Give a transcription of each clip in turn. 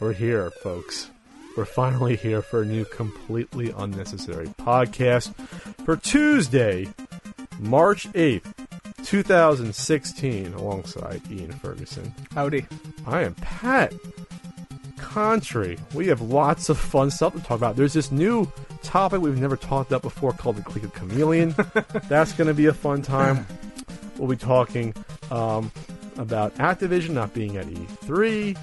We're here, folks. We're finally here for a new, completely unnecessary podcast for Tuesday, March 8th, 2016, alongside Ian Ferguson. Howdy. I am Pat Contri. We have lots of fun stuff to talk about. There's this new topic we've never talked about before called the Coleco Chameleon. That's going to be a fun time. We'll be talking um, about Activision not being at E3.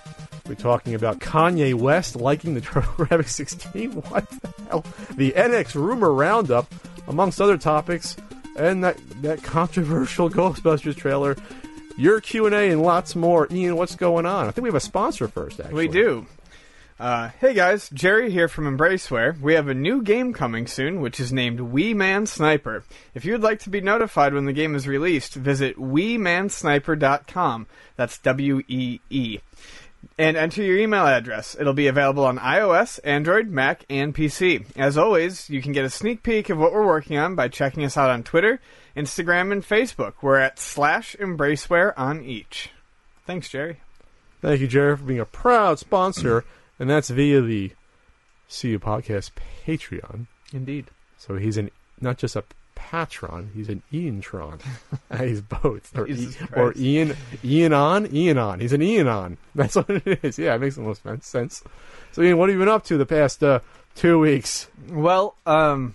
We're talking about Kanye West liking the TurboGrafx 16. What the hell? The NX rumor roundup, amongst other topics, and that that controversial Ghostbusters trailer. Your Q and A and lots more. Ian, what's going on? I think we have a sponsor first. Actually, We do. Uh, hey guys, Jerry here from Embraceware. We have a new game coming soon, which is named Wee Man Sniper. If you would like to be notified when the game is released, visit WeeManSniper.com. That's W E E. And enter your email address. It'll be available on iOS, Android, Mac, and PC. As always, you can get a sneak peek of what we're working on by checking us out on Twitter, Instagram, and Facebook. We're at slash Embraceware on each. Thanks, Jerry. Thank you, Jerry, for being a proud sponsor, and that's via the See You Podcast Patreon. Indeed. So he's an not just a patron, he's an Iantron. he's both, or, e, or Ian Ian on Ian on. He's an Ian on. That's what it is. Yeah, it makes the most sense. So Ian, what have you been up to the past uh, two weeks? Well, um,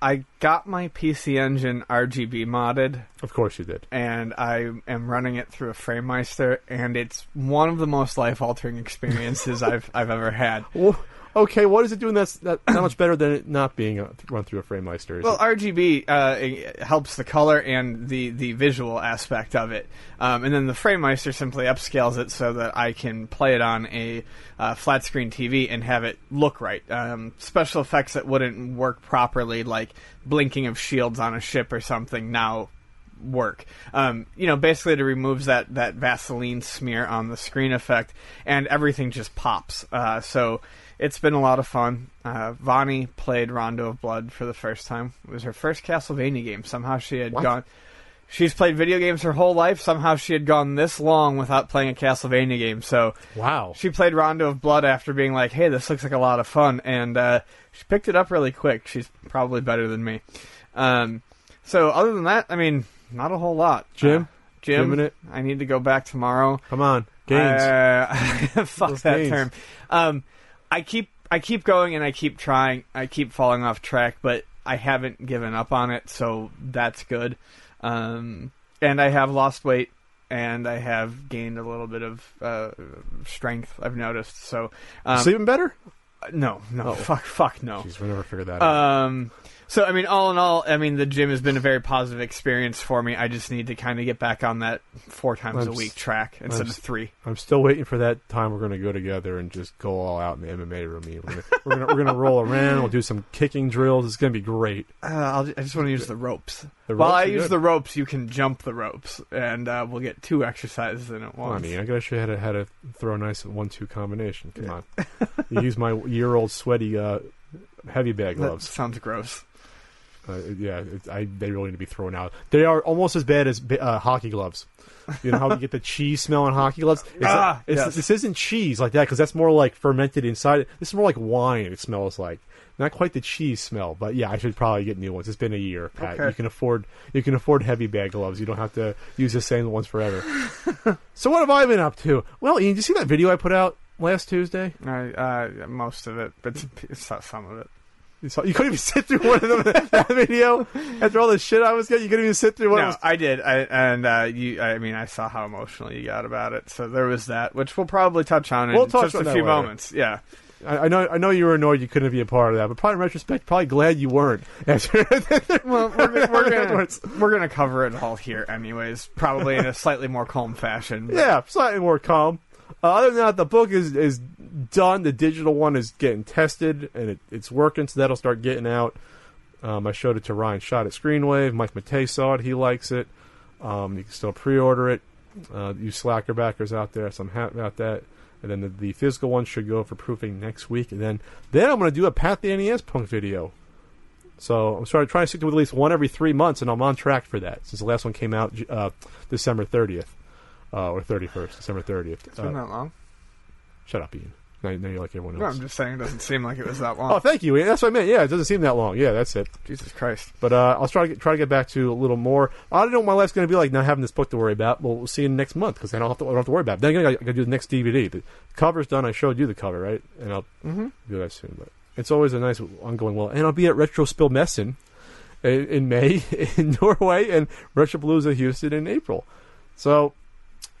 I got my PC Engine RGB modded, Of course you did. and I am running it through a FrameMeister, and it's one of the most life-altering experiences I've I've ever had. Well, okay, what is it doing that's that, that much better than it not being uh, run through a FrameMeister? Is Well, it- RGB uh, helps the color and the, the visual aspect of it, um, and then the frame FrameMeister simply upscales it so that I can play it on a uh, flat screen TV and have it look right. Um, special effects that wouldn't work properly, like blinking of shields on a ship or something, now work. Um, you know, basically it removes that, that Vaseline smear on the screen effect, and everything just pops. Uh, so it's been a lot of fun. Uh, Vani played Rondo of Blood for the first time. It was her first Castlevania game. Somehow she had What? gone. She's played video games her whole life. Somehow she had gone this long without playing a Castlevania game. So wow. she played Rondo of Blood after being like, "Hey, this looks like a lot of fun," and uh, she picked it up really quick. She's probably better than me. Um, so other than that, I mean, not a whole lot. Gym? Uh, gym, it? I need to go back tomorrow. Come on, gains. Uh, fuck Those that gains. term. Um, I keep I keep going and I keep trying. I keep falling off track, but I haven't given up on it, so that's good. Um, and I have lost weight and I have gained a little bit of uh, strength. I've noticed. So um, Sleeping better? no, no, Oh. fuck, fuck no. Jeez, we'll never figure that out. So I mean, all in all, I mean, the gym has been a very positive experience for me. I just need to kind of get back on that four times I'm a s- week track instead I'm of three. I'm still waiting for that time we're going to go together and just go all out in the MMA room. We're going we're gonna, we're gonna roll around. We'll do some kicking drills. It's going to be great. Uh, I'll, I just want to use the ropes. The While I use good. the ropes, you can jump the ropes, and uh, we'll get two exercises in at Come on, once. Ian. I got to show you how to, how to throw a nice one-two combination. Come on. you use my year-old sweaty uh, heavy bag that gloves. sounds gross. Uh, yeah, it, I, they really need to be thrown out. They are almost as bad as uh, hockey gloves. You know how you get the cheese smell in hockey gloves? It's Ah, it's, yes. This isn't cheese like that because that's more like fermented inside. This is more like wine. It smells like not quite the cheese smell, but yeah, I should probably get new ones. It's been a year, Pat. Okay. You can afford you can afford heavy bag gloves. You don't have to use the same ones forever. so what have I been up to? Well, Ian, did you see that video I put out last Tuesday? I, uh, most of it, but it's, it's not some of it. You, you couldn't even sit through one of them that video after all the shit I was getting. You couldn't even sit through one. No, of I did, I, and uh, you. I mean, I saw how emotional you got about it, so there was that, which we'll probably touch on in We'll touch just on a few later. moments. Yeah, I, know. I know you were annoyed you couldn't be a part of that, but probably in retrospect, probably glad you weren't. Well, we're, gonna- we're gonna we're gonna cover it all here, anyways, probably in a slightly more calm fashion. but- yeah, slightly more calm. Uh, other than that, the book is is done. The digital one is getting tested and it, it's working, so that'll start getting out. Um, I showed it to Ryan Shot at Screenwave. Mike Matei saw it; he likes it. Um, you can still pre-order it. Uh, you Slacker backers out there, so I'm happy about that. And then the, the physical one should go for proofing next week, and then then I'm going to do a Pat the NES Punk video. So I'm of trying to stick to at least one every three months, and I'm on track for that since the last one came out uh, December 30th uh, or 31st, December 30th. It's been Uh, that long. shut up, Ian. Now, now you're like everyone No, else. I'm just saying it doesn't seem like it was that long. Oh, thank you. That's what I meant. Yeah, it doesn't seem that long. Yeah, that's it. Jesus Christ. But uh, I'll try to get, try to get back to a little more. I don't know what my life's going to be like not having this book to worry about. Well, we'll see you next month because I don't have to. I don't have to worry about. It. Then again, I got to do the next DVD. The cover's done. I showed you the cover, right? And I'll Mm-hmm. do that soon. But it's always a nice ongoing well. And I'll be at Retro Spill Messen in, in May in Norway and Retropalooza Houston in April. So,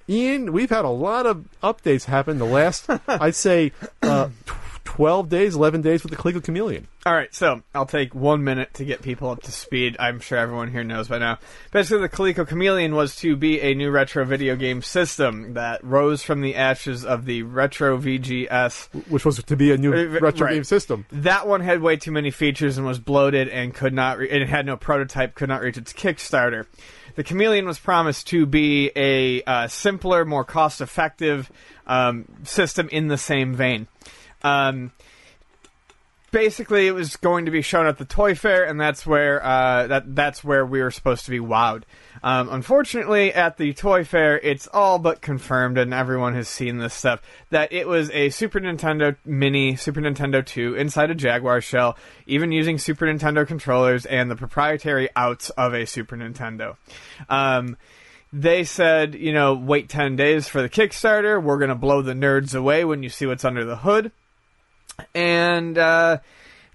Ian, we've had a lot of updates happen the last, I'd say, uh, tw- 12 days, 11 days with the Cleveland Chameleon. All right, so I'll take one minute to get people up to speed. I'm sure everyone here knows by now. Basically, the Coleco Chameleon was to be a new retro video game system that rose from the ashes of the Retro VGS. which was to be a new Uh, retro right. game system. That one had way too many features and was bloated and could not. Re- and it had no prototype, could not reach its Kickstarter. The Chameleon was promised to be a uh, simpler, more cost-effective um, system in the same vein. Um, basically, it was going to be shown at the Toy Fair, and that's where uh, that that's where we were supposed to be wowed. Um, unfortunately, at the Toy Fair, it's all but confirmed, and everyone has seen this stuff that it was a Super Nintendo Mini, Super Nintendo 2 inside a Jaguar shell, even using Super Nintendo controllers and the proprietary outs of a Super Nintendo. Um, they said, you know, wait 10 days for the Kickstarter. We're going to blow the nerds away when you see what's under the hood. And uh,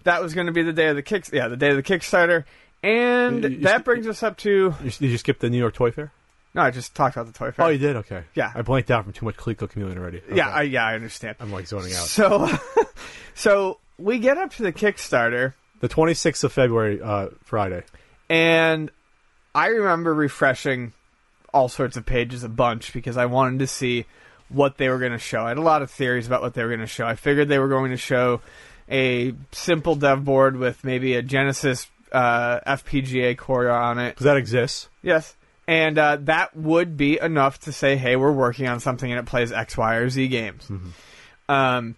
that was going to be the day of the kick. Yeah, the day of the Kickstarter. And You- you that brings us up to. You, did you skip the New York Toy Fair? No, I just talked about the toy fair. Oh, you did. Okay. Yeah. I blanked out from too much Coleco Chameleon already. Yeah, I, yeah, I understand. I'm like zoning out. So, so we get up to the Kickstarter, The 26th of February, uh, Friday. and I remember refreshing all sorts of pages a bunch because I wanted to see what they were going to show. I had a lot of theories about what they were going to show. I figured they were going to show a simple dev board with maybe a Genesis uh, FPGA core on it. Because that exists. Yes. And uh, that would be enough to say, hey, we're working on something and it plays X, Y, or Z games. Um,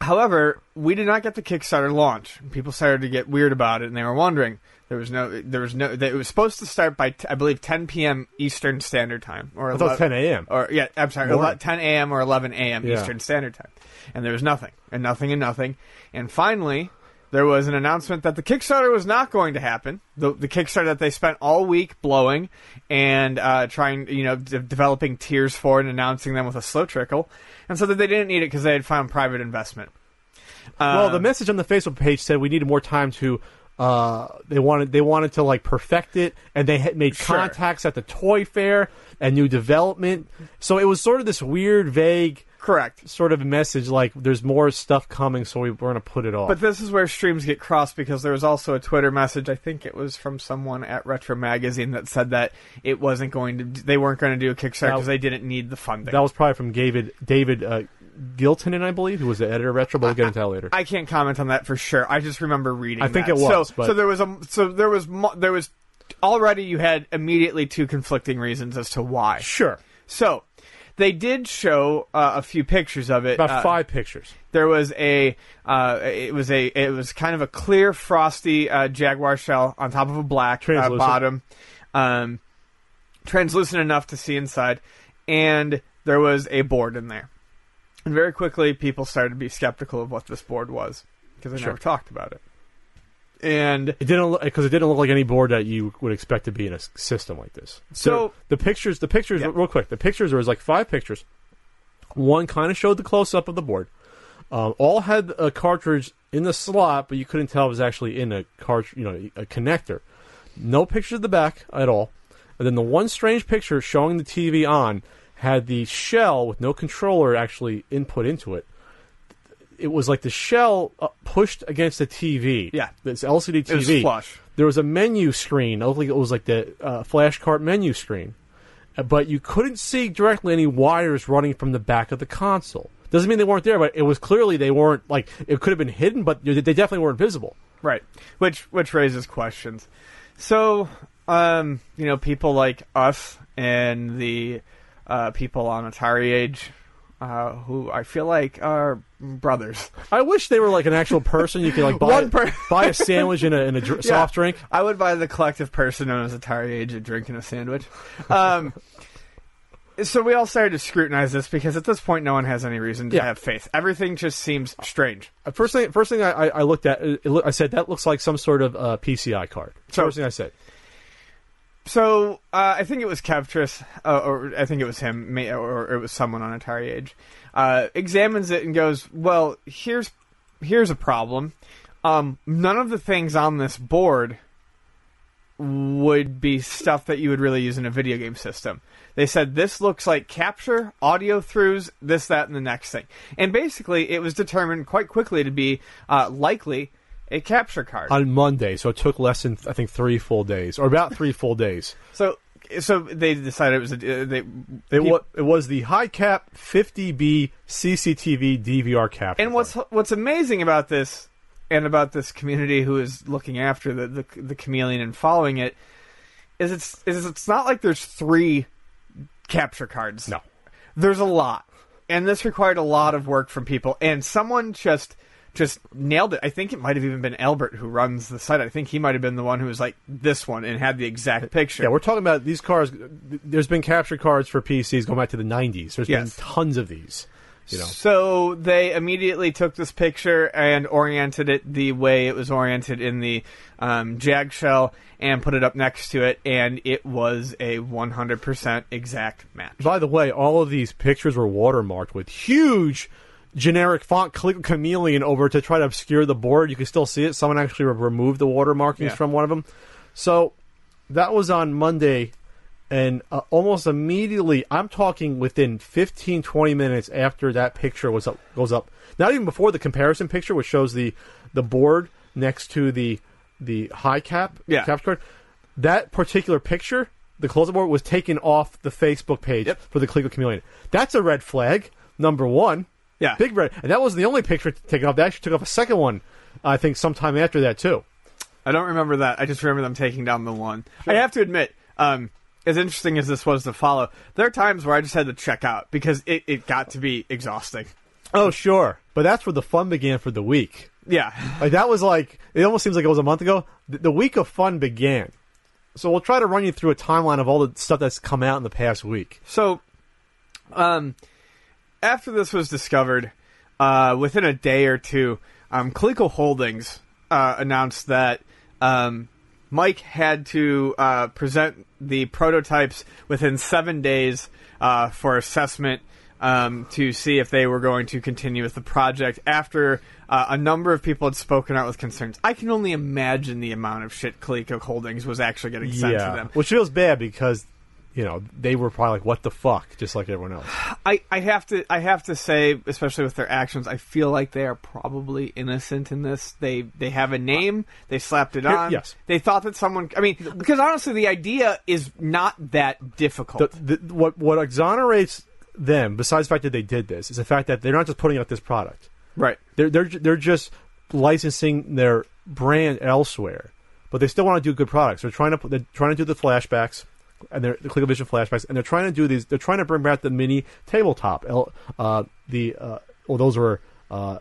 however, we did not get the Kickstarter launch. People started to get weird about it, and they were wondering. There was no, there was no. It was supposed to start by, I believe, 10 p.m. Eastern Standard Time, or I thought it was 10 a.m. or yeah, I'm sorry, Morning. 10 a.m. or 11 a.m. Yeah. Eastern Standard Time, and there was nothing, and nothing, and nothing, and finally there was an announcement that the Kickstarter was not going to happen. The, the Kickstarter that they spent all week blowing and uh, trying, you know, de- developing tiers for and announcing them with a slow trickle, and so that they didn't need it because they had found private investment. well, Um, the message on the Facebook page said we needed more time to. Uh, they wanted they wanted to like perfect it, and they had made Sure. contacts at the toy fair and new development. So it was sort of this weird, vague correct. sort of message like there's more stuff coming, so we, we're going to put it off. But this is where streams get crossed because there was also a Twitter message. I think it was from someone at Retro Magazine that said that it wasn't going to. They weren't going to do a Kickstarter because they didn't need the funding. that was probably from David David uh, Giltinan, I believe, who was the editor of Retro. But we'll get into that later. I can't comment on that for sure. I just remember reading. I think that. it was, So, but- so there was a. So there was. mo- There was already. You had immediately two conflicting reasons as to why. sure, So. They did show uh, a few pictures of it. about Uh, five pictures. there was a uh, it was a it was kind of a clear frosty uh, jaguar shell on top of a black uh, bottom um, translucent enough to see inside and there was a board in there and very quickly people started to be skeptical of what this board was because they Sure. never talked about it and It didn't because it didn't look like any board that you would expect to be in a s- system like this. So- the, the pictures, the pictures, Yeah. real quick. The pictures there was like five pictures. One kind of showed the close up of the board. Um, all had a cartridge in the slot, but you couldn't tell it was actually in a cart, you know, a connector. No picture of the back at all. And then the one strange picture showing the TV on had the shell with no controller actually input into it. It was like the shell uh, pushed against the TV. Yeah. this LCD TV. it was flush There was a menu screen. It looked like it was like the uh, flash cart menu screen, uh, but you couldn't see directly any wires running from the back of the console. Doesn't mean they weren't there, but it was clearly they weren't like it could have been hidden, but they definitely weren't visible. Right. Which which raises questions. So, um, you know, people like us and the uh, people on Atari age, uh, who I feel like are brothers. I wish they were like an actual person. You could like buy One per- buy a sandwich and a, and a dr- Yeah. soft drink. I would buy the collective person known as Atari Age a drink and a sandwich. Um, so we all started to scrutinize this because at this point, no one has any reason to Yeah. have faith. Everything just seems strange. Uh, First thing, first thing I, I I looked at, it, it loo- I said that looks like some sort of uh, PCI card. So- first thing I said. So uh, I think it was Kevtris, uh, or I think it was him, or, it was someone on Atari Age, uh, examines it and goes, "Well, here's here's a problem. Um, none of the things on this board would be stuff that you would really use in a video game system. They said this looks like capture, audio throughs, this, that, and the next thing. And basically, it was determined quite quickly to be uh, likely a capture card. on Monday, so it took less than I think three full days, or about three full days. so, so they decided it was a, uh, they. It, wa- it was the high cap 50B CCTV DVR capture. And what's card. what's amazing about this and about this community who is looking after the, the the chameleon and following it is it's is it's not like there's three capture cards. no, There's a lot. And this required a lot of work from people and someone just just nailed it. I think it might have even been Albert who runs the site. I think he might have been the one who was like this one and had the exact picture. yeah, we're talking about these cars. There's been capture cards for PCs going back to the 90s. There's Yes. been tons of these. You know, So they immediately took this picture and oriented it the way it was oriented in the um, Jag shell and put it up next to it, and it was a 100% exact match. By the way, all of these pictures were watermarked with huge generic font Cle- chameleon over to try to obscure the board. You can still see it. Someone actually removed the watermarkings Yeah. from one of them. So that was on Monday, and uh, almost immediately, I'm talking within 15, 20 minutes after that picture was up, goes up. Not even before the comparison picture, which shows the the board next to the the high cap Yeah. capture card. That particular picture, the close-up board, was taken off the Facebook page Yep. for the Coleco Chameleon. That's a red flag. Number one, Yeah. big red, and that wasn't the only picture taken off. They actually took off a second one, I think, sometime after that too. I don't remember that. I just remember them taking down the one. I have to admit, um, as interesting as this was to follow, there are times where I just had to check out because it, it got to be exhausting. Oh, sure, but that's where the fun began for the week. Yeah. Like that was like it almost seems like it was a month ago. The, the week of fun began. So we'll try to run you through a timeline of all the stuff that's come out in the past week. So, um, after this was discovered, uh, within a day or two, um, Coleco Holdings uh, announced that um, Mike had to uh, present the prototypes within seven days uh, for assessment um, to see if they were going to continue with the project after uh, a number of people had spoken out with concerns. I can only imagine the amount of shit Coleco Holdings was actually getting sent to them. which feels bad because you know they were probably like, "What the fuck," just like everyone else. I, I have to I have to say, especially with their actions, I feel like they are probably innocent in this. They they have a name, they slapped it on. yes. They thought that someone. I mean, because honestly, the idea is not that difficult. the, the, what what exonerates them, besides the fact that they did this, is the fact that they're not just putting out this product. right. They're they're they're just licensing their brand elsewhere, but they still want to do good products. They're trying to they're trying to do the flashbacks and they're the ColecoVision flashbacks, and they're trying to do these. They're trying to bring back the mini tabletop. L, uh, the uh, well, those were uh,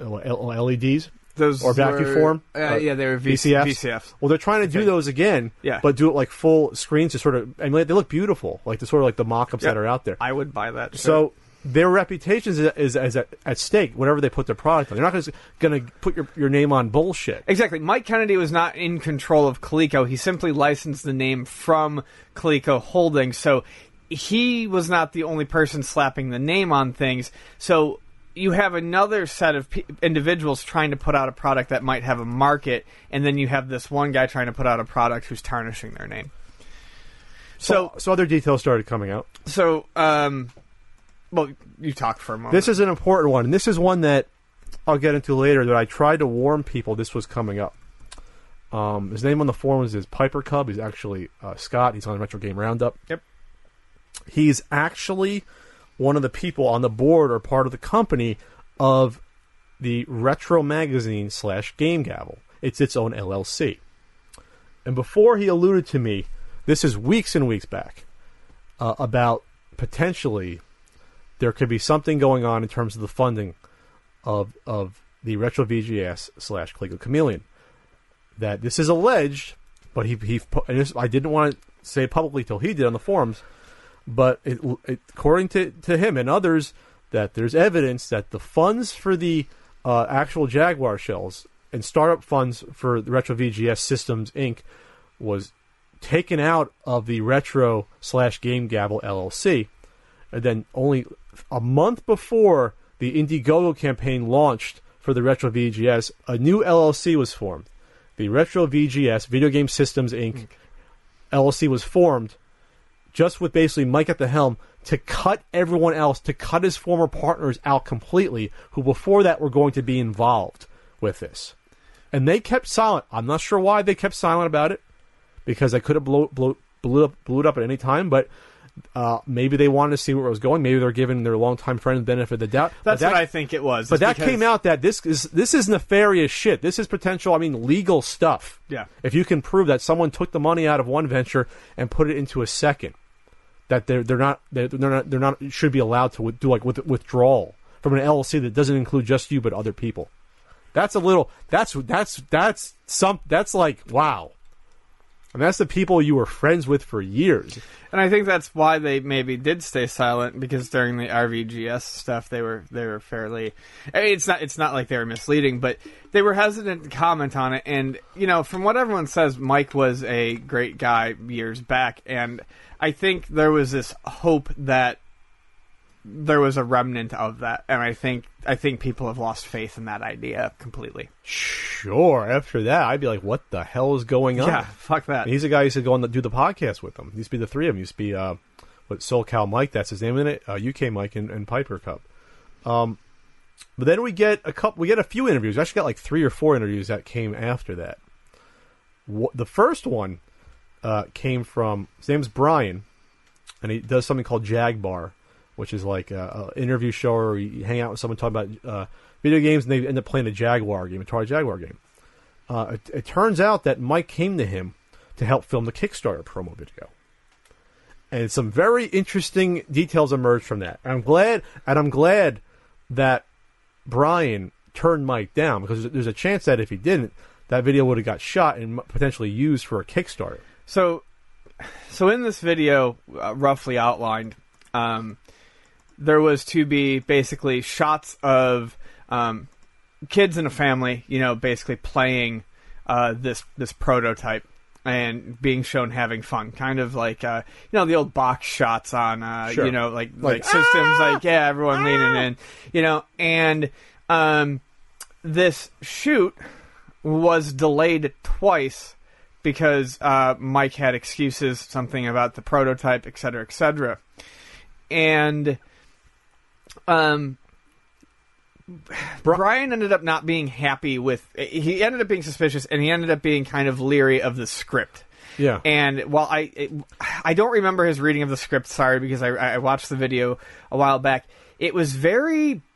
L- LEDs. Those Or vacuum were- form? Uh, Uh, yeah, they were v- VCFs. VCFs. Well, they're trying to do those again, Yeah. but do it like full screens to sort of. Mean, they look beautiful, like the sort of like the mock-ups that are out there. I would buy that. sure. So their reputation is, is, is at, at stake Whatever they put their product on. They're not going to put your, your name on bullshit. Exactly. Mike Kennedy was not in control of Coleco. He simply licensed the name from Coleco Holdings. So he was not the only person slapping the name on things. So you have another set of pe- individuals trying to put out a product that might have a market, and then you have this one guy trying to put out a product who's tarnishing their name. So, so other details started coming out. so, um, well, you talk for a moment. This is an important one, and this is one that I'll get into later. That I tried to warn people this was coming up. Um, his name on the forums is Piper Cub. He's actually uh, Scott. He's on the Retro Game Roundup. Yep. He's actually one of the people on the board or part of the company of the Retro Magazine slash Game Gavel. It's its own LLC. And before he alluded to me, this is weeks and weeks back, uh, about potentially there could be something going on in terms of the funding of of the Retro VGS slash Coleco Chameleon. That this is alleged, but he he and this, I didn't want to say publicly till he did on the forums, but it, it, according to, to him and others, that there's evidence that the funds for the uh, actual Jaguar shells and startup funds for the Retro VGS Systems Inc. was taken out of the Retro slash Game Gavel LLC, and then only a month before the Indiegogo campaign launched for the Retro VGS, a new LLC was formed. The Retro VGS Video Game Systems Inc. LLC was formed just with basically Mike at the helm to cut everyone else, to cut his former partners out completely, who before that were going to be involved with this. And they kept silent. I'm not sure why they kept silent about it, because they could have blow, blow, blew, blew it up at any time, but uh, maybe they wanted to see where it was going. Maybe they're giving their longtime friend the benefit of the doubt. That's that- what I think it was. But that because- came out that this is this is nefarious shit. This is potential. I mean, legal stuff. Yeah. If you can prove that someone took the money out of one venture and put it into a second, that they're they're not they're, they're not they're not should be allowed to do like with, withdrawal from an LLC that doesn't include just you but other people. That's a little. That's that's that's some. That's like wow. And that's the people you were friends with for years. And I think that's why they maybe did stay silent because during the RVGS stuff they were they were fairly I mean, it's not it's not like they were misleading, but they were hesitant to comment on it. And you know, from what everyone says Mike was a great guy years back. And I think there was this hope that there was a remnant of that. And I think I think people have lost faith in that idea completely. Sure. After that, I'd be like, "What the hell is going on?" Yeah, fuck that. And he's the guy who used to go on the, do the podcast with them. Used to be the three of them. Used to be uh, what Soul SoCal Mike, that's his name in it. Uh, UK Mike and, and Piper Cub. Um, but then we get a couple. We get a few interviews. We actually got like three or four interviews that came after that. Wh- the first one uh, came from his name's Brian, and he does something called Jagbar, which is like a, a interview show where you hang out with someone talking about uh, video games, and they end up playing a Jaguar game, a Atari Jaguar game. Uh, it, it turns out that Mike came to him to help film the Kickstarter promo video, and some very interesting details emerged from that. And I'm glad, and I'm glad that Brian turned Mike down because there's a chance that if he didn't, that video would have got shot and potentially used for a Kickstarter. So, so in this video, uh, roughly outlined, um, there was to be basically shots of um, kids in a family, you know, basically playing uh, this this prototype and being shown having fun, kind of like uh, you know the old box shots on uh, Sure. you know like Like, like, systems, "Ah! like yeah, everyone leaning in, you know, and um, this shoot was delayed twice because uh, Mike had excuses, something about the prototype, et cetera, et cetera. And um, Brian ended up not being happy with. He ended up being suspicious, and he ended up being kind of leery of the script. Yeah. And while I, it, I don't remember his reading of the script. Sorry, because I, I watched the video a while back. It was very.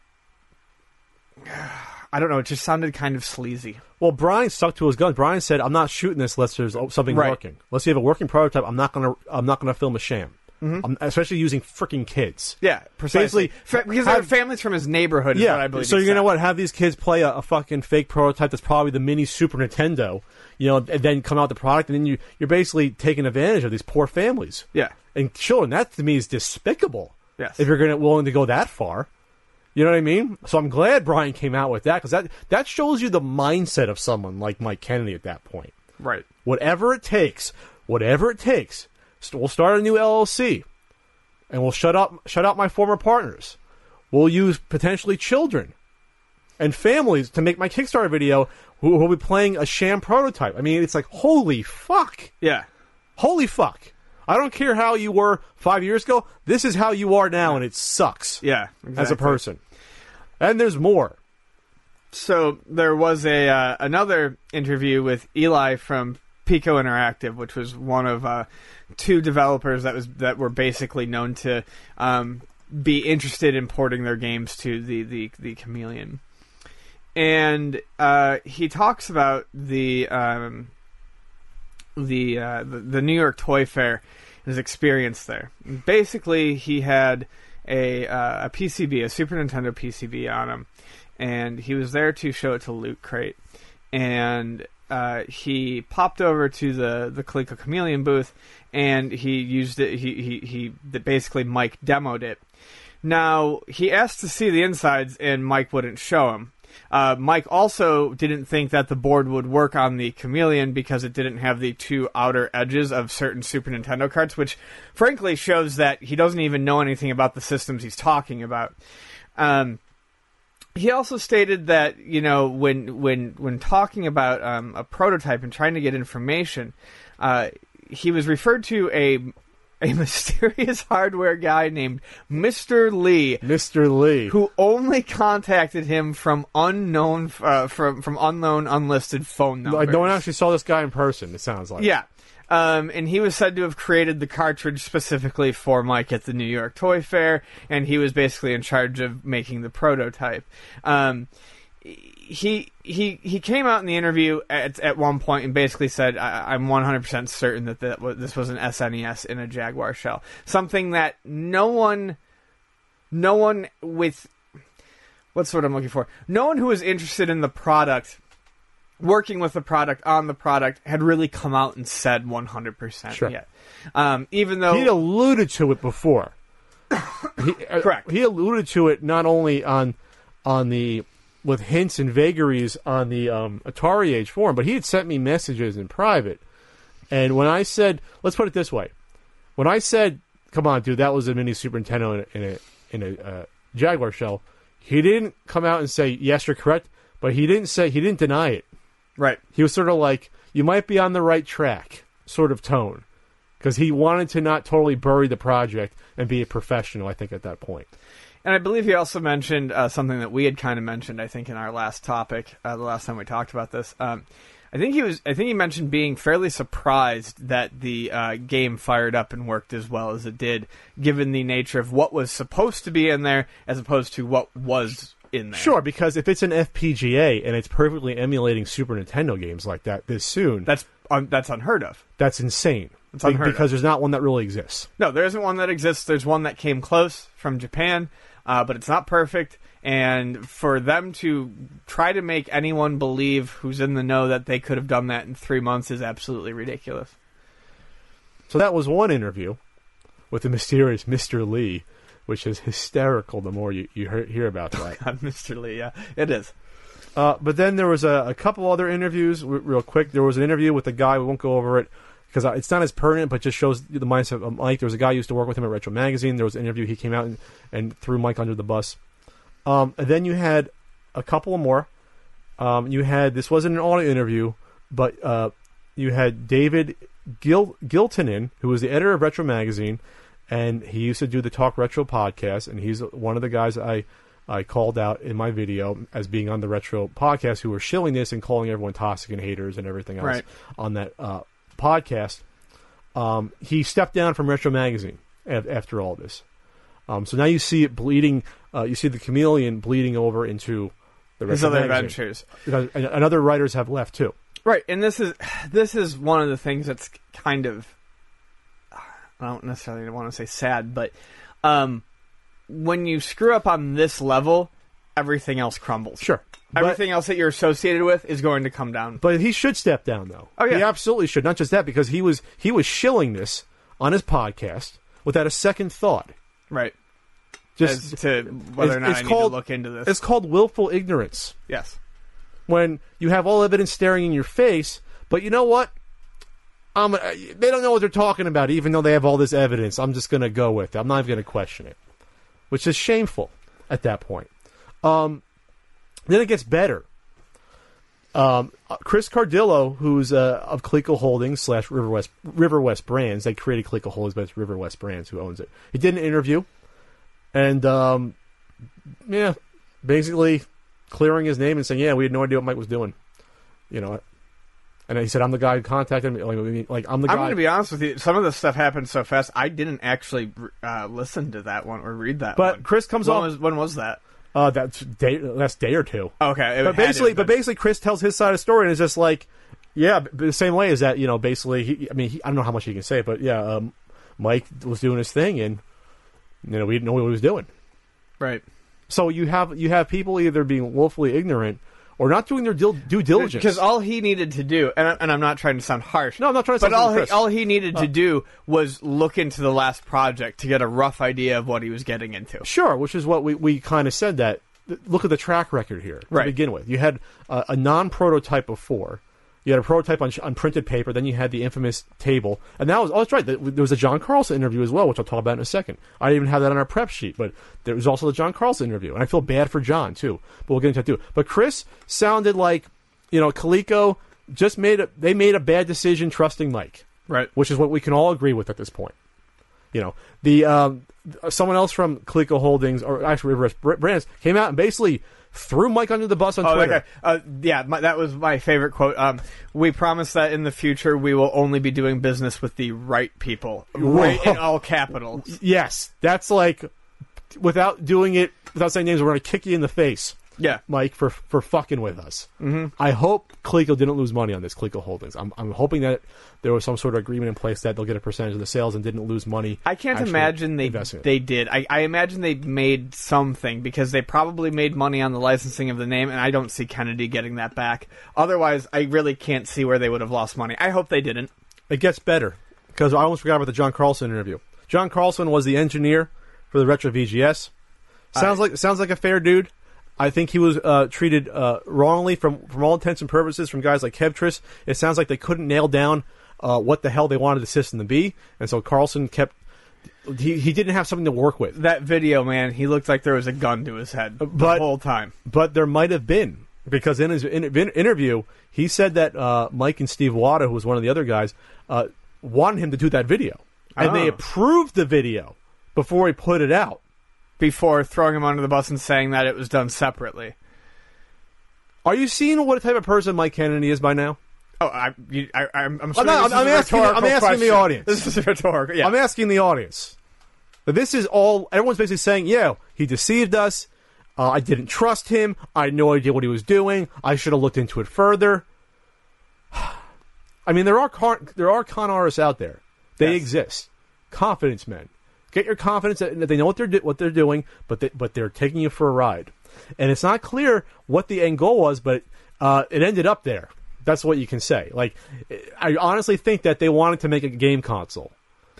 I don't know. It just sounded kind of sleazy. Well, Brian stuck to his guns. Brian said, "I'm not shooting this unless there's something Right. working. Unless you have a working prototype, I'm not gonna. I'm not gonna film a sham. I'm, especially using freaking kids. Yeah, precisely. Basically, because they're families from his neighborhood. Is Yeah. what I believe. so you're gonna what? Have these kids play a, a fucking fake prototype that's probably the mini Super Nintendo, you know, and then come out the product, and then you you're basically taking advantage of these poor families Yeah. and children. That to me is despicable. Yes. If you're gonna willing to go that far. You know what I mean? So I'm glad Brian came out with that because that that shows you the mindset of someone like Mike Kennedy at that point. Right. whatever it takes, whatever it takes. We'll start a new LLC, and we'll shut up, shut out my former partners. We'll use potentially children and families to make my Kickstarter video. Who will be playing a sham prototype? I mean, it's like holy fuck, Yeah. holy fuck. I don't care how you were five years ago. This is how you are now, and it sucks. Yeah. as a person. And there's more. So there was a uh, another interview with Eli from Piko Interactive, which was one of uh, two developers that was that were basically known to um, be interested in porting their games to the the, the Chameleon. And uh, he talks about the um, the, uh, the the New York Toy Fair, his experience there. Basically, he had a uh, a PCB, a Super Nintendo PCB on him, and he was there to show it to Loot Crate, and uh, he popped over to the the Coleco Chameleon booth, and he used it. He he he basically Mike demoed it. Now he asked to see the insides, and Mike wouldn't show him. Uh, Mike also didn't think that the board would work on the Chameleon because it didn't have the two outer edges of certain Super Nintendo carts, which frankly shows that he doesn't even know anything about the systems he's talking about. Um, he also stated that you know when when when talking about um, a prototype and trying to get information, uh, he was referred to a a mysterious hardware guy named Mr. Lee, Mr. Lee. who only contacted him from unknown uh, from from unknown unlisted phone numbers. Like, no one actually saw this guy in person. It sounds like. Yeah. Um, and he was said to have created the cartridge specifically for Mike at the New York Toy Fair, and he was basically in charge of making the prototype. Um, he he he came out in the interview at at one point and basically said, I, "I'm 100 percent certain that that this was an SNES in a Jaguar shell, something that no one, no one with what's what I'm looking for, no one who was interested in the product." Working with the product on the product had really come out and said 100% Sure. yet. Um, even though He alluded to it before. he, uh, Correct. He alluded to it not only on on the with hints and vagaries on the um, Atari Age forum, but he had sent me messages in private. And when I said, let's put it this way, when I said, "Come on, dude, that was a mini Super Nintendo in a in a, in a uh, Jaguar shell," he didn't come out and say, "Yes, you're correct," but he didn't say he didn't deny it. Right, He was sort of like, "You might be on the right track," sort of tone, because he wanted to not totally bury the project and be a professional. I think at that point. And I believe he also mentioned uh, something that we had kind of mentioned, I think, in our last topic, uh, the last time we talked about this. Um, I think he was. I think he mentioned being fairly surprised that the uh, game fired up and worked as well as it did, given the nature of what was supposed to be in there, as opposed to what was in there. Sure, because if it's an FPGA and it's perfectly emulating Super Nintendo games like that this soon, that's un- that's unheard of. that's insane. It's unheard of. because there's not one that really exists. No, there isn't one that exists. There's one that came close from Japan, uh, but it's not perfect. And for them to try to make anyone believe who's in the know that they could have done that in three months is absolutely ridiculous. So that was one interview with the mysterious Mr. Lee, which is hysterical the more you, you hear, hear about that. God, Mr. Lee, yeah, it is. Uh, but then there was a, a couple other interviews, r- real quick. There was an interview with a guy. We won't go over it because it's not as pertinent, but just shows the mindset of Mike. There was a guy who used to work with him at Retro Magazine. There was an interview. He came out and, and threw Mike under the bus. Um, and then you had a couple more. Um, you had this wasn't an audio interview, but uh, you had David Gil- Giltinan, who was the editor of Retro Magazine, and he used to do the Talk Retro podcast, and he's one of the guys I I called out in my video as being on the Retro podcast who were shilling this and calling everyone toxic and haters and everything else Right. on that uh, podcast. Um, he stepped down from Retro Magazine af- after all this. Um, so now you see it bleeding. Uh, you see the chameleon bleeding over into the His Retro other Magazine. adventures. And, and other writers have left too. Right, and this is this is one of the things that's kind of I don't necessarily want to say sad, but um, when you screw up on this level, everything else crumbles. Sure, Everything else that you're associated with is going to come down. but he should step down though. Oh, yeah. he absolutely should. Not just that, because he was he was shilling this on his podcast without a second thought. Right. Just As to whether or not it's I need called- to look into this. it's called willful ignorance. yes. when you have all evidence staring in your face, but you know what? Um, they don't know what they're talking about, even though they have all this evidence. I'm just going to go with it. I'm not even going to question it, which is shameful at that point. Um, then it gets better. Um, uh, Chris Cardillo, who's uh, of Coleco Holdings slash River West River West Brands, they created Coleco Holdings, but it's River West Brands who owns it. He did an interview, and um, yeah, basically clearing his name and saying, "Yeah, we had no idea what Mike was doing," you know. And he said, "I'm the guy who contacted me. Like, like I'm the guy." I'm going to be honest with you. Some of this stuff happened so fast. I didn't actually uh, listen to that one or read that. But one. Chris comes when off- Was, when was that? uh, that's day, last day or two. Okay, but basically, but basically, Chris tells his side of the story, and it's just like, yeah, the same way is that. You know, basically, he, I mean, he, I don't know how much he can say, but yeah, um, Mike was doing his thing, and you know, we didn't know what he was doing. right. So you have you have people either being willfully ignorant or not doing their dil- due diligence. Because all he needed to do, and, I- and I'm not trying to sound harsh. No, I'm not trying to But sound all harsh, he, all he needed to do was look into the last project to get a rough idea of what he was getting into. Sure, which is what we, we kind of said that. Look at the track record here to Right. begin with. You had uh, a non prototype before. You had a prototype on, on printed paper. Then you had the infamous table, and that was oh, that's right. There was a John Carlson interview as well, which I'll talk about in a second. I didn't even have that on our prep sheet, but there was also the John Carlson interview, and I feel bad for John too. But we'll get into that too. But Chris sounded like you know Coleco just made a they made a bad decision trusting Mike Right. which is what we can all agree with at this point. You know, the um, someone else from Coleco Holdings or actually River Brands came out and basically threw Mike under the bus on Oh, Twitter. okay. Uh, yeah, my, that was my favorite quote. Um, we promise that in the future we will only be doing business with the right people, right in all capitals. Yes, that's like without doing it without saying names, we're going to kick you in the face. Yeah. Mike, for for fucking with us. Mm-hmm. I hope Coleco didn't lose money on this Coleco Holdings. I'm, I'm hoping that there was some sort of agreement in place that they'll get a percentage of the sales and didn't lose money. I can't imagine they they did. I, I imagine they made something because they probably made money on the licensing of the name, and I don't see Kennedy getting that back. Otherwise, I really can't see where they would have lost money. I hope they didn't. It gets better because I almost forgot about the John Carlson interview. John Carlson was the engineer for the Retro VGS. Sounds like sounds like a fair dude. I think he was uh, treated uh, wrongly from from all intents and purposes from guys like Kevtris. It sounds like they couldn't nail down uh, what the hell they wanted the system to be, and so Carlson kept. He, he didn't have something to work with, That video, man, he looked like there was a gun to his head but- the whole time. but there might have been because in his in, in- interview he said that uh, Mike and Steve Wada, who was one of the other guys, uh, wanted him to do that video, and they Oh. approved the video before he put it out. Before throwing him under the bus and saying that it was done separately. Are you seeing what type of person Mike Kennedy is by now? Oh, I, you, I, I'm, I'm, assuming not- I'm asking- I'm asking the audience. This is rhetorical. Yeah, I'm asking the audience. But this is all everyone's basically saying. Yeah, he deceived us. Uh, I didn't trust him. I had no idea what he was doing. I should have looked into it further. I mean, there are con- there are con artists out there. They Yes. exist. Confidence men. Get your confidence that they know what they're what they're doing, but they, but they're taking you for a ride. And it's not clear what the end goal was, but uh, it ended up there. That's what you can say. Like, I honestly think that they wanted to make a game console.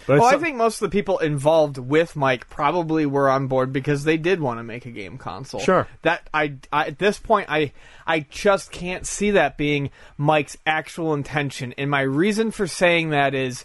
But Well, I think most of the people involved with Mike probably were on board because they did want to make a game console. Sure. That I, I at this point I I just can't see that being Mike's actual intention. And my reason for saying that is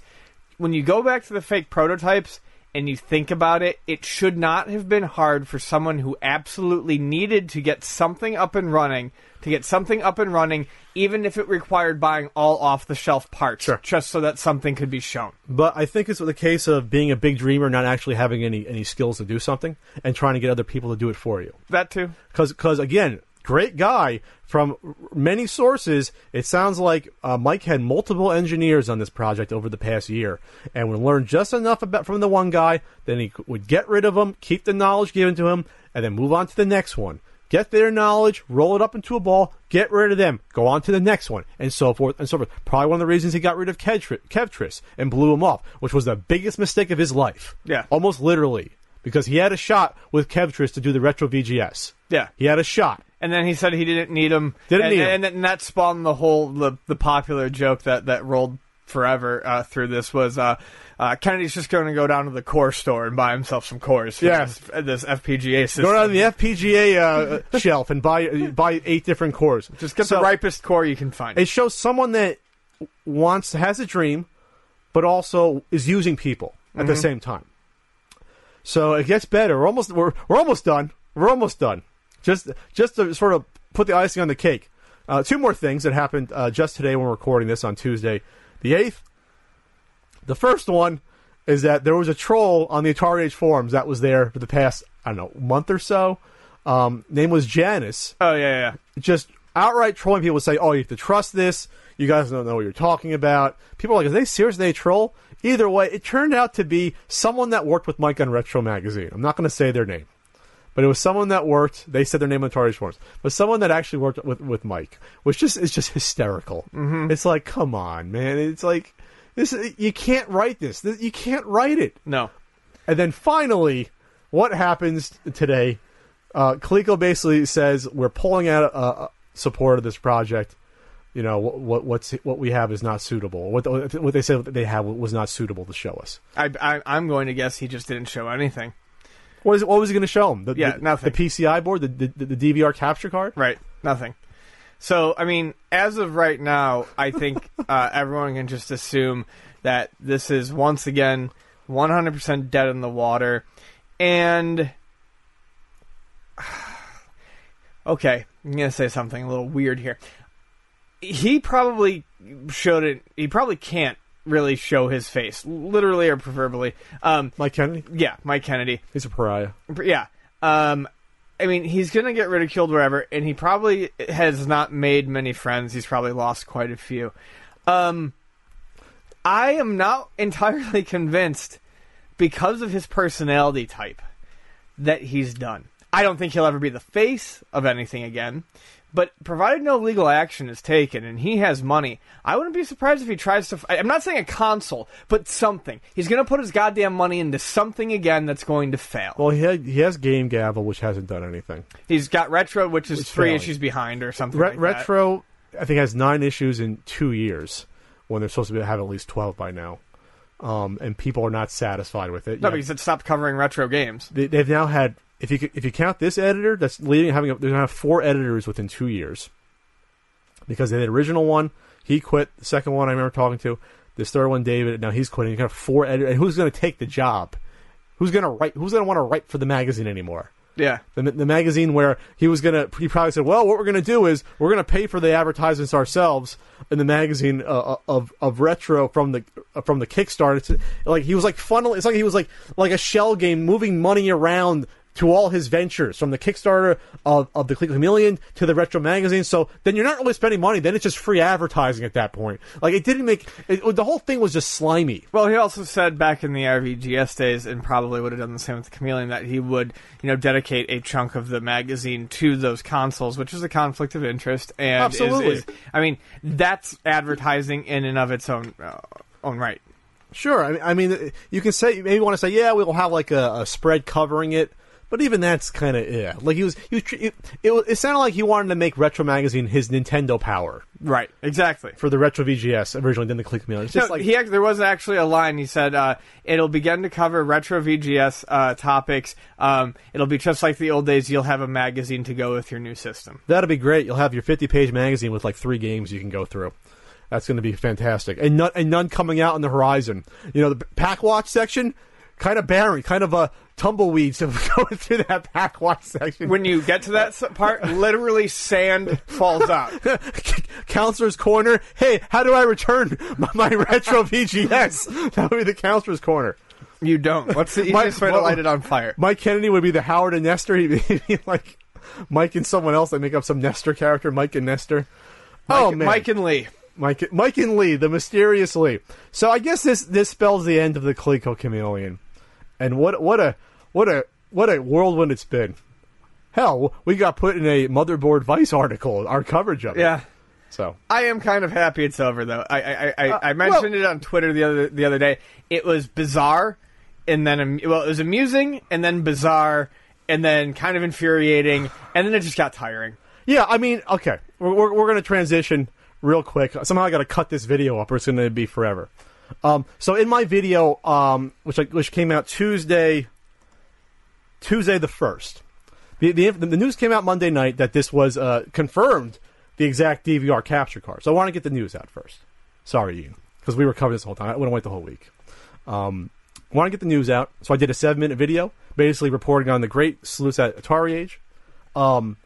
when you go back to the fake prototypes and you think about it, it should not have been hard for someone who absolutely needed to get something up and running to get something up and running, even if it required buying all off the shelf parts, Sure. just so that something could be shown. But I think it's the case of being a big dreamer, not actually having any, any skills to do something, and trying to get other people to do it for you. That too. Because, again, great guy. From many sources, it sounds like uh, Mike had multiple engineers on this project over the past year, and would learn just enough about from the one guy. Then he would get rid of him, keep the knowledge given to him, and then move on to the next one. Get their knowledge, roll it up into a ball, get rid of them, go on to the next one, and so forth and so forth. Probably one of the reasons he got rid of Kevtris and blew him off, which was the biggest mistake of his life. Yeah. Almost literally. Because he had a shot with Kevtris to do the retro VGS. Yeah. He had a shot. And then he said he didn't need him. Didn't and, need 'em. and, and that spawned the whole the, the popular joke that that rolled forever uh, through this was uh, uh, Kennedy's just going to go down to the core store and buy himself some cores. Yeah. this, this FPGA system. Go down to the FPGA uh, shelf and buy buy eight different cores. just get So, the ripest core you can find. It shows someone that wants has a dream, but also is using people at Mm-hmm. the same time. So it gets better. We're almost we're we're almost done. We're almost done. Just just to sort of put the icing on the cake. Uh, two more things that happened uh, just today when we're recording this on Tuesday, the eighth. The first one is that there was a troll on the Atari Age forums that was there for the past I don't know month or so. Um, name was Janice oh yeah, yeah. just outright trolling people say, "Oh, you have to trust this. You guys don't know what you're talking about." People are like, "Are they serious? They troll?" Either way, it turned out to be someone that worked with Mike on Retro Magazine. I'm not going to say their name, but it was someone that worked. They said their name on Target forums, but someone that actually worked with with Mike, which just is just hysterical. Mm-hmm. It's like, come on, man. It's like this. You can't write this. This- You can't write it. No. And then finally, what happens today? Uh, Coleco basically says we're pulling out uh, support of this project. You know what, what what's what we have is not suitable. What what they said they have was not suitable to show us. I, I, I'm going to guess he just didn't show anything. What is what was he going to show him? The, Yeah, the, nothing. The PCI board, the, the the DVR capture card. Right. Nothing. So, I mean, as of right now, I think uh, everyone can just assume that this is once again 100% dead in the water. And. Okay, I'm going to say something a little weird here. He probably shouldn't, he probably can't really show his face, literally or preferably. Um, Mike Kennedy, yeah, Mike Kennedy. he's a pariah. Yeah. Um, I mean, he's going to get ridiculed wherever, and he probably has not made many friends. He's probably lost quite a few. Um, I am not entirely convinced, because of his personality type, that he's done. I don't think he'll ever be the face of anything again. But provided no legal action is taken and he has money, I wouldn't be surprised if he tries to. I'm not saying a console, but something. He's going to put his goddamn money into something again that's going to fail. Well, he had, he has Game Gavel, which hasn't done anything. He's got retro, which is It's three failing. issues behind or something. Re- like that. retro, I think, has nine issues in two years when they're supposed to be, have at least twelve by now. Um, and people are not satisfied with it. No, Yeah. because it stopped covering retro games. they, they've now had if you if you count this editor that's leading having a, they're gonna have four editors within two years. Because the original one he quit the second one I remember talking to this third one David now he's quitting. You got four editors and who's gonna take the job? Who's gonna write who's gonna want to write for the magazine anymore? Yeah, the, the magazine where he was gonna he probably said well what we're gonna do is we're gonna pay for the advertisements ourselves in the magazine uh, of of retro from the uh, from the Kickstarter. It's like he was like funnel it's like he was like like a shell game moving money around to all his ventures from the Kickstarter of, of the Coleco Chameleon to the retro magazine so then you're not really spending money then it's just free advertising at that point like it didn't make it, the whole thing was just slimy Well, he also said back in the RVGS days, and probably would have done the same with the Chameleon, that he would, you know, dedicate a chunk of the magazine to those consoles, which is a conflict of interest. And Absolutely. is, I mean, that's advertising in and of its own uh, own right. Sure. I mean, you can say maybe want to say, yeah, we'll have like a, a spread covering it, but even that's kind of yeah. Like he was, he was, it, it, it sounded like he wanted to make Retro Magazine his Nintendo power Right. Exactly. for the Retro VGS originally, then the Coleco Chameleon. It's just No, like he act- there was actually a line. He said uh, it'll begin to cover retro VGS uh, topics. Um, it'll be just like the old days. You'll have a magazine to go with your new system. that'll be great. You'll have your fifty-page magazine with like three games you can go through. That's going to be fantastic, and none, and none coming out on the horizon. You know, the Pak Watch section, kind of barren, kind of a tumbleweeds of going through that Pak Watch section. When you get to that part, literally sand falls out. counselor's corner. Hey, how do I return my, my retro VGS? That would be the counselor's corner. You don't. What's the My- easiest way to well- light it on fire? Mike Kennedy would be the Howard and Nestor. He'd be like Mike and someone else. They make up some Nestor character, Mike and Nestor. oh Mike, man, Mike and Lee. Mike, Mike and Lee, the mysterious Lee. So I guess this this spells the end of the Coleco Chameleon. And what what a what a what a whirlwind it's been. Hell, we got put in a motherboard Vice article, our coverage of it. Yeah. So I am kind of happy it's over though. I I, I, Uh, I mentioned it on Twitter the other the other day. It was bizarre, and then well, it was amusing, and then bizarre, and then kind of infuriating, and then it just got tiring. Yeah, I mean, okay, we're we're, we're going to transition real quick. Somehow I got to cut this video up, or it's going to be forever. Um, so in my video, um, which I, which came out Tuesday, Tuesday the first, the, the the news came out Monday night that this was uh, confirmed the exact DVR capture card. So I want to get the news out first. Sorry, Ian, because we were covering this whole time. I wouldn't wait the whole week. Um, want to get the news out, so I did a seven minute video, basically reporting on the great sleuths at Atari Age. Um,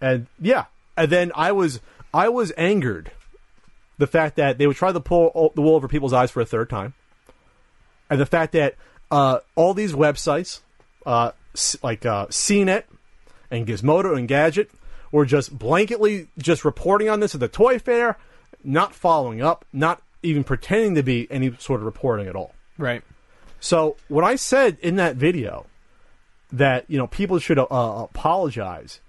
and yeah, and then I was I was angered the fact that they would try to pull the wool over people's eyes for a third time, and the fact that uh, all these websites, uh, like uh, CNET and Gizmodo and Gadget, were just blanketly just reporting on this at the toy fair, not following up, not even pretending to be any sort of reporting at all. Right. So when I said in that video that you know people should uh, apologize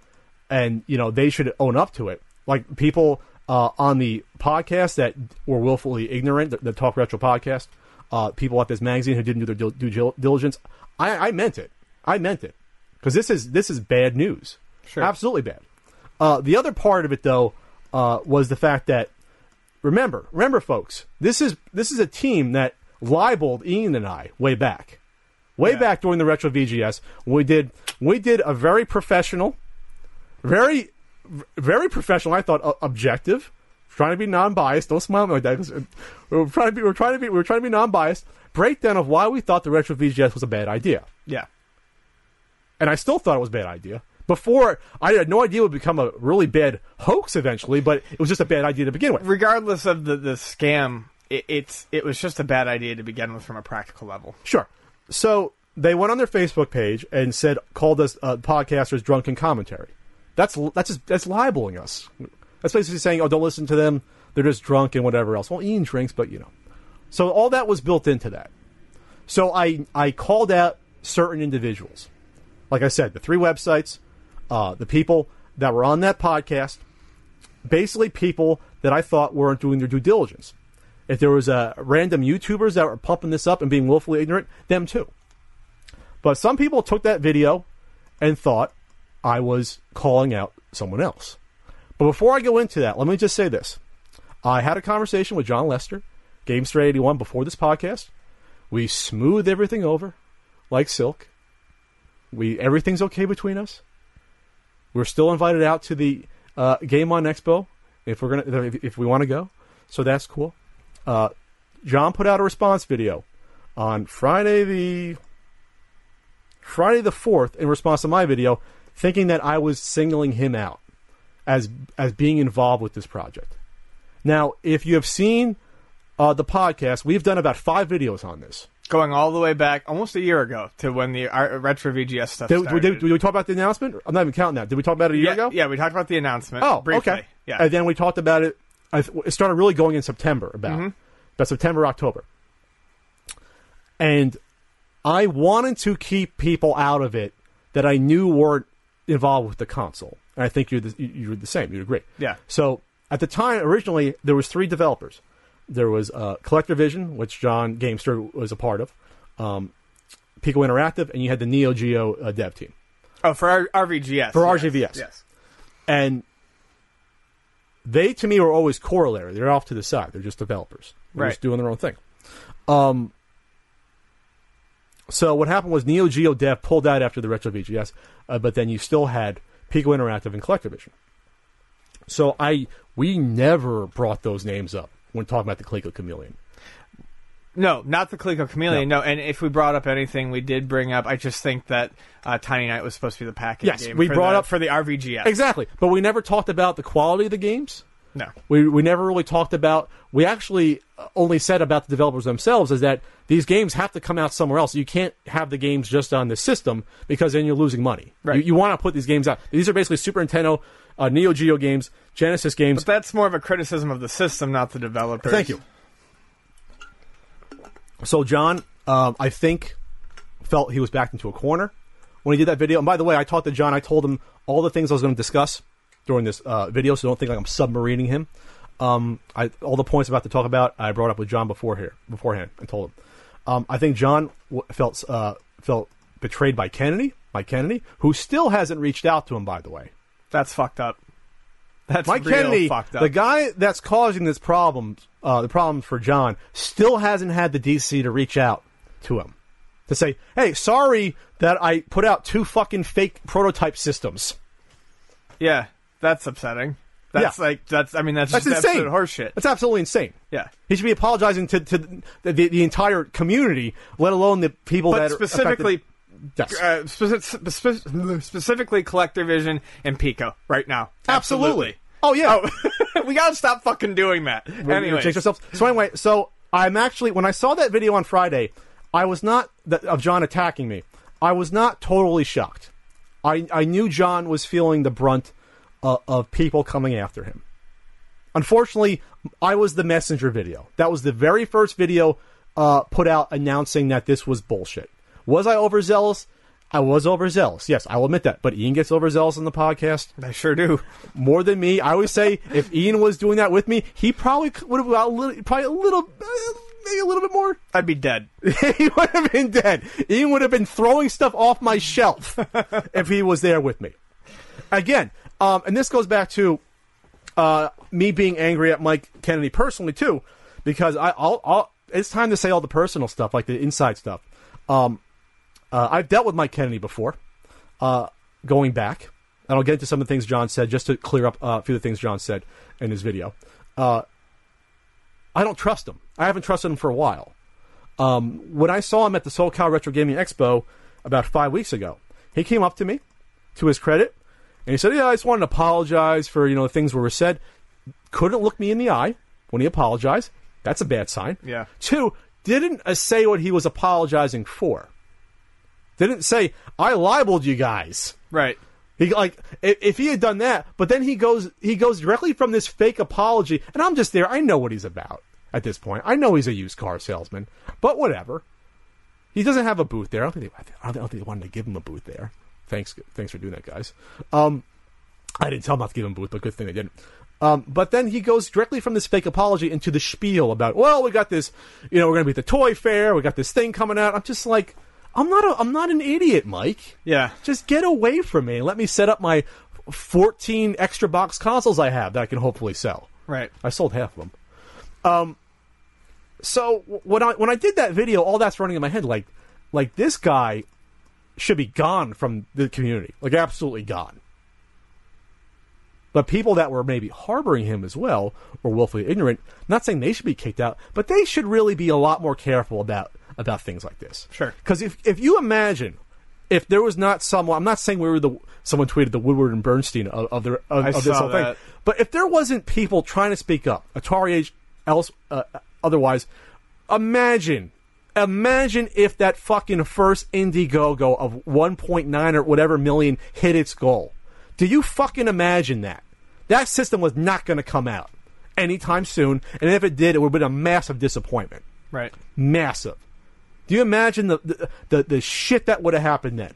and you know they should own up to it, like people uh, on the podcast that were willfully ignorant, the, the Talk Retro podcast, uh, people at this magazine who didn't do their due diligence, I, I meant it. I meant it because this is this is bad news. Sure. Absolutely bad. Uh, the other part of it, though, uh, was the fact that remember, remember, folks, this is this is a team that libeled Ian and I way back, way Yeah. back during the retro VGS. We did we did a very professional, very very professional. I thought uh, objective, trying to be non-biased. Don't smile at me like that. uh, We're trying to be we're trying to be we're trying to be non-biased. Breakdown of why we thought the retro VGS was a bad idea Yeah. and I still thought it was a bad idea. Before, I had no idea it would become a really bad hoax eventually, but it was just a bad idea to begin with. Regardless of the the scam, it, it's it was just a bad idea to begin with from a practical level. Sure. So they went on their Facebook page and said, called us uh, podcasters drunken commentary. That's that's just, that's libeling us. That's basically saying, oh, don't listen to them. They're just drunk and whatever else. Well, Ian drinks, but you know. So all that was built into that. So I I called out certain individuals. Like I said, the three websites, uh, the people that were on that podcast, basically people that I thought weren't doing their due diligence. If there was uh, random YouTubers that were pumping this up and being willfully ignorant, them too. But some people took that video and thought I was calling out someone else. But before I go into that, let me just say this. I had a conversation with John Lester, Gamester 81, before this podcast. We smoothed everything over like silk. We everything's okay between us. We're still invited out to the uh, Game On Expo if we're gonna if, if we want to go. So that's cool. Uh, John put out a response video on Friday the Friday the fourth in response to my video, thinking that I was singling him out as as being involved with this project. Now, if you have seen uh, the podcast, we've done about five videos on this. Going all the way back, almost a year ago, to when the uh, retro VGS stuff Did, started. did, did we talk about the announcement? I'm not even counting that. Did we talk about it a year yeah, ago? yeah, we talked about the announcement. Oh, briefly. okay. Yeah, And then we talked about it. It started really going in September, about Mm-hmm. about September, October. And I wanted to keep people out of it that I knew weren't involved with the console. And I think you're the, you- you're the same. You'd agree. Yeah. So at the time, originally there was three developers. There was uh, Collector Vision, which John Gamester was a part of, um, Piko Interactive, and you had the Neo Geo uh, dev team. Oh, for R- RVGS. For yes. RGVS. Yes. and they to me were always corollary. They're off to the side. They're just developers. They're just doing their own thing. Um. So what happened was Neo Geo Dev pulled out after the Retro VGS, uh, but then you still had Piko Interactive and CollectorVision. So I we never brought those names up when talking about the Coleco Chameleon. No, not the Coleco Chameleon. No. and if we brought up anything, we did bring up. I just think that uh, Tiny Knight was supposed to be the package Yes, game. we brought the- up- for the RVGS. Exactly, but we never talked about the quality of the games. No. We, we never really talked about. We actually uh, only said about the developers themselves is that these games have to come out somewhere else. You can't have the games just on the system because then you're losing money. Right. You, you want to put these games out. These are basically Super Nintendo, uh, Neo Geo games, Genesis games. But that's more of a criticism of the system, not the developers. Thank you. So John, um, I think, felt he was backed into a corner when he did that video. And by the way, I talked to John. I told him all the things I was going to discuss during this uh, video, so don't think like I'm submarining him. Um, I, all the points I'm about to talk about, I brought up with John before here beforehand. I told him. Um, I think John w- felt uh, felt betrayed by Kennedy, by Kennedy, who still hasn't reached out to him. By the way, That's fucked up. That's Mike real Kennedy, fucked up. the guy that's causing this problem, uh, the problems for John, still hasn't had the DC to reach out to him to say, "Hey, sorry that I put out two fucking fake prototype systems." yeah, that's upsetting. That's Yeah. like that's. I mean, that's, That's just insane. absolute horseshit. That's absolutely insane. Yeah. He should be apologizing to, to the, the, the entire community, let alone the people But that specifically. Yes. uh, speci- spe- specifically Collector Vision and Piko right now. absolutely. Oh yeah. Oh, we gotta stop fucking doing that. Anyway, change ourselves. So anyway, so I'm actually when I saw that video on Friday, I was not of John attacking me. I was not totally shocked. I I knew John was feeling the brunt uh, of people coming after him. Unfortunately, I was the messenger video. That was the very first video uh, put out announcing that this was bullshit. Was I overzealous? I was overzealous. Yes, I will admit that. But Ian gets overzealous on the podcast I sure do. more than me. I always say if Ian was doing that with me, he probably would have got a little, probably a little, uh, maybe a little bit more. I'd be dead. he would have been dead. Ian would have been throwing stuff off my shelf if he was there with me. Again, um, and this goes back to uh, me being angry at Mike Kennedy personally too, because I'll, it's time to say all the personal stuff, like the inside stuff. Um, uh, I've dealt with Mike Kennedy before, uh, going back, and I'll get into some of the things John said just to clear up uh, a few of the things John said in his video. Uh, I don't trust him. I haven't trusted him for a while. Um, when I saw him at the SoCal Retro Gaming Expo about five weeks ago, he came up to me, to his credit, and he said, "Yeah, I just wanted to apologize for you know the things were said." Couldn't look me in the eye when he apologized. That's a bad sign. Yeah. Two, didn't uh, say what he was apologizing for. Didn't say I libeled you guys. Right. He like if, if he had done that, but then he goes he goes directly from this fake apology, and I'm just there. I know what he's about at this point. I know he's a used car salesman, but whatever. He doesn't have a booth there. I don't think they, I don't think they wanted to give him a booth there. Thanks, thanks for doing that, guys. Um, I didn't tell him not to give him a booth, but good thing they didn't. Um, but then he goes directly from this fake apology into the spiel about, well, we got this, you know, we're going to be at the toy fair, we got this thing coming out. I'm just like, I'm not a, I'm not an idiot, Mike. Yeah. Just get away from me and let me set up my 14 extra box consoles I have that I can hopefully sell. Right. I sold half of them. Um, so when I when I did that video, all that's running in my head like like this guy should be gone from the community, like absolutely gone. But people that were maybe harboring him as well, or willfully ignorant, not saying they should be kicked out, but they should really be a lot more careful about about things like this. Sure. Because if if you imagine if there was not someone, I'm not saying we were the someone tweeted the Woodward and Bernstein of, of, the, of, of this whole thing, that. but if there wasn't people trying to speak up, Atari Age, else uh, otherwise, imagine, imagine if that fucking first Indiegogo of 1.9 or whatever million hit its goal. Do you fucking imagine that? That system was not going to come out anytime soon, and if it did, it would have been a massive disappointment. Right. Massive. Do you imagine the the, the, the shit that would have happened then?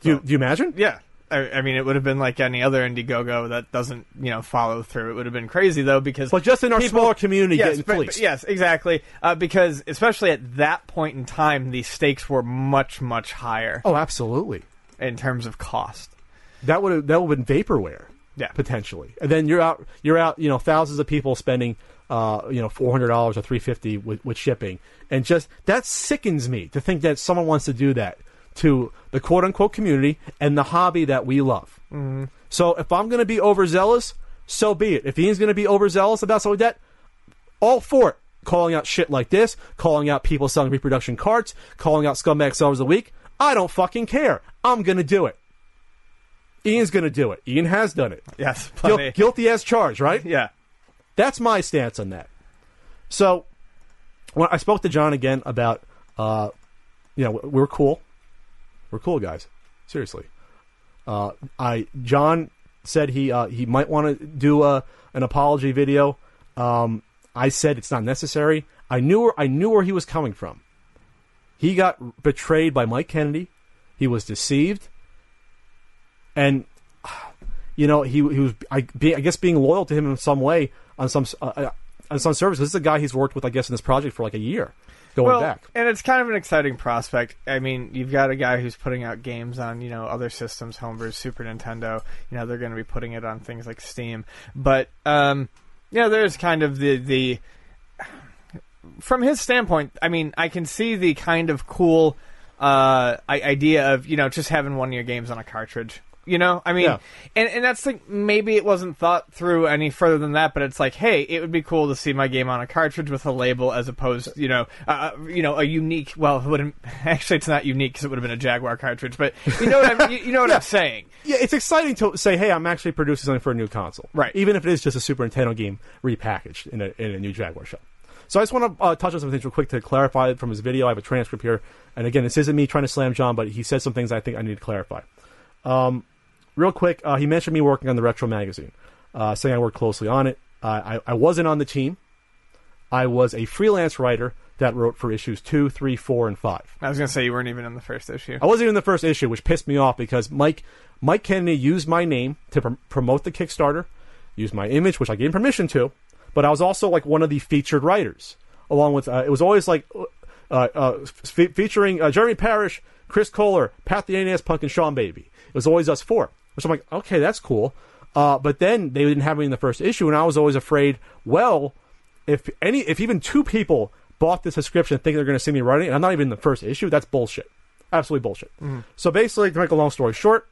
Do you, do you imagine? Yeah. I, I mean, it would have been like any other Indiegogo that doesn't, you know, follow through. It would have been crazy though because. But just in our people- smaller community, yes, getting but- but yes, exactly. Uh, because especially at that point in time, the stakes were much, much higher Oh, absolutely. in terms of cost. That would have that would have been vaporware. Yeah. potentially. And then you're out you're out, you know, thousands of people spending uh, you know, four hundred dollars or three fifty with, with shipping. And just that sickens me to think that someone wants to do that to the quote unquote community and the hobby that we love. Mm-hmm. So if I'm gonna be overzealous, so be it. If Ian's gonna be overzealous about something like that, all for it. Calling out shit like this, calling out people selling reproduction carts, calling out scumbag sellers a week. I don't fucking care. I'm gonna do it. Ian's gonna do it. Ian has done it. Yes, Guil- guilty as charged, right? yeah. That's my stance on that. So, when I spoke to John again about, uh, you know, we're cool, we're cool guys. Seriously, uh, I John said he uh, he might want to do a an apology video. Um, I said it's not necessary. I knew where, I knew where he was coming from. He got betrayed by Mike Kennedy. He was deceived, and you know he he was I, be, I guess being loyal to him in some way on some uh, uh, on some service. This is a guy he's worked with, I guess, in this project for like a year going well, back. and it's kind of an exciting prospect. I mean, you've got a guy who's putting out games on, you know, other systems, Homebrew, Super Nintendo. You know, they're going to be putting it on things like Steam. But, um, you know, there's kind of the, the, from his standpoint, I mean, I can see the kind of cool, uh, idea of, you know, just having one of your games on a cartridge. You know, I mean, Yeah. and and that's like maybe it wasn't thought through any further than that, but it's like, hey, it would be cool to see my game on a cartridge with a label as opposed, you know, uh, you know, a unique. Well, it wouldn't actually. It's not unique because it would have been a Jaguar cartridge, but you know what I'm, you, you know what I'm saying. Yeah, it's exciting to say, hey, I'm actually producing something for a new console. Right. Even if it is just a Super Nintendo game repackaged in a, in a new Jaguar shell. So I just want to uh, touch on some things real quick to clarify from his video. I have a transcript here. And again, this isn't me trying to slam John, but he said some things I think I need to clarify. Um, real quick, uh, he mentioned me working on the Retro magazine, uh, saying I worked closely on it. Uh, I, I wasn't on the team. I was a freelance writer that wrote for issues two, three, four, and five. I was gonna say you weren't even in the first issue. I wasn't even in the first issue, which pissed me off because Mike Mike Kennedy used my name to pr- promote the Kickstarter, used my image, which I gave him permission to, but I was also like one of the featured writers, along with uh, it was always like uh, uh, fe- featuring uh, Jeremy Parrish, Chris Kohler, Pat the NES Punk, and Sean Baby. It was always us four, which I'm like, okay, that's cool. Uh, but then they didn't have me in the first issue, and I was always afraid. Well, if any, if even two people bought this subscription thinking they're going to see me writing, and I'm not even in the first issue, that's bullshit. Absolutely bullshit. So basically, to make a long story short,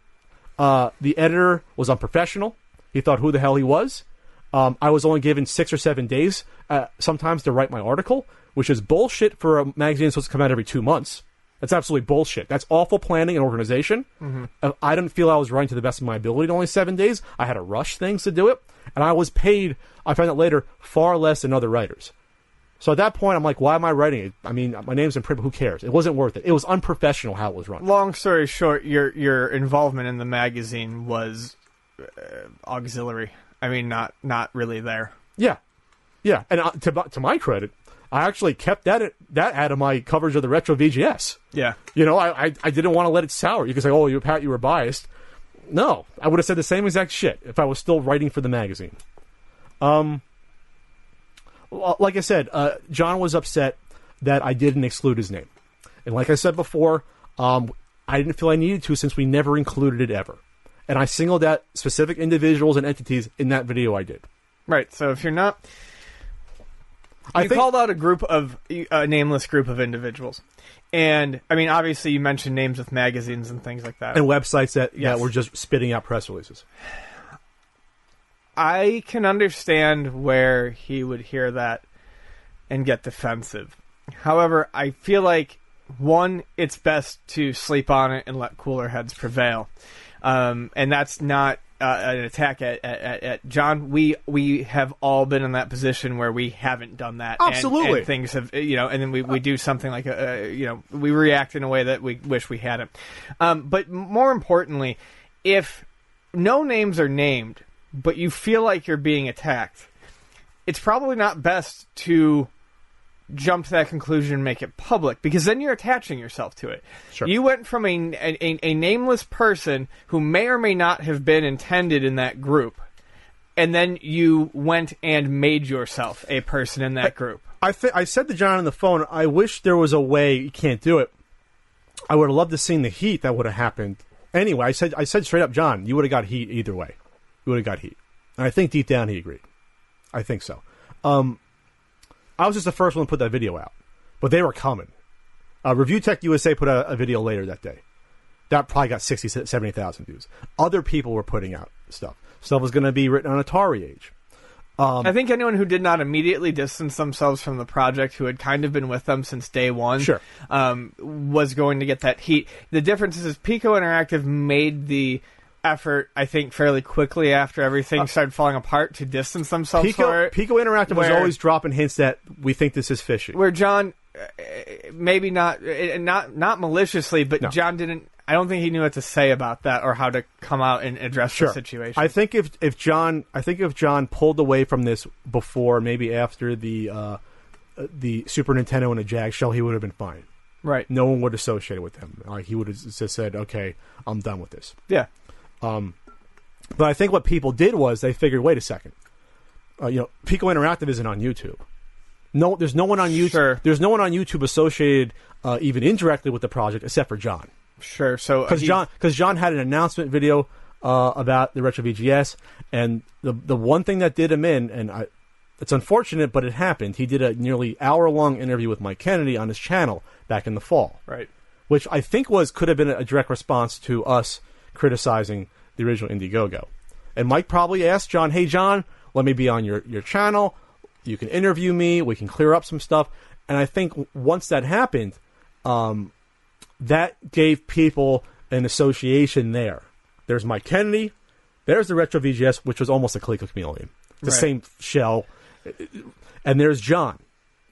uh, the editor was unprofessional. He thought who the hell he was. Um, I was only given six or seven days uh, sometimes to write my article, which is bullshit for a magazine that's supposed to come out every two months. That's absolutely bullshit. That's awful planning and organization. Uh, I didn't feel I was writing to the best of my ability in only seven days. I had to rush things to do it, and I was paid. I found out later far less than other writers. So at that point, I'm like, why am I writing it? I mean, my name's in print, but who cares? It wasn't worth it. It was unprofessional how it was run. Long story short, your your involvement in the magazine was uh, auxiliary. I mean, not not really there. Yeah, yeah. And uh, to to my credit, I actually kept that that out of my coverage of the retro VGS. Yeah. You know, I I, I didn't want to let it sour. You could say, oh, you Pat, you were biased. No, I would have said the same exact shit if I was still writing for the magazine. Um, like I said, uh, John was upset that I didn't exclude his name, and like I said before, um, I didn't feel I needed to since we never included it ever, and I singled out specific individuals and entities in that video I did. Right. So if you're not, I you think- called out a group of a nameless group of individuals, and I mean, obviously, you mentioned names with magazines and things like that. and websites that, Yes. that were just spitting out press releases. I can understand where he would hear that and get defensive. However, I feel like one, it's best to sleep on it and let cooler heads prevail, um, and that's not uh, an attack at, at, at- John. We we have all been in that position where we haven't done that. and- Absolutely. and things have you know, and then we, we do something like a, a you know we react in a way that we wish we hadn't. Um, but more importantly, if no names are named, but you feel like you're being attacked, it's probably not best to jump to that conclusion and make it public because then you're attaching yourself to it. Sure. You went from a, a, a nameless person who may or may not have been intended in that group, and then you went and made yourself a person in that group. I th- I said to John on the phone, I wish there was a way you can't do it. I would have loved to seen the heat that would have happened. Anyway, I said I said straight up, John, you would have got heat either way. You would have got heat, and I think deep down he agreed. I think so. Um, I was just the first one to put that video out, but they were coming. Uh, Review Tech USA put out a video later that day. That probably got 60, 70,000 views. Other people were putting out stuff. Stuff was going to be written on Atari Age. I think anyone who did not immediately distance themselves from the project, who had kind of been with them since day one, Sure. um, was going to get that heat. The difference is Piko Interactive made the effort, I think, fairly quickly after everything started falling apart to distance themselves for Piko, it. Piko Interactive was where- always dropping hints that we think this is fishy. where John, uh, maybe not, uh, not not maliciously, but No. John didn't. I don't think he knew what to say about that or how to come out and address the situation. I think if if John, I think if John pulled away from this before, maybe after the uh, uh, the Super Nintendo and the Jag shell, he would have been fine. right. No one would associate it with him. Like he would have just said, "Okay, I'm done with this." Yeah. But I think what people did was they figured, wait a second, uh, you know, Piko Interactive isn't on YouTube. No, there's no one on YouTube. Sure. There's no one on YouTube associated uh, even indirectly with the project except for John. Sure. So because John because John had an announcement video uh, about the retro VGS, and the the one thing that did him in, and I, it's unfortunate, but it happened. He did a nearly hour long interview with Mike Kennedy on his channel back in the fall, Right. which I think was could have been a direct response to us criticizing the original Indiegogo. And Mike probably asked John, "Hey John, let me be on your your channel. You can interview me. We can clear up some stuff." And I think once that happened, um, that gave people an association there. There's Mike Kennedy. There's the Retro VGS, which was almost a Coleco Chameleon, the Right. same shell. And there's John.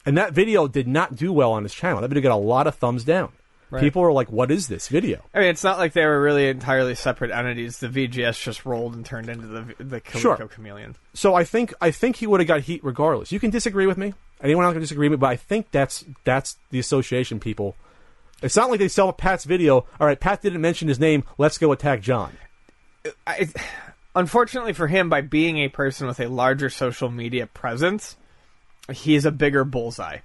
And that video did not do well on his channel. That video got a lot of thumbs down. Right. People are like, "What is this video?" I mean, it's not like they were really entirely separate entities. The VGS just rolled and turned into the the Coleco Sure. Chameleon. So I think I think he would have got heat regardless. You can disagree with me. Anyone else can disagree with me, but I think that's that's the association people. It's not like they sell Pat's video. All right, Pat didn't mention his name. Let's go attack John. I, unfortunately for him, by being a person with a larger social media presence, he is a bigger bullseye.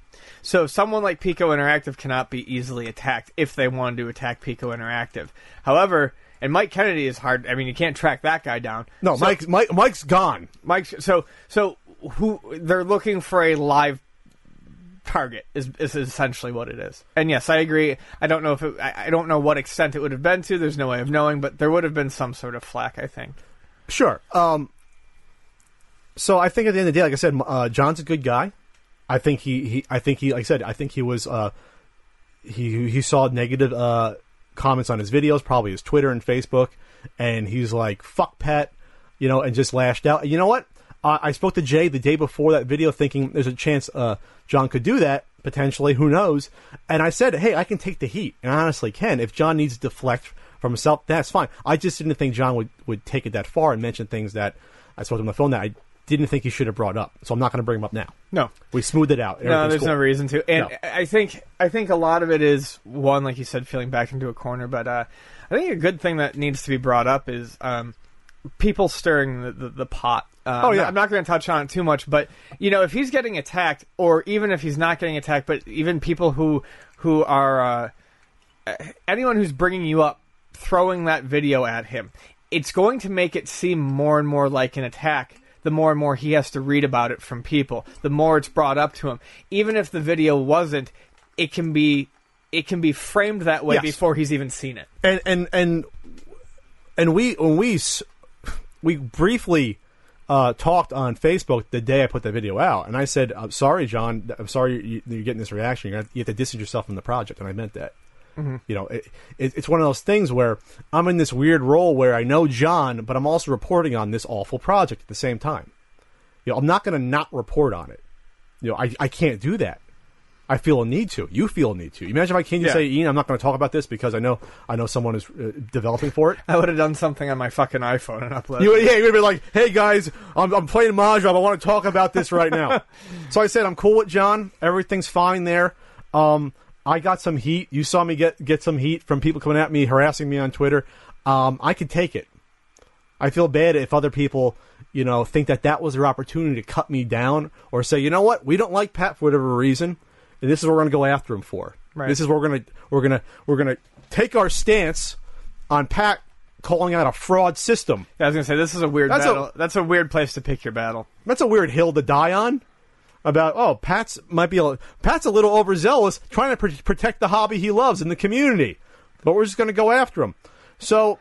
So someone like Piko Interactive cannot be easily attacked if they wanted to attack Piko Interactive. However, and Mike Kennedy is hard. I mean, you can't track that guy down. No, So- Mike, Mike Mike's gone. Mike. So so who they're looking for a live target is is essentially what it is. And yes, I agree. I don't know if it, I, I don't know what extent it would have been to. There's no way of knowing, but there would have been some sort of flack. I think. Sure. Um, so I think at the end of the day, like I said, uh, John's a good guy. I think he, he I think he like I said, I think he was uh, he he saw negative uh, comments on his videos, probably his Twitter and Facebook, and he's like, "Fuck Pat," you know, and just lashed out. You know what? Uh, I spoke to Jay the day before that video, thinking there's a chance uh, John could do that potentially. Who knows? And I said, "Hey, I can take the heat," and I honestly can. If John needs to deflect from himself, that's fine. I just didn't think John would would take it that far and mention things that I spoke to him on the phone that I didn't think he should have brought up. So I'm not going to bring him up now. No, We smoothed it out. No, there's cool. no reason to. And No. I think I think a lot of it is one, like you said, feeling back into a corner. But uh, I think a good thing that needs to be brought up is um, people stirring the, the, the pot. Uh, Oh, yeah. I'm not going to touch on it too much, but you know, if he's getting attacked, or even if he's not getting attacked, but even people who who are uh, anyone who's bringing you up, throwing that video at him, it's going to make it seem more and more like an attack. The more and more he has to read about it from people, the more it's brought up to him. Even if the video wasn't, it can be it can be framed that way Yes. before he's even seen it. and and and and we when we we briefly uh, talked on Facebook the day I put the video out, and I said, "I'm sorry, John. I'm sorry you, you're getting this reaction. You have to distance yourself from the project," and I meant that. You know, it, it, it's one of those things where I'm in this weird role where I know John, but I'm also reporting on this awful project at the same time. You know, I'm not going to not report on it. You know, I, I can't do that. I feel a need to. You feel a need to. Imagine if I came to Yeah. say, Ian, I'm not going to talk about this because I know I know someone is uh, developing for it. I would have done something on my fucking iPhone and uploaded. You, yeah, you would be like, hey guys, I'm, I'm playing Mahjong. I want to talk about this right now. so I said, I'm cool with John. Everything's fine there. Um, I got some heat. You saw me get get some heat from people coming at me, harassing me on Twitter. Um, I could take it. I feel bad if other people, you know, think that that was their opportunity to cut me down or say, you know what, we don't like Pat for whatever reason, and this is what we're going to go after him for. Right. This is what we're going to we're going to we're going to take our stance on Pat calling out a fraud system. I was gonna say this is a weird That's a- That's a weird place to pick your battle. That's a weird hill to die on. About oh, Pat's might be a, Pat's a little overzealous, trying to pr- protect the hobby he loves in the community, but we're just going to go after him. So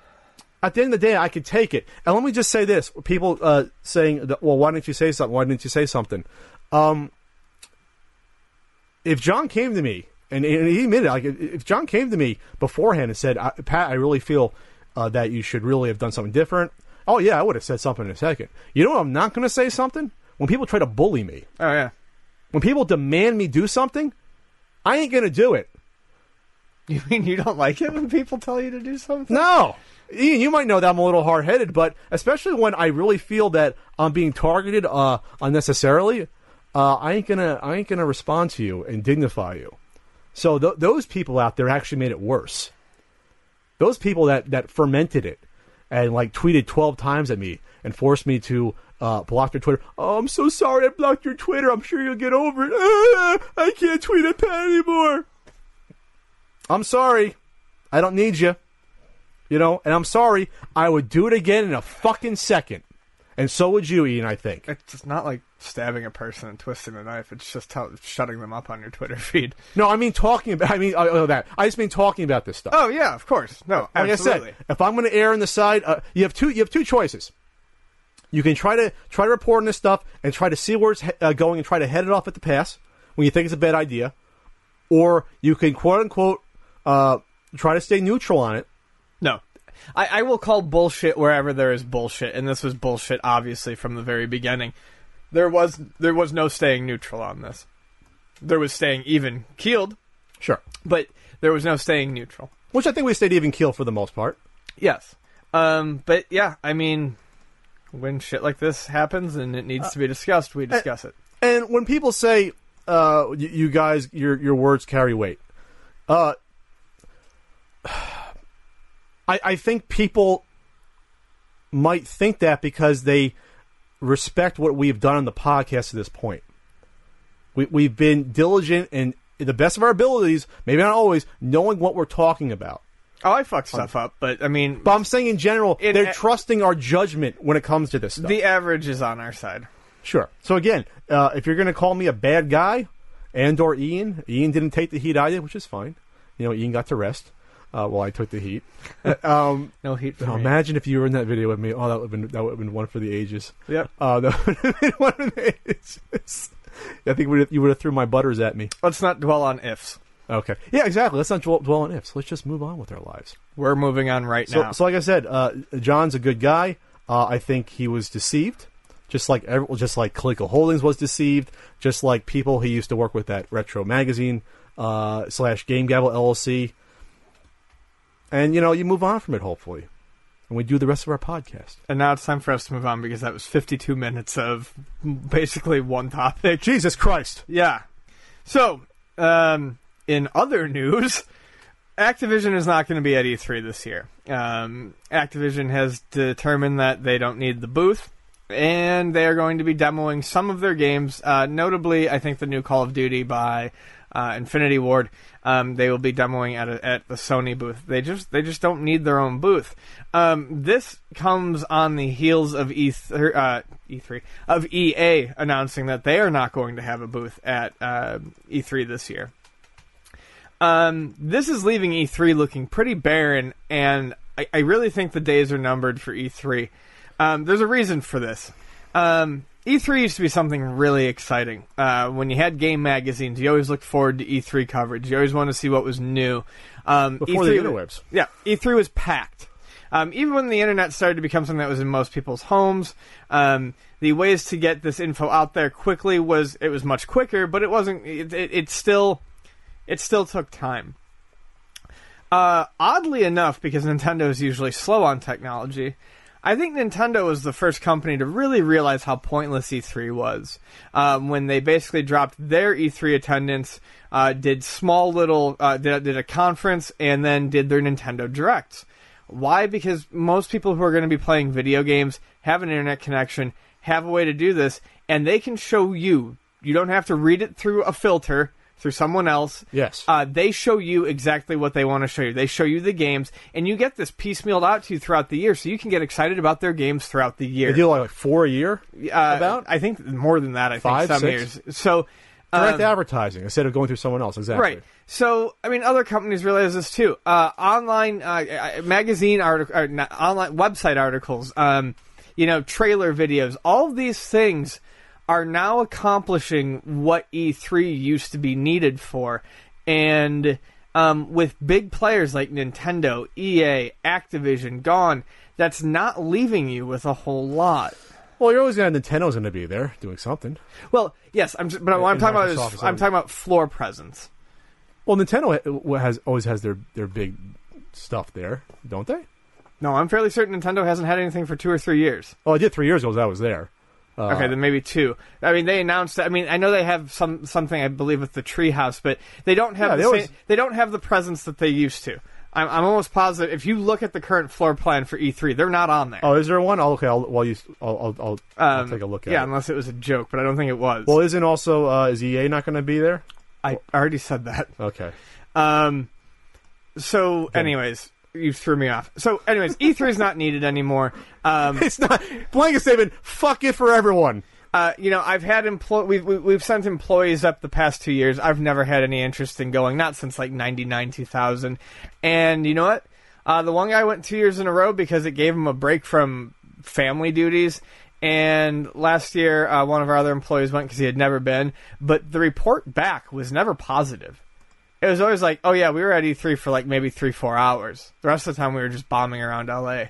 at the end of the day, I could take it. And let me just say this: people uh, saying, that, "Well, why didn't you say something? Why didn't you say something?" Um, if John came to me and, and he admitted, like, if John came to me beforehand and said, I, "Pat, I really feel uh, that you should really have done something different," oh yeah, I would have said something in a second. You know what? I'm not going to say something when people try to bully me. Oh yeah. When people demand me do something, I ain't going to do it. You mean you don't like it when people tell you to do something? No. Ian, you might know that I'm a little hard headed, but especially when I really feel that I'm being targeted uh, unnecessarily, uh, I ain't gonna I ain't gonna respond to you and dignify you. So th- those people out there actually made it worse. Those people that that fermented it and like tweeted 12 times at me and forced me to uh, block their Twitter. Oh, I'm so sorry I blocked your Twitter. I'm sure you'll get over it. Ah, I can't tweet at Pat anymore. I'm sorry. I don't need you. You know, and I'm sorry, I would do it again in a fucking second. And so would you, Ian, I think. It's just not like stabbing a person and twisting the knife. It's just tell- shutting them up on your Twitter feed. No, I mean talking about, I mean, uh, uh, that. I just mean talking about this stuff. Oh yeah, of course. No, like absolutely. I said, if I'm going to err on the side, uh, you have two, you have two choices. You can try to try to report on this stuff and try to see where it's he- uh, going and try to head it off at the pass when you think it's a bad idea, or you can quote unquote uh, try to stay neutral on it. No. I, I will call bullshit wherever there is bullshit, and this was bullshit obviously from the very beginning. There was there was no staying neutral on this. There was staying even keeled, Sure. but there was no staying neutral. Which I think we stayed even keel for the most part. Yes. Um, but yeah, I mean, when shit like this happens and it needs to be discussed, we discuss it. And when people say, uh, you, you guys, your your words carry weight, uh, I I think people might think that because they respect what we've done on the podcast to this point. We we've been diligent and the best of our abilities, maybe not always, knowing what we're talking about. Oh, I fuck stuff up, but I mean, But I'm saying in general, In they're a- trusting our judgment when it comes to this stuff. the average is on our side. Sure. So again, uh, if you're going to call me a bad guy, and or Ian, Ian didn't take the heat I did, which is fine. You know, Ian got to rest uh, while I took the heat. um, No heat for now me. imagine if you were in that video with me. Oh, that would have been that would have been one for the ages. Yep. Uh, that would have been one for the ages. I think would you would have threw my butters at me. Let's not dwell on ifs. Okay. Yeah, exactly. Let's not dwell, dwell on ifs. Let's just move on with our lives. We're moving on right So, now. so like I said, uh, John's a good guy. Uh, I think he was deceived, just like every, just like Coleco Holdings was deceived, just like people he used to work with at Retro Magazine uh, slash Game Gavel LLC. And you know, you move on from it, hopefully, and we do the rest of our podcast. and now it's time for us to move on because that was 52 minutes of basically one topic. Jesus Christ! Yeah. So, um, in other news, Activision is not going to be at E3 this year. Um, Activision has determined that they don't need the booth, and they are going to be demoing some of their games. Uh, notably, I think the new Call of Duty by uh, Infinity Ward. Um, they will be demoing at a, at the Sony booth. They just they just don't need their own booth. Um, this comes on the heels of E uh, E3 of EA announcing that they are not going to have a booth at uh, E3 this year. Um, this is leaving E3 looking pretty barren, and I, I really think the days are numbered for E3. Um, there's a reason for this. Um, E3 used to be something really exciting. Uh, when you had game magazines, you always looked forward to E3 coverage. You always wanted to see what was new. Um, Before the interwebs. yeah, E3 was packed. Um, even when the internet started to become something that was in most people's homes, um, the ways to get this info out there quickly was it was much quicker, but it wasn't. It, it, it still it still took time. Uh, oddly enough, because Nintendo is usually slow on technology, I think Nintendo was the first company to really realize how pointless E3 was um, when they basically dropped their E3 attendance, uh, did small little, uh, did, did a conference, and then did their Nintendo Directs. Why? Because most people who are going to be playing video games have an internet connection, have a way to do this, and they can show you. You don't have to read it through a filter through someone else. Yes. Uh, they show you exactly what they want to show you. They show you the games, and you get this piecemealed out to you throughout the year, so you can get excited about their games throughout the year. They do like four a year. Uh, about? I think more than that. I Five, think some six? years. So. Direct um, advertising instead of going through someone else. Exactly. Right. So, I mean, other companies realize this too. Uh, online uh, uh, magazine article, online website articles, um, you know, trailer videos. All these things are now accomplishing what E3 used to be needed for, and um, with big players like Nintendo, EA, Activision gone, that's not leaving you with a whole lot. Well, you're always gonna Nintendo's gonna be there doing something. Well, yes, I'm. Just, but what I'm talking about Microsoft is is I'm talking about floor presence. Well, Nintendo has always has their their big stuff there, don't they? No, I'm fairly certain Nintendo hasn't had anything for two or three years. Oh, I did three years ago. I was there. Uh, Okay, then maybe two. I mean, they announced. I mean, I know they have some something I believe with the Treehouse, but they don't have Yeah, the they always- same, they don't have the presence that they used to. I'm, I'm almost positive. If you look at the current floor plan for E3, they're not on there. Oh, is there one? Oh, okay, I'll, well, you, I'll, I'll, I'll, I'll Um, take a look at it. yeah, it. unless it was a joke, but I don't think it was. Well, isn't also uh, is EA not going to be there? I already said that. Okay. Um, so, anyways, you threw me off. So, anyways, E3 is not needed anymore. Um, It's not blanket statement. Fuck it for everyone. Uh, you know, I've had employ we've, we've sent employees up the past two years. I've never had any interest in going, not since like '99, 2000. And you know what? Uh, the one guy went two years in a row because it gave him a break from family duties. And last year, uh, one of our other employees went because he had never been. But the report back was never positive. It was always like, oh yeah, we were at E3 for like maybe three, four hours. The rest of the time, we were just bombing around LA,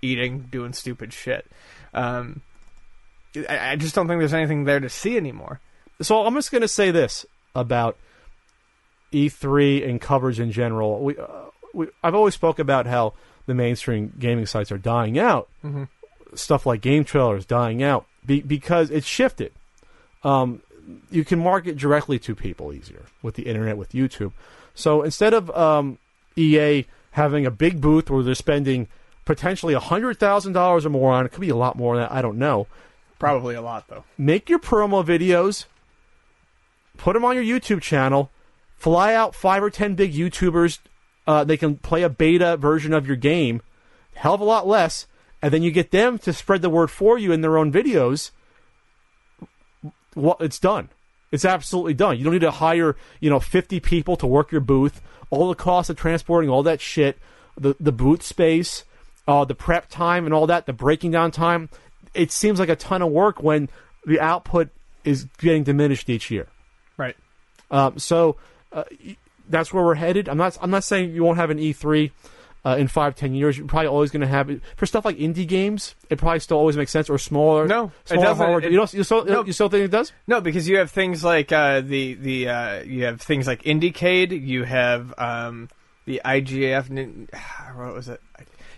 eating, doing stupid shit. Um, I, I just don't think there's anything there to see anymore. So I'm just going to say this about E3 and coverage in general, we, uh, we I've always spoke about how the mainstream gaming sites are dying out. Mhm. Stuff like game trailers dying out be, because it's shifted. Um, you can market directly to people easier with the internet, with YouTube. So instead of um, EA having a big booth where they're spending potentially hundred thousand dollars or more on it, could be a lot more than that. I don't know. Probably a lot though. Make your promo videos, put them on your YouTube channel, fly out five or ten big YouTubers. Uh, they can play a beta version of your game, hell of a lot less, and then you get them to spread the word for you in their own videos. Well, it's done. It's absolutely done. You don't need to hire, you know, 50 people to work your booth. All the cost of transporting all that shit, the the booth space, uh, the prep time and all that, the breaking down time. It seems like a ton of work when the output is getting diminished each year. Right. Um, so uh, that's where we're headed. I'm not. I'm not saying you won't have an E3 uh, in five, ten years. You're probably always going to have it for stuff like indie games. It probably still always makes sense or smaller. No, it doesn't. It- you don't. You still. no. You still think it does? No, because you have things like uh, the the uh, you have things like Indiecade. You have um, the IGF. What was it?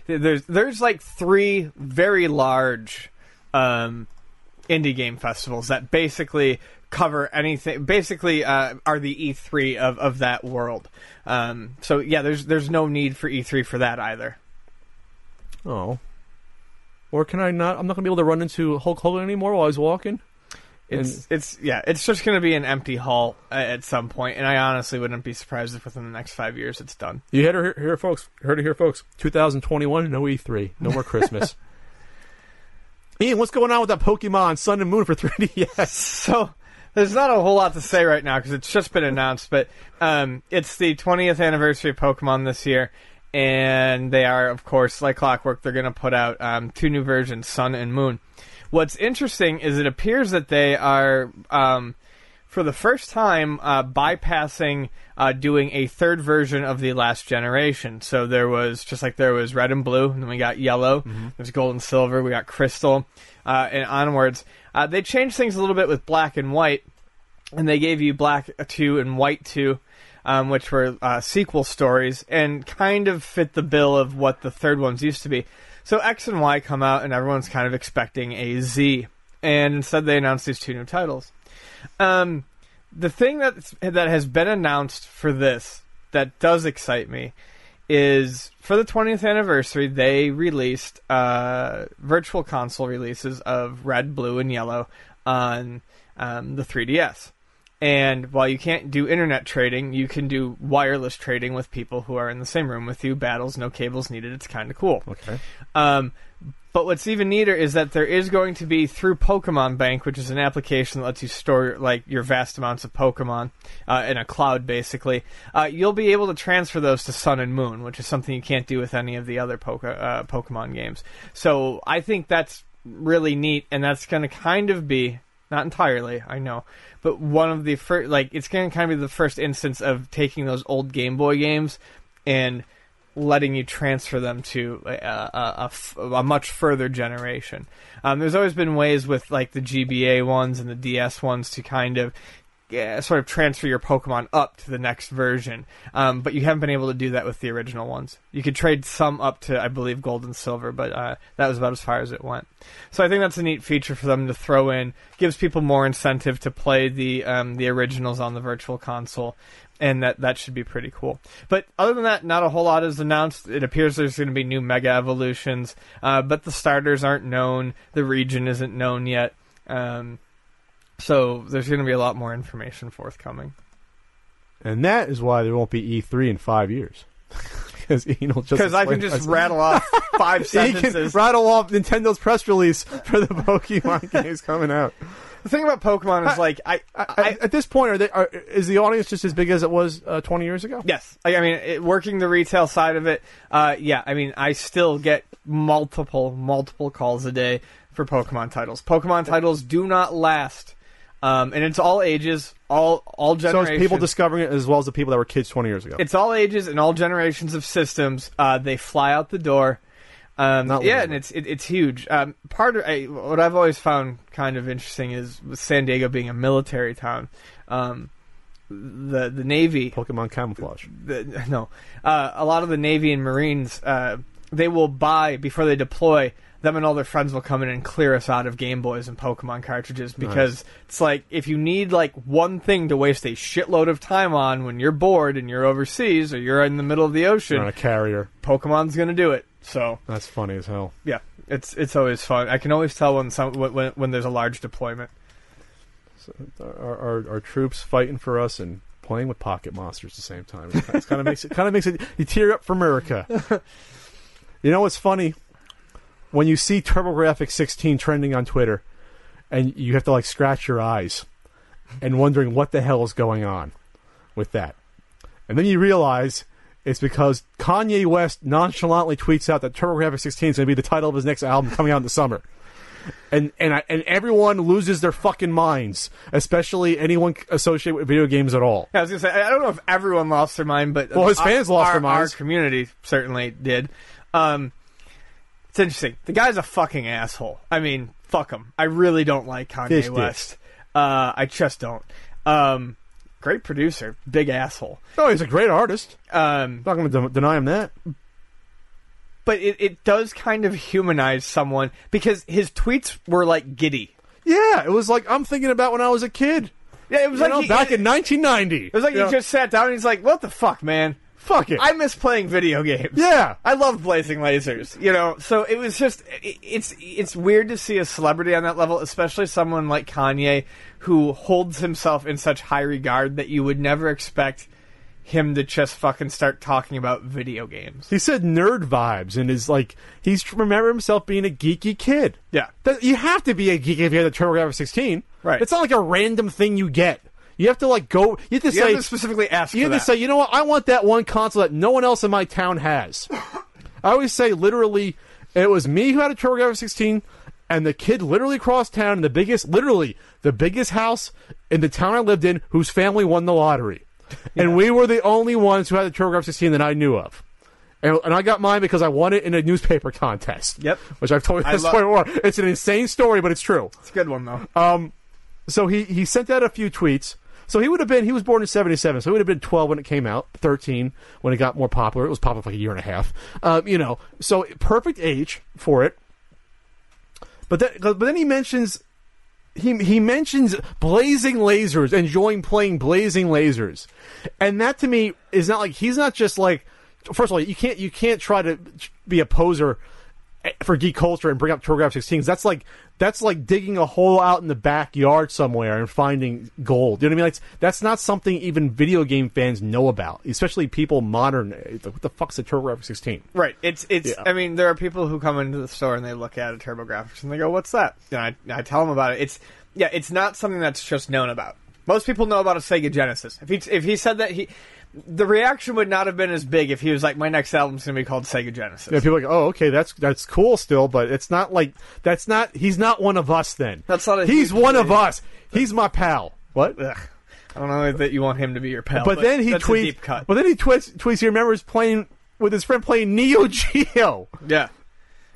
There's there's like three very large um, indie game festivals that basically cover anything. Basically, uh, are the E3 of, of that world. Um, so yeah, there's there's no need for E3 for that either. Oh. Or can I not? I'm not going to be able to run into Hulk Hogan anymore while I was walking. It's it's yeah, it's just going to be an empty hall uh, at some point, and I honestly wouldn't be surprised if within the next five years it's done. You heard it here, folks. Heard it here, folks. 2021, no E3, no more Christmas. Ian, what's going on with that Pokemon Sun and Moon for 3DS? So there's not a whole lot to say right now because it's just been announced, but um, it's the 20th anniversary of Pokemon this year, and they are, of course, like clockwork. They're going to put out um, two new versions, Sun and Moon. What's interesting is it appears that they are, um, for the first time, uh, bypassing uh, doing a third version of the last generation. So there was just like there was red and blue, and then we got yellow. There's gold and silver. We got crystal, uh, and onwards. Uh, they changed things a little bit with black and white, and they gave you black two and white two. Um, which were uh, sequel stories and kind of fit the bill of what the third ones used to be. So X and Y come out, and everyone's kind of expecting a Z, and instead they announced these two new titles. Um, the thing that that has been announced for this that does excite me is for the 20th anniversary they released uh, virtual console releases of red, blue, and yellow on um, the 3DS. And while you can't do internet trading, you can do wireless trading with people who are in the same room with you. Battles, no cables needed. It's kind of cool. Okay. Um, but what's even neater is that there is going to be through Pokemon Bank, which is an application that lets you store like your vast amounts of Pokemon uh, in a cloud, basically. Uh, you'll be able to transfer those to Sun and Moon, which is something you can't do with any of the other Poke- uh, Pokemon games. So I think that's really neat, and that's going to kind of be not entirely, I know, but one of the first, like it's going to kind of be the first instance of taking those old Game Boy games and letting you transfer them to a much further generation. Um, there's always been ways with like the GBA ones and the DS ones to kind of yeah, sort of transfer your Pokemon up to the next version, um, but you haven't been able to do that with the original ones. You could trade some up to, I believe, Gold and Silver, but uh, that was about as far as it went. So I think that's a neat feature for them to throw in. Gives people more incentive to play the um, the originals on the Virtual Console, and that that should be pretty cool. But other than that, not a whole lot is announced. It appears there's going to be new Mega Evolutions, uh, but the starters aren't known. The region isn't known yet. Um, so there's going to be a lot more information forthcoming. And that is why there won't be E3 in five years. Because Ian will just Because I can just us- rattle off five He can sentences. rattle off Nintendo's press release for the Pokemon games coming out. The thing about Pokemon is like I, I, I, at this point, are they? Are, is the audience just as big as it was uh, 20 years ago? Yes, like, I mean, it, working the retail side of it, uh, yeah. I mean, I still get multiple, multiple calls a day for Pokemon titles. Pokemon titles do not last, um, and it's all ages, all all So generations. it's people discovering it as well as the people that were kids 20 years ago. it's all ages and all generations of systems. Uh, they fly out the door. Um, yeah, literally. and it's it, it's huge. Um, part of I, what I've always found kind of interesting is with San Diego being a military town. Um, the the Navy Pokemon camouflage. the, no, uh, a lot of the Navy and Marines, uh, they will buy before they deploy. Them and all their friends will come in and clear us out of Game Boys and Pokemon cartridges because it's like if you need like one thing to waste a shitload of time on when you're bored and you're overseas or you're in the middle of the ocean, on a carrier. Pokemon's gonna do it. So That's funny as hell. yeah, it's it's always fun. I can always tell when some when when, there's a large deployment. Our, our, our troops fighting for us and playing with pocket monsters at the same time. It kind of makes it kind of makes it you tear up for America. you know what's funny? When you see TurboGrafx 16 trending on Twitter, and you have to like scratch your eyes and wondering what the hell is going on with that, and then you realize it's because Kanye West nonchalantly tweets out that TurboGrafx 16 is going to be the title of his next album coming out in the summer and and I, and everyone loses their fucking minds, especially anyone associated with video games at all. Yeah, I was gonna say I don't know if everyone lost their mind, but Well, his fans lost our, their minds. Our community certainly did. Um, it's interesting. The guy's a fucking asshole. I mean, fuck him. I really don't like Kanye Fish. West. Uh, I just don't. Um, great producer, big asshole. Oh, he's a great artist. Um, Not going to de- deny him that. but it, it does kind of humanize someone because his tweets were like giddy. Yeah, it was like I'm thinking about when I was a kid. Yeah, it was You like know, he, back in 1990. it was like You he just sat down and he's like, "What the fuck, man? Fuck it. I miss playing video games." yeah, I love blazing lasers, you know. So it was just it, it's it's weird to see a celebrity on that level, especially someone like Kanye who holds himself in such high regard that you would never expect him to just fucking start talking about video games. he said nerd vibes and is like he's remember himself being a geeky kid. Yeah. That, you have to be a geek if you had a TurboGrafx 16. Right. It's not like a random thing you get. You have to like go. You have to You say have to specifically ask You have that. to say, you know what? I want that one console that no one else in my town has. I always say, literally, it was me who had a TurboGrafx 16, and the kid literally across town in the biggest, literally the biggest house in the town I lived in, whose family won the lottery, and we were the only ones who had the TurboGrafx 16 that I knew of. And, and I got mine because I won it in a newspaper contest. Yep. Which I've told you this story before. It's an insane story, but it's true. it's a good one though. Um, so he he sent out a few tweets. So he would have been he was born in '77, so he would have been 12 when it came out, 13 when it got more popular. It was popular for like a year and a half. Um, you know, so perfect age for it. But then but then he mentions he he mentions blazing lasers, enjoying playing blazing lasers, and that to me is not like he's not just like. First of all, you can't you can't try to be a poser for geek culture and bring up TurboGrafx 16s. That's like that's like digging a hole out in the backyard somewhere and finding gold. You know what I mean? Like, that's not something even video game fans know about, especially people modern. Like, what the fuck's a TurboGrafx 16? Right. It's it's. Yeah. I mean, there are people who come into the store and they look at a TurboGrafx and they go, "What's that?" And I I tell them about it. It's yeah. It's not something that's just known about. Most people know about a Sega Genesis. If he if he said that he. The reaction would not have been as big if he was like, "My next album's gonna be called Sega Genesis." Yeah, people are like, oh, okay, that's that's cool still, but it's not like that's not. He's not one of us. Then That's not a He's one of us. He's my pal. What? Ugh. I don't know that you want him to be your pal, but then he tweets. deep cut. But then he tweets. Tweets. He remembers playing with his friend playing Neo Geo. Yeah.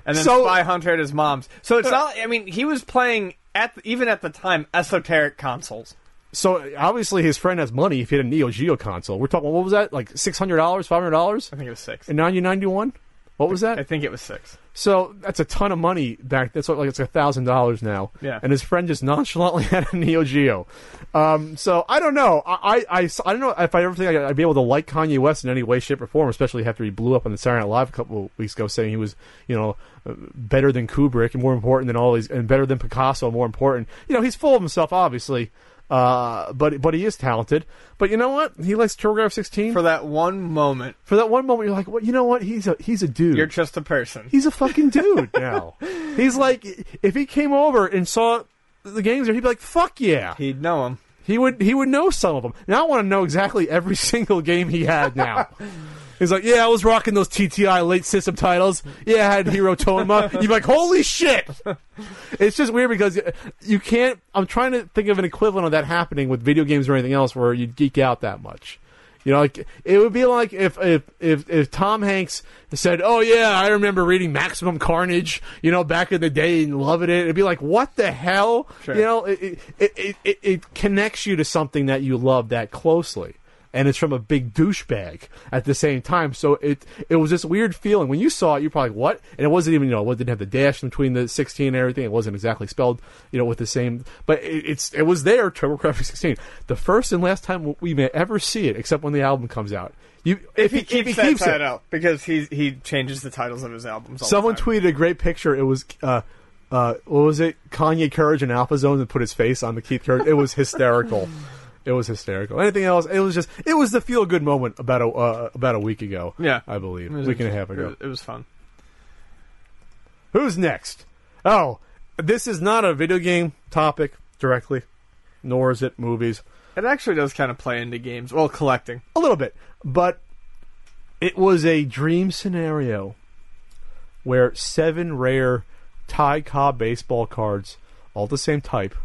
And then So- Spy Hunter at his mom's. So it's uh, not. I mean, he was playing at the, even at the time esoteric consoles. So obviously his friend has money if he had a Neo Geo console. We're talking what was that? Like six hundred dollars, five hundred dollars I think it was six. in nineteen ninety one? What was that? I think it was six. So that's a ton of money back. That's what, like it's a thousand dollars now. Yeah. And his friend just nonchalantly had a Neo Geo. Um, so I don't know. I, I, I, I don't know if I ever think I'd be able to like Kanye West in any way, shape, or form. Especially after he blew up on the Saturday Night Live a couple of weeks ago, saying he was, you know, uh, better than Kubrick and more important than all these, and better than Picasso, more important. You know, he's full of himself, obviously. Uh, but but he is talented. But you know what? He likes TurboGrafx 16 For that one moment, for that one moment. You're like, well, you know what? He's a he's a dude. you're just a person. He's a fucking dude now. He's like, if he came over and saw the games there, he'd be like, "Fuck yeah!" He'd know him. He would he would know some of them. Now I want to know exactly every single game he had. Now he's like, "Yeah, I was rocking those TTI late system titles. Yeah, I had Hero Toma." You'd be like, "Holy shit!" It's just weird because you can't. I'm trying to think of an equivalent of that happening with video games or anything else where you geek out that much. You know, like it would be like if if if, if Tom Hanks said, "Oh yeah, I remember reading Maximum Carnage," you know, back in the day and loving it. It'd be like, "What the hell?" Sure. You know, it it, it it it connects you to something that you love that closely. And it's from a big douchebag at the same time, so it it was this weird feeling when you saw it. You're probably like, "What?" And it wasn't even you know, it didn't have the dash between the 16 and everything. It wasn't exactly spelled, you know, with the same. But it, it's it was there. TurboGrafx 16, the first and last time we may ever see it, except when the album comes out. You If he if keeps he that keeps it. title, because he he changes the titles of his albums. All Someone the time. tweeted a great picture. It was uh, uh, what was it? Kanye Courage and Alpha Zone and put his face on the Keith Courage. It was hysterical. it was hysterical. Anything else? It was just it was the feel good moment about a uh, about a week ago. Yeah. I believe week and a half ago. It was fun. Who's next? Oh, this is not a video game topic directly, nor is it movies. It actually does kind of play into games. Well, collecting. A little bit, but it was a dream scenario where seven rare Ty Cobb baseball cards, all the same type,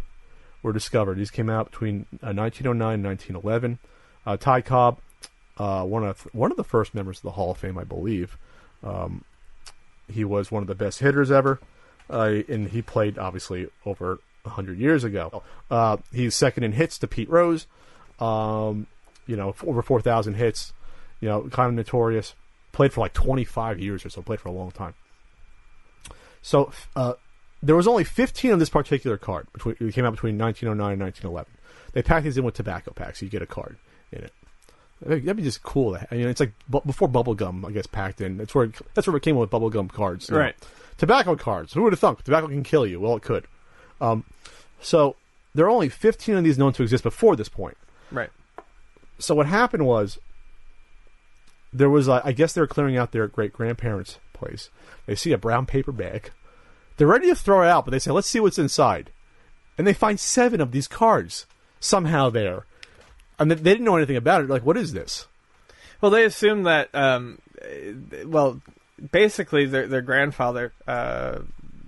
were discovered. These came out between uh, 1909 and 1911. Uh, Ty Cobb, uh, one of one of the first members of the Hall of Fame, I believe. Um, he was one of the best hitters ever, uh, and he played obviously over hundred years ago. Uh, he's second in hits to Pete Rose. Um, you know, over four thousand hits. You know, kind of notorious. Played for like twenty five years or so. Played for a long time. So uh, there was only 15 of this particular card. Between, it came out between 1909 and 1911. They packed these in with tobacco packs, so you get a card in it. That'd be just cool. I mean, it's like bu- before bubblegum, I guess, packed in. That's where it, that's where it came with bubblegum cards. you know. Right. Tobacco cards. Who would have thunk? Tobacco can kill you. Well, it could. Um, so there are only 15 of these known to exist before this point. Right. So what happened was there was, uh, I guess, they were clearing out their great grandparents' place. They see a brown paper bag. They're ready to throw it out, but they say, "Let's see what's inside." And they find seven of these cards somehow there, and they didn't know anything about it. Like, what is this? Well, they assume that. Um, uh, well, basically, their their grandfather uh,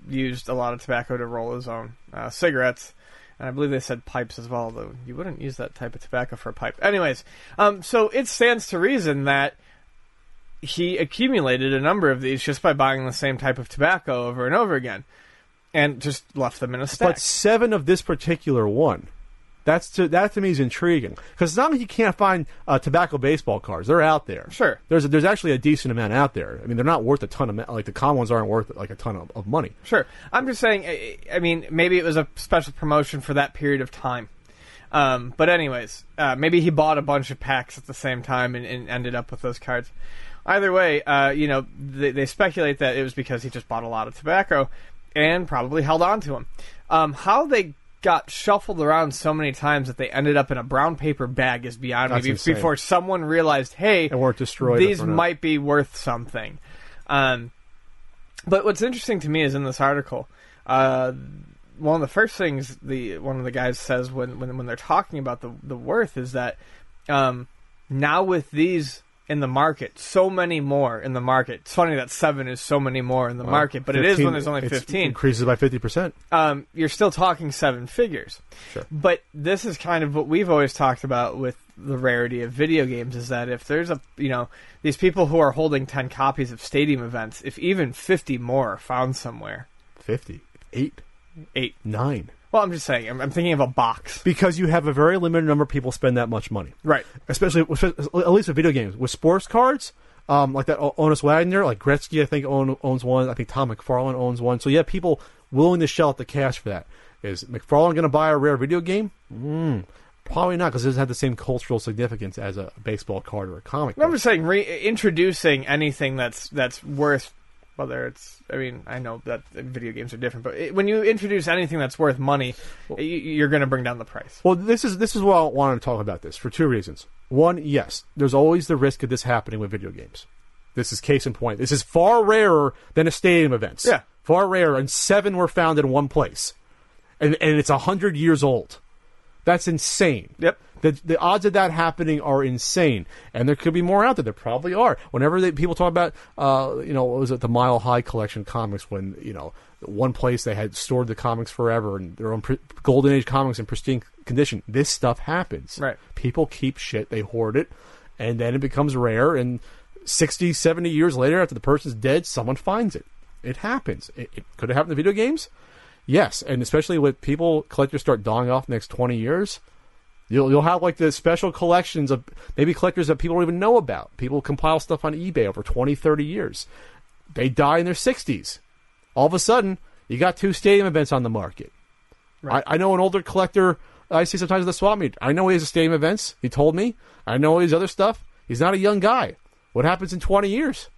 used a lot of tobacco to roll his own uh, cigarettes, and I believe they said pipes as well. Though you wouldn't use that type of tobacco for a pipe. Anyways, um, so it stands to reason that he accumulated a number of these just by buying the same type of tobacco over and over again, and just left them in a stack. But seven of this particular one. That's to, that to me is intriguing because it's not like you can't find uh, tobacco baseball cards; they're out there. Sure. there's a, there's actually a decent amount out there. I mean, they're not worth a ton of like the common ones aren't worth like a ton of, of money. Sure. I'm just saying, I- I mean, maybe it was a special promotion for that period of time. Um, but, anyways, uh, maybe he bought a bunch of packs at the same time and, and ended up with those cards. Either way, uh, you know, they, they speculate that it was because he just bought a lot of tobacco and probably held on to them. Um, how they got shuffled around so many times that they ended up in a brown paper bag is beyond That's me. Insane. Before someone realized, hey, And weren't destroyed these might be worth something. Um, but what's interesting to me is in this article, uh, one of the first things the one of the guys says when when, when they're talking about the the worth is that um, now with these in the market, so many more in the market. It's funny that seven is so many more in the market, but it is when there's only fifteen Increases by fifty percent. um, you're still talking seven figures. Sure. But this is kind of what we've always talked about with the rarity of video games is that if there's a, you know, these people who are holding 10 copies of stadium events, if even 50 more are found somewhere, Fifty, eight, eight. nine. Well, I'm just saying, I'm, I'm thinking of a box. Because you have a very limited number of people spend that much money. Right. especially at least with video games. With sports cards, um, like that O- Honus Wagner, like Gretzky, I think own, owns one. I think Todd McFarlane owns one. So you have people willing to shell out the cash for that. Is McFarlane going to buy a rare video game? Mm, probably not, because it doesn't have the same cultural significance as a baseball card or a comic. I'm just saying, re- introducing anything that's that's worth, whether it's, I mean, I know that video games are different, but it, when you introduce anything that's worth money, you, you're going to bring down the price. Well, this is this is why I wanted to talk about this for two reasons. One, yes, there's always the risk of this happening with video games. This is case in point. This is far rarer than a stadium events. Yeah. far rarer, and seven were found in one place, and and it's a hundred years old. That's insane. Yep. The, the odds of that happening are insane, and there could be more out there. There probably are. Whenever they, people talk about, uh, you know, what was it, the Mile High Collection comics, when you know, one place they had stored the comics forever and their own pr- golden age comics in pristine condition. This stuff happens. Right. People keep shit, they hoard it, and then it becomes rare. And 60, 70 years later, after the person's dead, someone finds it. It happens. It, it could have happened in video games. Yes, and especially with people collectors start dying off the next twenty years, you'll you'll have like the special collections of maybe collectors that people don't even know about. People compile stuff on eBay over 20, 30 years. They die in their sixties. All of a sudden, you got two stadium events on the market. I, I know an older collector I see sometimes at the swap meet. I know he has a stadium events. He told me. I know all his other stuff. He's not a young guy. What happens in twenty years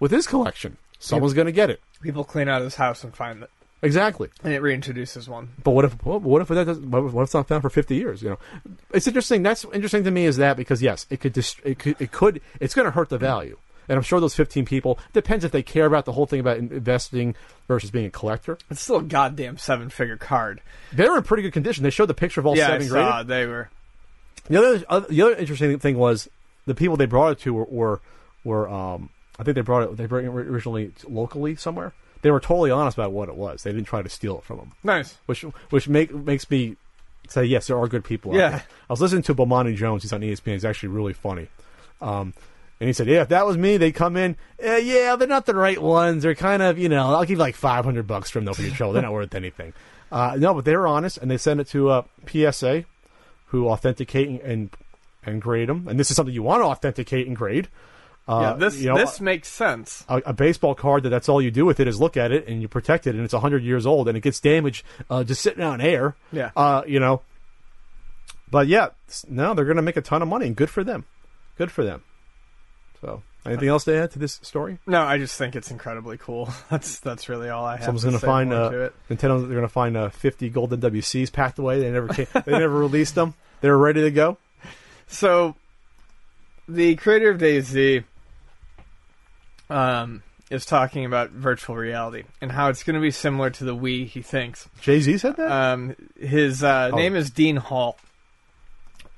with his collection? Someone's going to get it. People clean out his house and find it, Exactly. and it reintroduces one. But what if what if that doesn't, what if it's not found for fifty years? You know, it's interesting. That's interesting to me is that because yes, it could dist- it could it could it's going to hurt the value, and I'm sure those fifteen people depends if they care about the whole thing about investing versus being a collector. It's still a goddamn seven-figure card. They're in pretty good condition. They showed the picture of all yeah, I seven graded. saw they were. The other uh, the other interesting thing was the people they brought it to were were, were um I think they brought it they brought it originally locally somewhere. They were totally honest about what it was. They didn't try to steal it from them. Nice. which which make makes me say yes, there are good people. out Yeah. there. I was listening to Bomani Jones. He's on ESPN. He's actually really funny. Um, and he said, "Yeah, if that was me, they'd come in. Eh, yeah, they're not the right ones. They're kind of, you know, I'll give you like five hundred bucks for them for your show. They're not worth anything. Uh, no, but they were honest, and they sent it to uh, PSA, who authenticate and and grade them. And this is something you want to authenticate and grade. Uh, yeah, this you know, this makes sense. a, a baseball card that that's all you do with it is look at it and you protect it and it's 100 years old and it gets damaged uh, just sitting on air. Yeah. Uh, you know. But yeah, no, they're going to make a ton of money and good for them. Good for them. So, anything else to add to this story? No, I just think it's incredibly cool. That's that's really all I have. Someone's to going to find uh. Nintendo. They're going to find uh, 50 golden WCs packed away. They never came, they never released them. They were ready to go. So, the creator of DayZ um, is talking about virtual reality and how it's going to be similar to the Wii. He thinks. Jay Z said that. Um, his uh, Oh. name is Dean Hall,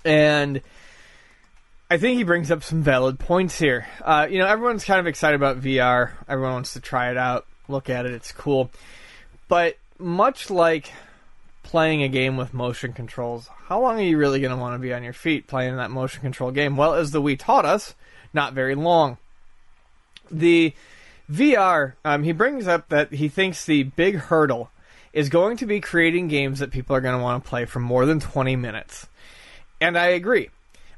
and I think he brings up some valid points here. Uh, you know, everyone's kind of excited about VR. Everyone wants to try it out, look at it. It's cool, but much like playing a game with motion controls, how long are you really going to want to be on your feet playing that motion control game? Well, as the Wii taught us, not very long. The VR, um, he brings up that he thinks the big hurdle is going to be creating games that people are going to want to play for more than 20 minutes. And I agree.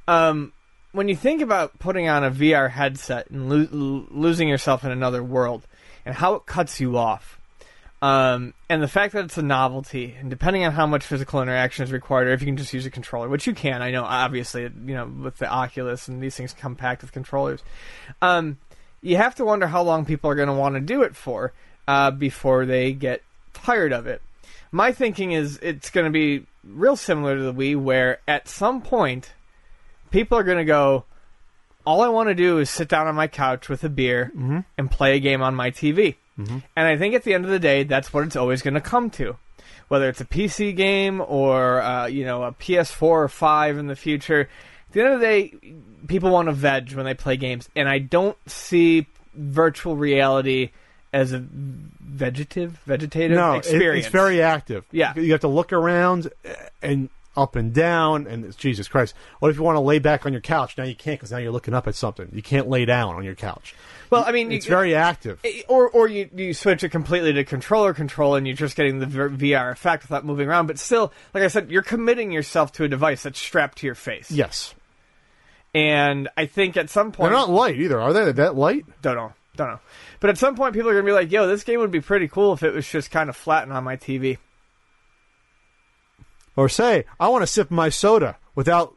Um, when you think about putting on a VR headset and lo- lo- losing yourself in another world and how it cuts you off, um, and the fact that it's a novelty, and depending on how much physical interaction is required, or if you can just use a controller, which you can, I know, obviously, you know, with the Oculus and these things come packed with controllers, um, you have to wonder how long people are going to want to do it for uh, before they get tired of it. My thinking is it's going to be real similar to the Wii, where at some point, people are going to go, all I want to do is sit down on my couch with a beer and play a game on my TV. And I think at the end of the day, that's what it's always going to come to. Whether it's a PC game or uh, you know a PS4 or five in the future, at the end of the day, people want to veg when they play games, and I don't see virtual reality as a vegetative, vegetative no, experience. it's very active. Yeah. you have to look around uh, and up and down, and it's- Jesus Christ. What if you want to lay back on your couch? Now you can't because now you're looking up at something. You can't lay down on your couch. well. I mean, It's you- very active. or or you you switch it completely to controller control and you're just getting the VR effect without moving around. But still, like I said, you're committing yourself to a device that's strapped to your face. Yes, And I think at some point they're not light either, are they? They're that light? don't know, don't know. But at some point, people are gonna be like, "Yo, this game would be pretty cool if it was just kind of flattened on my TV." Or say, I want to sip my soda without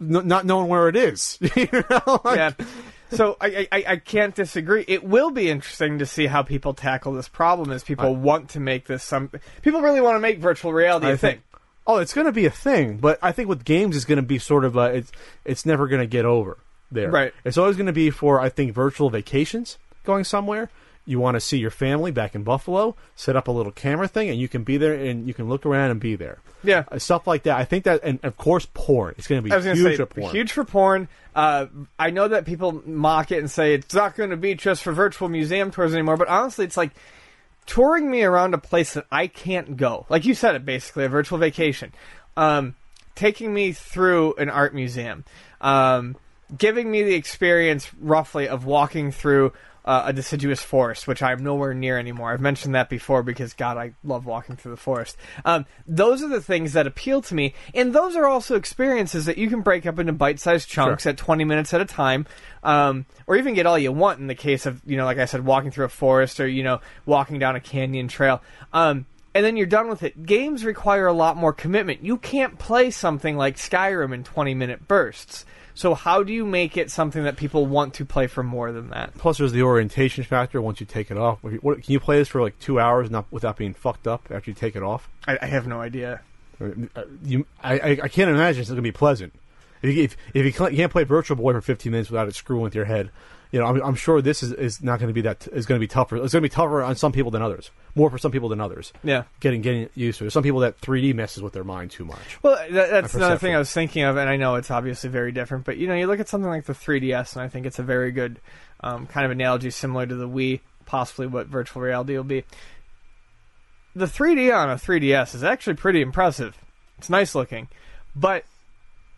n- not knowing where it is. you know? Like- yeah. So I, I I can't disagree. It will be interesting to see how people tackle this problem. As people want to make this some people really want to make virtual reality a I thing. Oh, it's going to be a thing, but I think with games, it's going to be sort of a, it's it's never going to get over there. Right. It's always going to be for I think virtual vacations, going somewhere. You want to see your family back in Buffalo, set up a little camera thing, and you can be there and you can look around and be there. Yeah. Uh, stuff like that. I think that, and of course, porn. It's going to be I was huge say for porn. huge for porn. Uh, I know that people mock it and say it's not going to be just for virtual museum tours anymore, but honestly, it's like touring me around a place that I can't go. Like you said, it basically a virtual vacation. Um, taking me through an art museum. Um, giving me the experience roughly of walking through uh, a deciduous forest, which I'm nowhere near anymore. I've mentioned that before because God, I love walking through the forest. Um, those are the things that appeal to me, and those are also experiences that you can break up into bite-sized chunks Sure. at 20 minutes at a time, um, or even get all you want in the case of you know, like I said, walking through a forest or you know, walking down a canyon trail. Um, and then you're done with it. Games require a lot more commitment. You can't play something like Skyrim in 20 minute bursts. So how do you make it something that people want to play for more than that? Plus, there's the orientation factor once you take it off. You- What, can you play this for like two hours not without being fucked up after you take it off? I, I have no idea. Uh, You, I, I, I can't imagine it's going to be pleasant. If you, if, if you can't- play Virtual Boy for 15 minutes without it screwing with your head, you know, I'm, I'm sure this is, is not going to be that is going to be tougher. It's going to be tougher on some people than others. More for some people than others. Yeah. Getting getting used to it. Some people that 3D messes with their mind too much. Well, that, that's another thing I was thinking of, and I know it's obviously very different, but you know, you look at something like the 3DS, and I think it's a very good um, kind of analogy, similar to the Wii, possibly what virtual reality will be. The 3D on a 3DS is actually pretty impressive. It's nice looking, but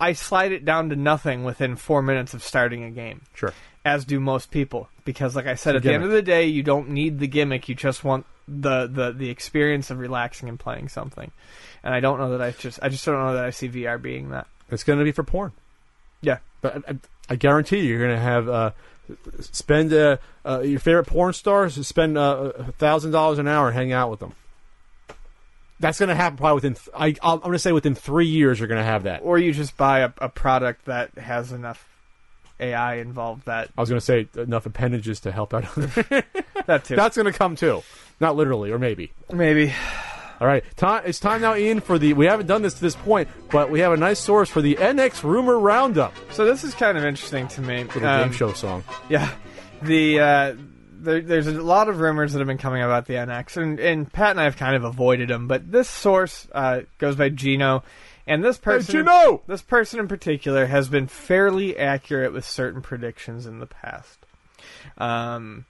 I slide it down to nothing within four minutes of starting a game. Sure. as do most people because like i said at the end of the day you don't need the gimmick you just want the, the the experience of relaxing and playing something and i don't know that i just i just don't know that i see vr being that It's going to be for porn. yeah But I, I, I guarantee you, you're going to have uh, spend uh, uh, your favorite porn stars spend a thousand dollars an hour and hang out with them. That's going to happen probably within. Th- I, I'm going to say within three years you're going to have that. or you just buy a, a product that has enough ai involved that I was going to say enough appendages to help out. that too That's going to come too, not literally, or maybe. maybe All right, time. It's time now, Ian, for the. We haven't done this to this point, but we have a nice source for the NX rumor roundup. so this is kind of interesting to me Little Um, game show song. Yeah, the uh, there, there's a lot of rumors that have been coming about the NX, and, and Pat and I have kind of avoided them. But this source uh, goes by Gino, and this person, Gino! this person in particular, has been fairly accurate with certain predictions in the past. Um,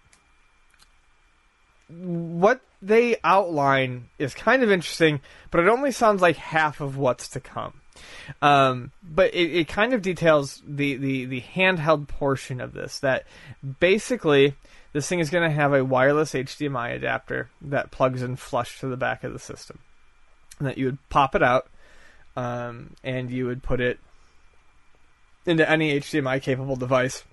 what they outline is kind of interesting, but it only sounds like half of what's to come. Um, but it, it kind of details the, the, the handheld portion of this. That basically, this thing is going to have a wireless HDMI adapter that plugs in flush to the back of the system. And that you would pop it out, um, and you would put it into any HDMI capable device,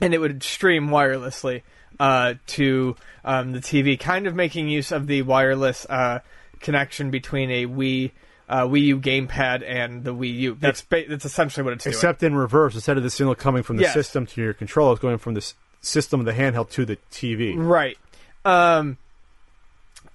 and it would stream wirelessly uh, to um, the TV, kind of making use of the wireless uh, connection between a Wii. Uh, Wii U gamepad and the Wii U. That's ba- that's essentially what it's doing. Except in reverse, instead of the signal coming from the Yes. system to your controller, it's going from the s- system of the handheld to the TV. Right. Um,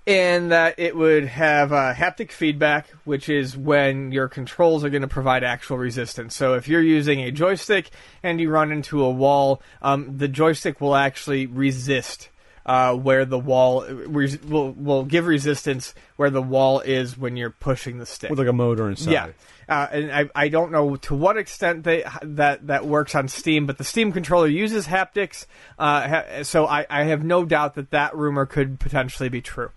and that it would have uh, haptic feedback, which is when your controls are going to provide actual resistance. So if you're using a joystick and you run into a wall, um, the joystick will actually resist. Uh, where the wall res- will will give resistance where the wall is when you're pushing the stick. With like a motor inside. Yeah, uh, and I, I don't know to what extent they that that works on Steam, but the Steam controller uses haptics, uh, ha- so I, I have no doubt that that rumor could potentially be true,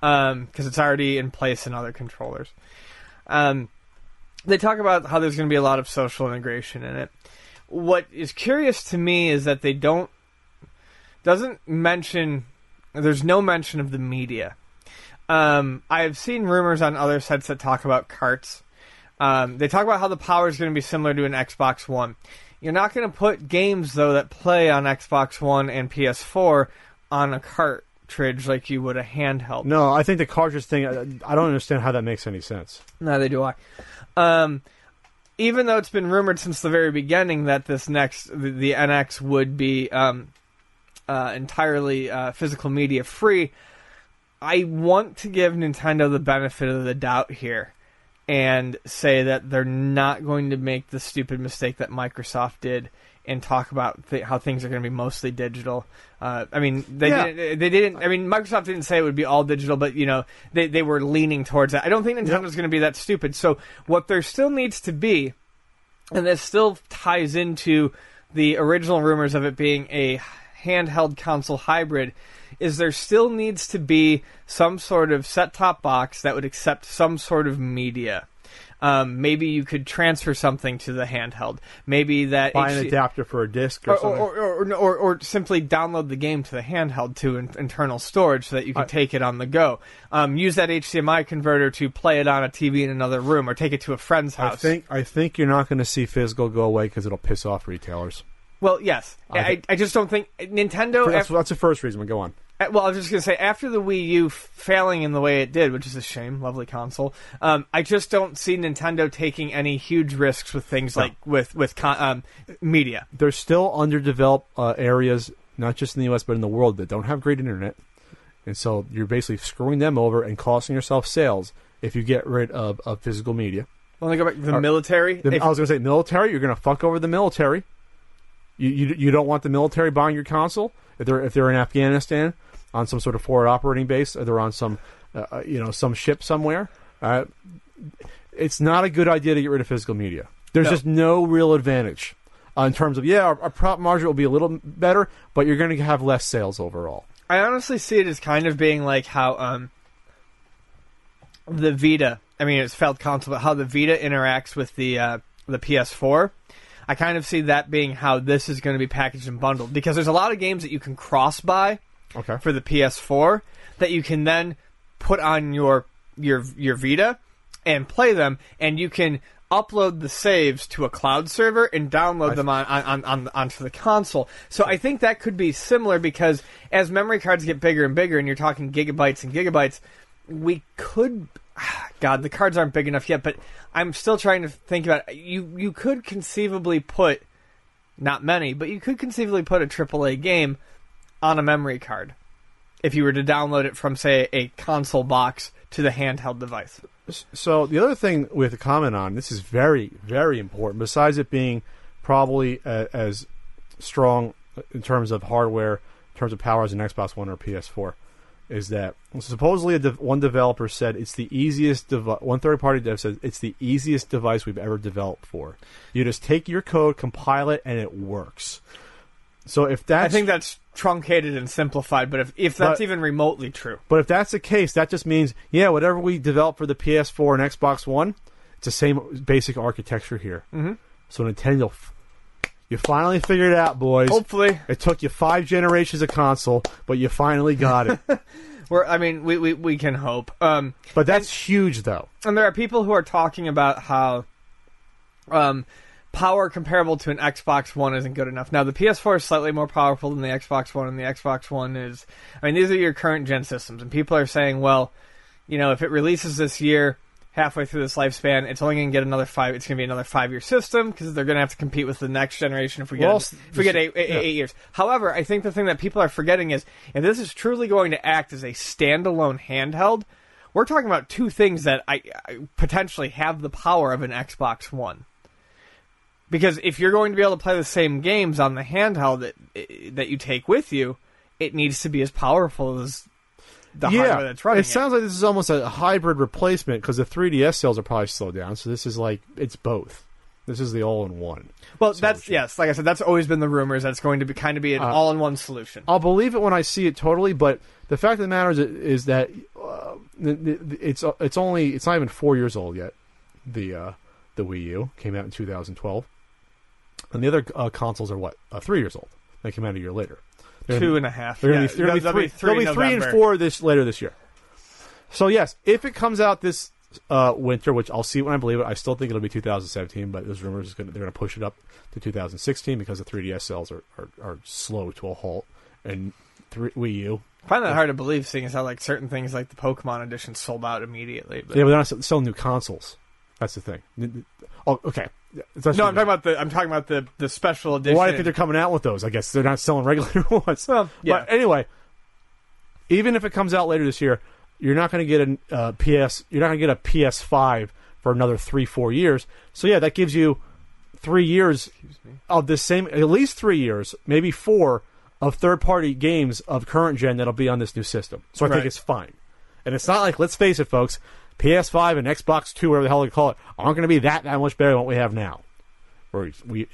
because it's already in place in other controllers. Um, they talk about how there's going to be a lot of social integration in it. What is curious to me is that they don't doesn't mention. There's no mention of the media. Um, I have seen rumors on other sites that talk about carts. Um, they talk about how the power is going to be similar to an Xbox One. You're not going to put games though that play on Xbox One and PS4 on a cartridge like you would a handheld. No, I think the cartridge thing. I, I don't understand how that makes any sense. Neither do I. Um, even though it's been rumored since the very beginning that this next the, the NX would be um, uh, entirely uh, physical media free, I want to give Nintendo the benefit of the doubt here and say that they're not going to make the stupid mistake that Microsoft did and talk about th- how things are going to be mostly digital. Uh, I mean, they Yeah. didn't, they didn't. I mean, Microsoft didn't say it would be all digital, but you know, they they were leaning towards that. I don't think Nintendo's going to be that stupid. So what there still needs to be, and this still ties into the original rumors of it being a handheld console hybrid is there still needs to be some sort of set top box that would accept some sort of media Um, maybe you could transfer something to the handheld. Maybe that Buy an HC adapter for a disc or, or, something. or, or, or, or simply download the game to the handheld to in, internal storage so that you can I- take it on the go. Um, use that HDMI converter to play it on a TV in another room or take it to a friend's house. I think I think you're not going to see physical go away because it'll piss off retailers. Well, yes. I I, I, just don't think Nintendo. That's, af- that's the first reason. We go on. Uh, Well, I was just gonna say after the Wii U failing in the way it did, which is a shame. Lovely console. Um, I just don't see Nintendo taking any huge risks with things No. like with with con- um, media. There's still underdeveloped uh, areas, not just in the U.S. but in the world, that don't have great internet, and so you're basically screwing them over and costing yourself sales if you get rid of, of physical media. When they go back the Are- military, The, if- I was going to say military. You're going to fuck over the military. You, you you don't want the military buying your console if they're if they're in Afghanistan on some sort of forward operating base or they're on some uh, uh, you know some ship somewhere. Uh, it's not a good idea to get rid of physical media. There's No. just no real advantage uh, in terms of yeah, our, our profit margin will be a little better, but you're going to have less sales overall. I honestly see it as kind of being like how um, the Vita. I mean, it's failed console, but how the Vita interacts with the uh, the PS4. I kind of see that being how this is going to be packaged and bundled because there's a lot of games that you can cross buy Okay. for the PS4 that you can then put on your your your Vita and play them, and you can upload the saves to a cloud server and download them on, on, on, on onto the console. So I think that could be similar because as memory cards get bigger and bigger, and you're talking gigabytes and gigabytes, we could. God, the cards aren't big enough yet, but I'm still trying to think about it. you. You could conceivably put not many, but you could conceivably put a AAA game on a memory card if you were to download it from, say, a console box to the handheld device. So the other thing we have to comment on this is very very important. Besides it being probably uh, as strong in terms of hardware, in terms of power as an Xbox One or PS4, is that supposedly a de- one developer said it's the easiest device. One third party dev said it's the easiest device we've ever developed for. You just take your code, compile it, and it works. So if that's I think that's truncated and simplified, but if, if that's But- even remotely true. But if that's the case, that just means yeah, whatever we develop for the PS4 and Xbox One, it's the same basic architecture here. Mm-hmm. So Nintendo, f- you finally figured it out, boys. Hopefully, It took you five generations of console, but you finally got it. we're. I mean, we, we, we can hope. Um, but that's huge, though. and there are people who are talking about how um, power comparable to an Xbox One isn't good enough. Now, the PS4 is slightly more powerful than the Xbox One, and the Xbox One is. I mean, these are your current gen systems, and people are saying, well, you know, if it releases this year, halfway through this lifespan, it's only going to get another five. It's going to be another five-year system because they're going to have to compete with the next generation if we get if we get eight, eight, yeah. eight years. However, I think the thing that people are forgetting is if this is truly going to act as a standalone handheld, we're talking about two things that I, I potentially have the power of an Xbox One. Because if you're going to be able to play the same games on the handheld that that you take with you, it needs to be as powerful as the hardware that's running. it sounds like this is almost a hybrid replacement because the 3DS sales are probably slowed down. So this is like it's both. This is the all-in-one. well, that's yes, like I said, that's always been the rumors that it's going to be kind of be an Uh, all-in-one solution. I'll believe it when I see it totally, but the fact of the matter is, is that uh, it's it's only it's not even four years old yet. The uh, the Wii U came out in 2012, and the other uh, consoles are what uh, three years old. They came out a year later. Two and a half. They're Yeah, going to be, they're gonna be they'll three, they'll be three and November. four this later this year. So yes, if it comes out this uh, winter, which I'll see when I believe it, I still think it'll be 2017. But there's rumors gonna, they're going to push it up to 2016 because the 3DS sales are, are, are slow to a halt, and three, Wii U. I find that hard to believe, seeing as how like certain things like the Pokemon edition sold out immediately. But Yeah, but they're not selling new consoles. That's the thing. Oh, okay. No, I'm talking about the I'm talking about the the special edition. Why do you think they're coming out with those? I guess they're not selling regular ones. Well, yeah. But anyway, even if it comes out later this year, you're not going to get a uh, PS. You're not going to get a PS5 for another three, four years. So yeah, that gives you three years of the same, at least three years, maybe four of third-party games of current gen that'll be on this new system. So I Right. think it's fine. And it's not like, let's face it, folks, PS5 and Xbox Two, whatever the hell they call it, aren't going to be that that much better than what we have now. Or we,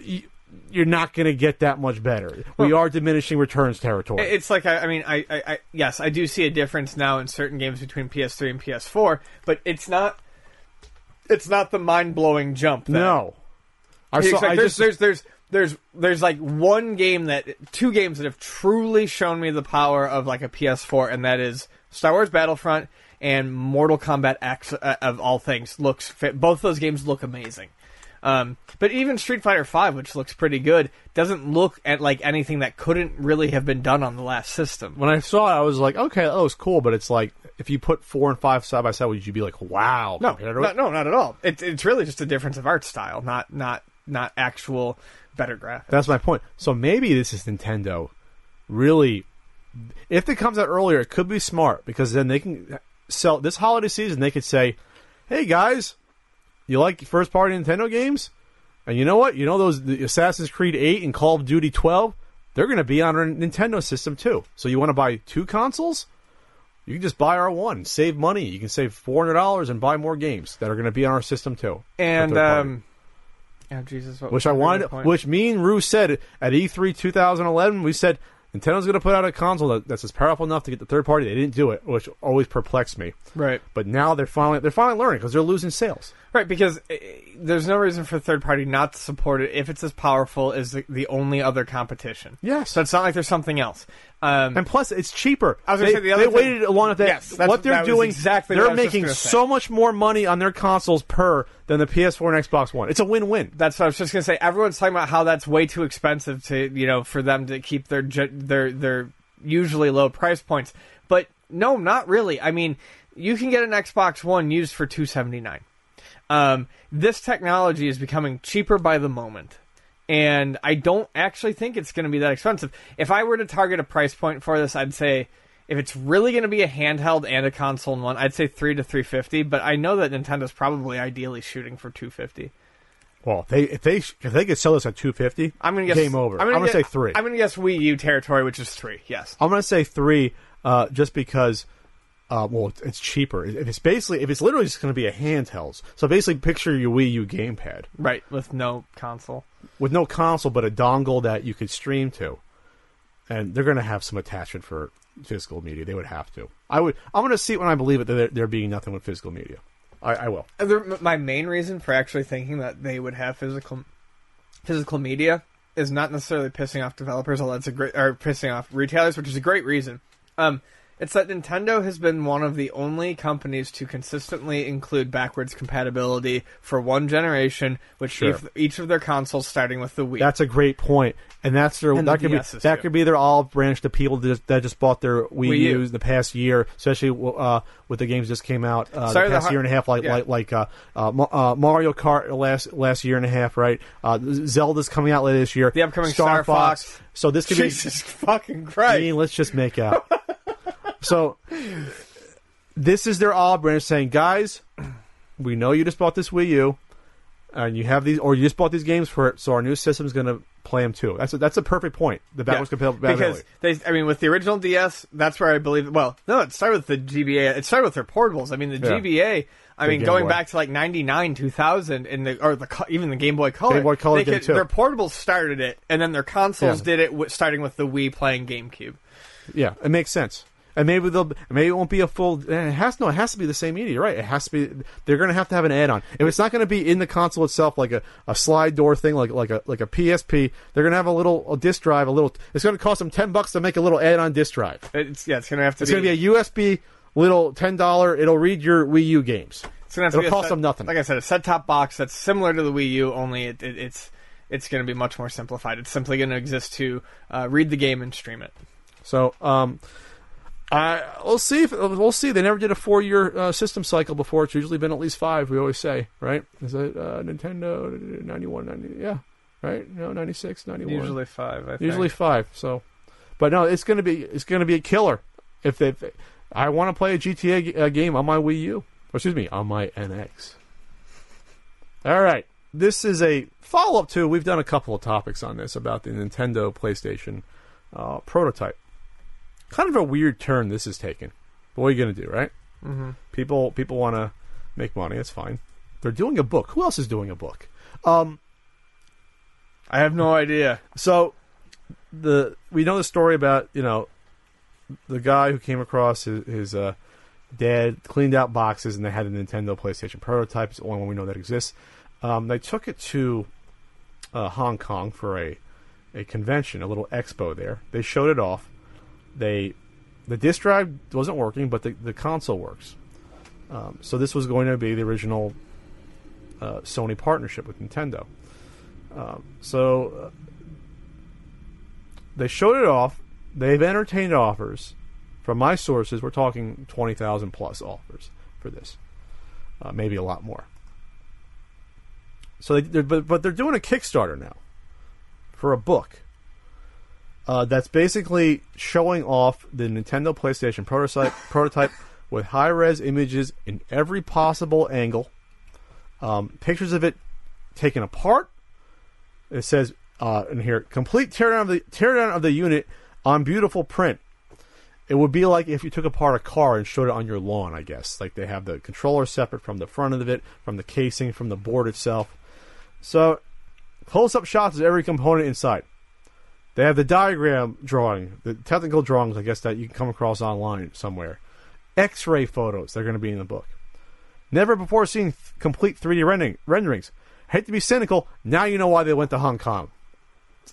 you- you're not going to get that much better. we are diminishing returns territory. It's like I, I mean I, I, I yes I do see a difference now in certain games between PS3 and PS4, but it's not it's not the mind blowing jump. That, No, I saw. like there's, just there's there's there's there's like one game that two games that have truly shown me the power of like a PS4, and that is Star Wars Battlefront and Mortal Kombat X uh, of all things. Looks fit. both those games look amazing. Um, but even Street Fighter Five, which looks pretty good, doesn't look at like anything that couldn't really have been done on the last system. when I saw it, I was like, okay, that was cool. But it's like if you put four and five side by side, would you be like, wow? No, to no, no, not at all. It's it's really just a difference of art style, not not not actual better graphics. That's my point. So maybe this is Nintendo really. If it comes out earlier, it could be smart because then they can sell this holiday season. They could say, "Hey guys, you like first party Nintendo games? And you know what? You know those the Assassin's Creed 8 and Call of Duty 12? They're going to be on our Nintendo system too. So you want to buy two consoles? You can just buy our one, save money. You can save four hundred dollars and buy more games that are going to be on our system too. and um, oh Jesus, what which I wanted, which me and Rue said at E E3 2011. We said Nintendo's going to put out a console that, that's as powerful enough to get the third party. They didn't do it, which always perplexed me. right. But now they're finally they're finally learning because they're losing sales. Right, because uh, there's no reason for a third party not to support it if it's as powerful as the, the only other competition. Yes. So it's not like there's something else. Um, And plus, it's cheaper. I was gonna they, say the other they thing- waited long enough that Yes, that's- what they're doing. exactly they're making so much more money on their consoles per than the PS4 and Xbox One. It's a win-win. that's what I was just gonna say. Everyone's talking about how that's way too expensive to you know for them to keep their their their usually low price points. But no, not really. I mean, you can get an Xbox One used for two seventy nine. Um, this technology is becoming cheaper by the moment. And I don't actually think it's going to be that expensive. If I were to target a price point for this, I'd say if it's really going to be a handheld and a console in one, I'd say three to three fifty. But I know that Nintendo's probably ideally shooting for two fifty. Well, if they if they if they could sell this at 250, I'm gonna guess game over. I'm gonna, guess- say three. I'm gonna guess Wii U territory, which is three. Yes. I'm going to say three, uh, just because. Uh, well, it's- it's cheaper. If it's basically, if it's literally just going to be a handheld, so basically, picture your Wii U gamepad Right, with no console. with no console but a dongle that you could stream to, and they're going to have some attachment for physical media. They would have to. I would. I'm going to see it when I believe it that there, there being nothing with physical media. I, I will. My main reason for actually thinking that they would have physical physical media is not necessarily pissing off developers, although that's a great or pissing off retailers, which is a great reason. Um, it's that Nintendo has been one of the only companies to consistently include backwards compatibility for one generation, with Sure. each, each of their consoles starting with the Wii. That's a great point, and that's their And that the could be DSs that too. could be their olive branch to people that just, that just bought their Wii, Wii U. U's the past year, especially uh, with the games just came out uh, Sorry, the the past har- year and a half, like yeah. like like uh, uh, Ma- uh, Mario Kart last last year and a half, right? Uh, Zelda's coming out later this year. The upcoming Star Fox. So this could Jesus fucking be. I Christ! mean, let's just make out. so this is their olive branch saying, guys, we know you just bought this Wii U, and you have these, or you just bought these games for it, so our new system's going to play them too. That's a, that's a perfect point. The backwards Yeah, compatibility. because they, I mean, with the original DS, that's where I believe. Well, no, it started with the GBA. It started with their portables. I mean, the Yeah. GBA. I The mean, Game going Boy. back to like '99, 2000, and the or the even the Game Boy Color. Game Boy Color could- too. Their portables started it, and then their consoles Yeah. did it, starting with the Wii playing GameCube. yeah, it makes sense. And maybe they'll maybe it won't be a full. eh, It has no. It has to be the same media, right? It has to be. They're going to have to have an add-on. If it's not going to be in the console itself, like a, a slide door thing, like like a like a PSP, they're going to have a little a disc drive. A little. It's going to cost them ten bucks to make a little add-on disc drive. It's yeah, it's gonna have to. It's going to be a USB little ten dollar. It'll read your Wii U games. It's gonna it'll be cost set- them nothing. Like I said, a set-top box that's similar to the Wii U, only it, it, it's it's going to be much more simplified. It's simply going to exist to uh, read the game and stream it. So, um, I we'll see if we'll see. They never did a four year uh, system cycle before. It's usually been at least five. We always say, right? Is it uh, Nintendo 91, 90, Yeah, right. No, 96, 91. Usually five. I think. usually five. So, but no, it's gonna be it's gonna be a killer. If they, if I want to play a GTA g- uh, game on my Wii U, or excuse me, on my NX. All right, this is a follow up to. We've done a couple of topics on this about the Nintendo PlayStation uh, prototype. Kind of a weird turn this is taken. But what are you gonna do, right? Mm-hmm. People people want to make money. It's fine. They're doing a book. Who else is doing a book? Um, I have no idea. so the we know the story about you know the guy who came across his, his uh, had cleaned out boxes and they had a Nintendo PlayStation prototype. It's the only one we know that exists. Um, they took it to uh, Hong Kong for a a convention, a little expo there. They showed it off. They the disk drive wasn't working, but the, the console works. Um, so this was going to be the original uh, Sony partnership with Nintendo. Um, so uh, they showed it off. They've entertained offers. From my sources, we're talking twenty thousand plus offers for this, uh, maybe a lot more. So, they, they're, but but they're doing a Kickstarter now for a book uh, that's basically showing off the Nintendo PlayStation prototype prototype with high res images in every possible angle, um, pictures of it taken apart. It says uh, in here, complete teardown of the teardown of the unit on beautiful print. It would be like if you took apart a car and showed it on your lawn, I guess. Like they have the controller separate from the front of it, from the casing, from the board itself. So, close up shots of every component inside. They have the diagram drawing, the technical drawings, I guess, that you can come across online somewhere. X ray photos, they're going to be in the book. Never before seen th- complete 3D rendering, renderings. Hate to be cynical, now you know why they went to Hong Kong.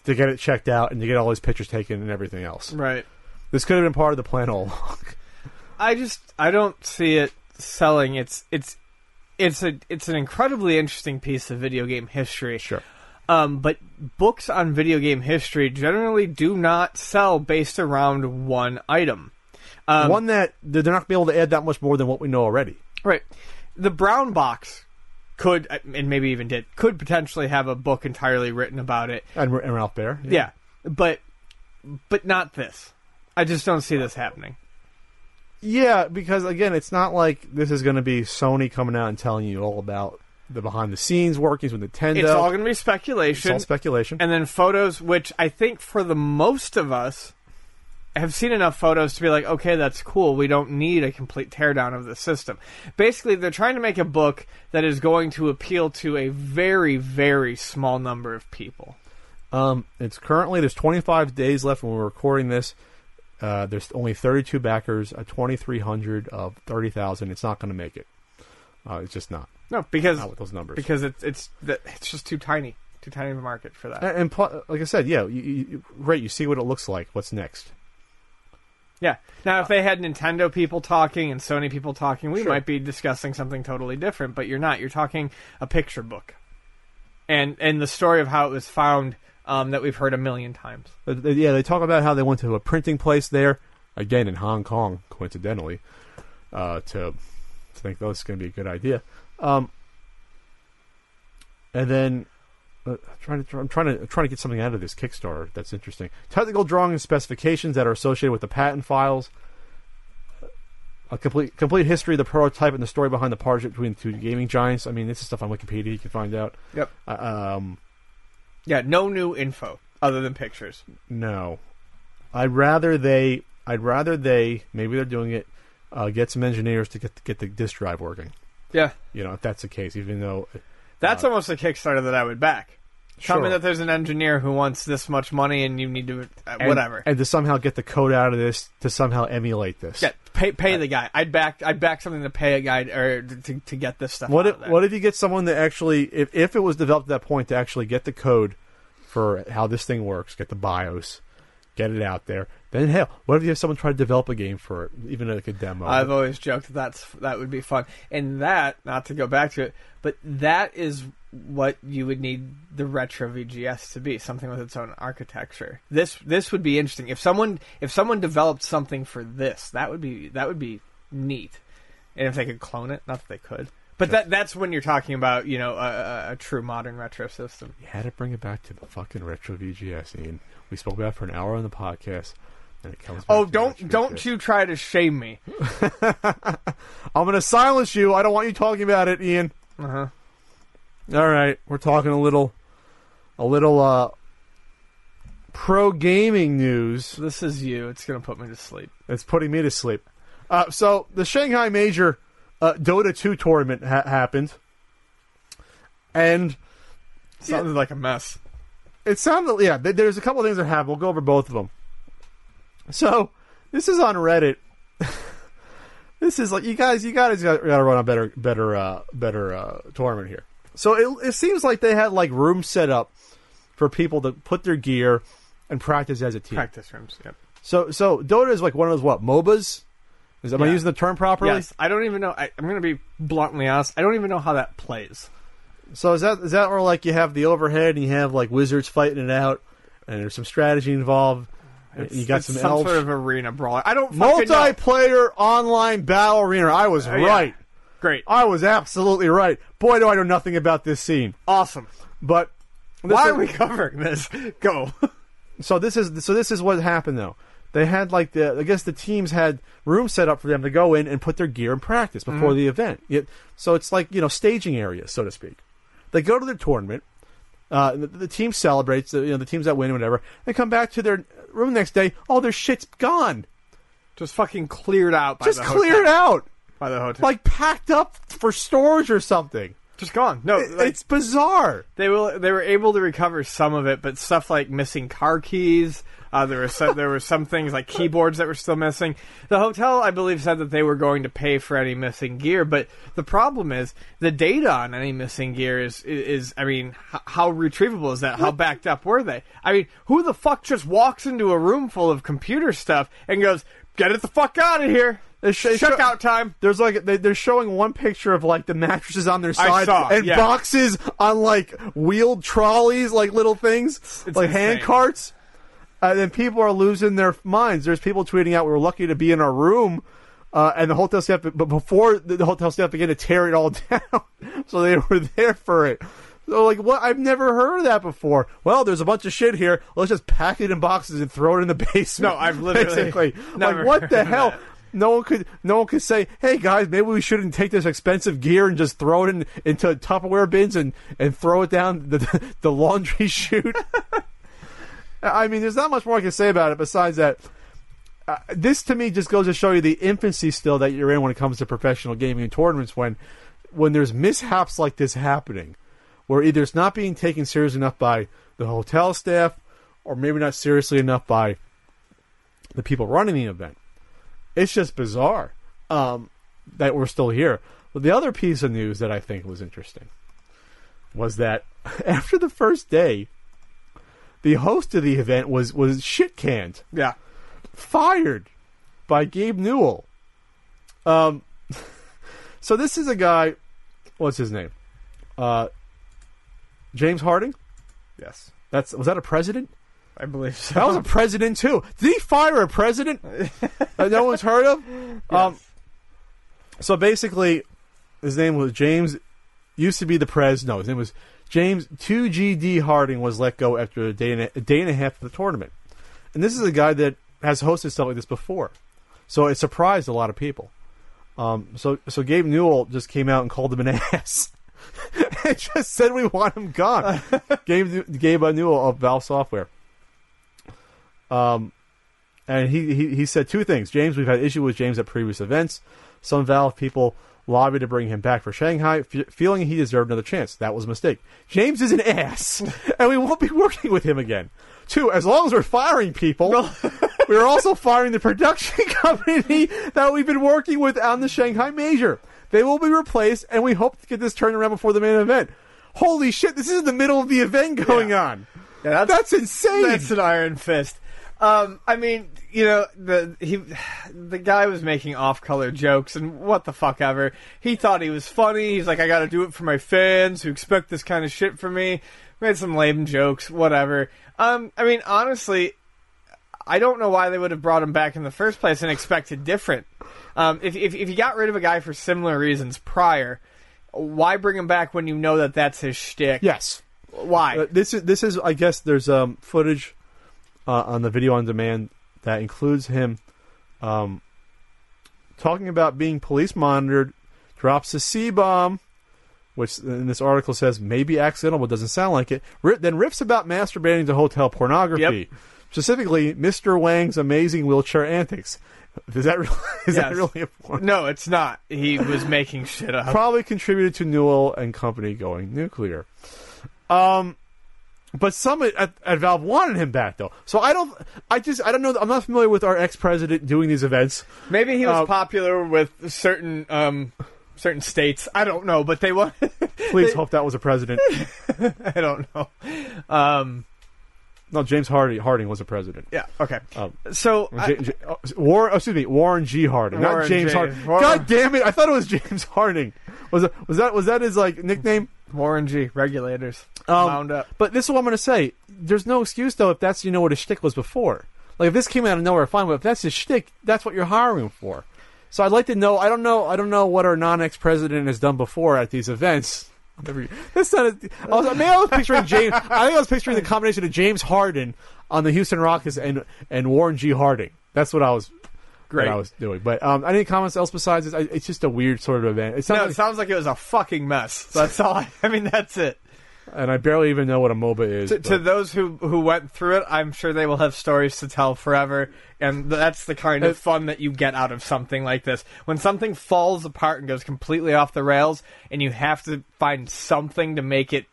To get it checked out and to get all these pictures taken and everything else. Right. This could have been part of the plan all along. I just I don't see it selling. It's it's it's a it's an incredibly interesting piece of video game history. Sure. Um, but books on video game history generally do not sell based around one item. Um, One that they're not going to be able to add that much more than what we know already. Right. The brown box could, and maybe even did, could potentially have a book entirely written about it. And, and Ralph Baer. Yeah. But, but not this. I just don't see this happening. Yeah, because again, it's not like this is going to be Sony coming out and telling you all about the behind the scenes workings with Nintendo. It's all going to be It's speculation. all speculation. and then photos, which I think for the most of us have seen enough photos to be like, okay, that's cool. We don't need a complete teardown of the system. Basically, they're trying to make a book that is going to appeal to a very, very small number of people. Um, it's currently there's 25 days left when we're recording this. Uh, there's only 32 backers, a 2,300 of 30,000. It's not going to make it. Uh, it's just not. No, because Not with those numbers. because it's it's it's just too tiny, too tiny of a market for that. and, and pl- like I said, yeah, you, you, right. You see what it looks like. What's next? Yeah. Now, if they had Nintendo people talking and Sony people talking, we Sure. might be discussing something totally different. But you're not. You're talking a picture book, and and the story of how it was found um, that we've heard a million times. But yeah, they talk about how they went to a printing place there, again in Hong Kong, coincidentally, uh, to, think, oh, this going to be a good idea. Um, and then uh, I'm trying to I'm trying to I'm trying to get something out of this Kickstarter that's interesting. Technical drawing and specifications that are associated with the patent files. A complete complete history of the prototype and the story behind the partnership between the two gaming giants. I mean, this is stuff on Wikipedia. You can find out. Yep. Uh, um, Yeah. No new info other than pictures. No, I'd rather they. I'd rather they. Maybe they're doing it. Uh, get some engineers to get get the disk drive working. Yeah. You know, if that's the case, even though That's almost a Kickstarter that I would back. Tell me that there's an engineer who wants this much money and you need to uh, and- whatever. and to somehow get the code out of this to somehow emulate this. yeah, pay pay the guy. I'd back I'd back something to pay a guy or to, to get this stuff. What if what if you get someone that actually, if if it was developed at that point to actually get the code for how this thing works, get the BIOS, get it out there. Then hell, what if you have someone try to develop a game for it, even like a demo? I've always joked that that's that would be fun, and that not to go back to it, but that is what you would need the retro VGS to be something with its own architecture. This this would be interesting if someone if someone developed something for this. That would be that would be neat, and if they could clone it, not that they could. But that that's when you're talking about you know a, a, a true modern retro system. You had to bring it back to the fucking retro VGS, Ian. We spoke about it for an hour on the podcast, and it comes. Oh, don't don't you try to shame me. I'm going to silence you. I don't want you talking about it, Ian. Uh huh. All right, we're talking a little, a little uh, pro gaming news. This is you. It's gonna put me to sleep. It's putting me to sleep. Uh, so the Shanghai Major uh, Dota 2 tournament ha- happened, and Sounded like a mess. It sounded yeah. There's a couple of things that happened. We'll go over both of them. So this is on Reddit. This is like you guys, you guys got to run a better, better, uh, better uh, tournament here. So it, it seems like they had like rooms set up for people to put their gear and practice as a team. Practice rooms. Yep. So, so Dota is like one of those what MOBAs. Is am I using the term properly? Yes. I don't even know. I, I'm going to be bluntly honest. I don't even know how that plays. So is that is that where like you have the overhead and you have like wizards fighting it out, and there's some strategy involved. and you got It's some, some elves. sort of arena brawl. I don't fucking know. multiplayer online battle arena. I was Uh, yeah. right. Great. I was absolutely right. Boy, do I know nothing about this scene. Awesome. But Why is- are we covering this? Go. So this is so this is what happened though. They had like the I guess the teams had rooms set up for them to go in and put their gear in practice before Mm-hmm. the event. It, so it's like you know staging areas, so to speak. They go to their tournament. Uh, the, the team celebrates. You know the teams that win, whatever. They come back to their room the next day. All their shit's gone. Just fucking cleared out by Just cleared hotel. out, by the hotel. like packed up for storage or something. just gone. No, It- like, it's bizarre. they will. They were able to recover some of it, but stuff like missing car keys. Uh, there were some, there were some things like keyboards that were still missing. The hotel, I believe, said that they were going to pay for any missing gear, but the problem is the data on any missing gear is is, is I mean, h- how retrievable is that? How backed up were they? I mean, who the fuck just walks into a room full of computer stuff and goes, "Get it the fuck out of here"? They sh- Checkout time. There's like they, they're showing one picture of like the mattresses on their side saw, and yeah. boxes on like wheeled trolleys, like little things, It's like hand carts. And then people are losing their minds. There's people tweeting out, "We were lucky to be in our room," uh, and the hotel staff. But before the, hotel staff began to tear it all down, so they were there for it. So like, what? I've never heard of that before. Well, there's a bunch of shit here. Let's just pack it in boxes and throw it in the basement. No, I've literally like what the hell. that. No one could. No one could say, "Hey guys, maybe we shouldn't take this expensive gear and just throw it in into Tupperware bins and and throw it down the the laundry chute." I mean, there's not much more I can say about it besides that. Uh, this to me just goes to show you the infancy still that you're in when it comes to professional gaming and tournaments. When when there's mishaps like this happening, where either it's not being taken seriously enough by the hotel staff, or maybe not seriously enough by the people running the event. It's just bizarre um, that we're still here. But the other piece of news that I think was interesting was that after the first day, the host of the event was was shit canned, Yeah. fired by Gabe Newell. Um, so this is a guy. What's his name? Uh, James Harding. Yes. That's was that a president? I believe so. That was a president too. Did he fire a president that no one's heard of? Um, so basically, his name was James. Used to be the pres. No, his name was James. Two GD Harding was let go after a day and a, a day and a half of the tournament, and this is a guy that has hosted stuff like this before, so it surprised a lot of people. Um, so so Gabe Newell just came out and called him an ass. and just said we want him gone. Gabe Gabe Newell of Valve Software. Um, and he, he he said two things. James, we've had issue with James at previous events. Some Valve people lobbied to bring him back for Shanghai, f- feeling he deserved another chance. That was a mistake. James is an ass, and we won't be working with him again. Two, as long as we're firing people, we're also firing the production company that we've been working with on the Shanghai Major. They will be replaced, and we hope to get this turned around before the main event. Holy shit! This is the middle of the event going Yeah. on. Yeah, That's insane. That's an iron fist. Um, I mean, you know, the he, the guy was making off-color jokes and what the fuck ever. He thought he was funny. He's like, I got to do it for my fans who expect this kind of shit from me. Made some lame jokes, whatever. Um, I mean, honestly, I don't know why they would have brought him back in the first place and expected different. Um, if, if if you got rid of a guy for similar reasons prior, why bring him back when you know that that's his shtick? yes. Why? Uh, this is this is I guess there's um footage uh, on the video on demand that includes him um talking about being police monitored, drops a C bomb, which in this article says maybe accidental but doesn't sound like it. Ri then riffs about masturbating to hotel pornography, Yep. specifically Mr. Wang's amazing wheelchair antics. Is that really, is that Yes. really important? No, it's not. He was making shit up. probably contributed to Newell and company going nuclear. Um, But some at, at Valve wanted him back though. So I don't. I just. I don't know. I'm not familiar with our ex president doing these events. Maybe he was Uh, popular with certain um, certain states. I don't know, but they want. Please hope that was a president. I don't know. Um, No, James Harding. Harding was a president. yeah. Okay. Um, So I- J- J- oh, Warren, oh, excuse me, Warren G. Harding, not Warren James J. Harding. Warren- God damn it! I thought it was James Harding. Was it? Was that? Was that his like nickname? Warren G. Regulators Um, wound up. But this is what I'm going to say. There's no excuse though if that's you know what his shtick was before. Like if this came out of nowhere, fine. But if that's his shtick, that's what you're hiring him for. So I'd like to know. I don't know. I don't know what our non-ex president has done before at these events. That's not. A, I was, maybe I was picturing James. I think I was picturing the combination of James Harden on the Houston Rockets and and Warren G. Harding. That's what I was. Great. What I was doing. But um, any comments else besides this? I, it's just a weird sort of event. It sounds No, like- it sounds like it was a fucking mess. That's all. I, I mean, that's it. and I barely even know what a MOBA is. To, to those who who went through it, I'm sure they will have stories to tell forever, and that's the kind of Uh, fun that you get out of something like this. When something falls apart and goes completely off the rails, and you have to find something to make it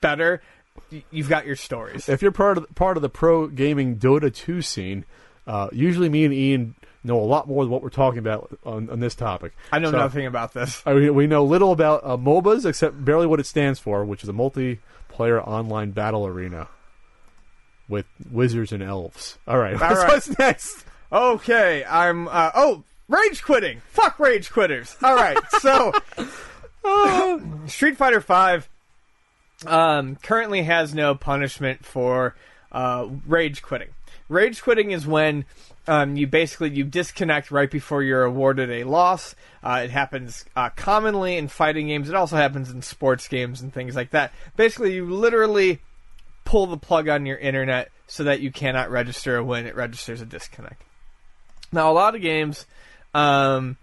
better, you've got your stories. if you're part of the, part of the pro gaming Dota 2 scene, uh, usually me and Ian know a lot more than what we're talking about on, on this topic. I know So, nothing about this. I mean, we know little about uh, MOBAs except barely what it stands for, which is a multiplayer online battle arena with wizards and elves. All right, All what's, what's next? Okay, I'm. Uh, oh, rage quitting. Fuck rage quitters. All right, so Street Fighter Five um, currently has no punishment for uh, rage quitting. Rage quitting is when um, you basically you disconnect right before you're awarded a loss. Uh, it happens uh, commonly in fighting games. It also happens in sports games and things like that. Basically, you literally pull the plug on your internet so that you cannot register when it registers a disconnect. Now, a lot of games um,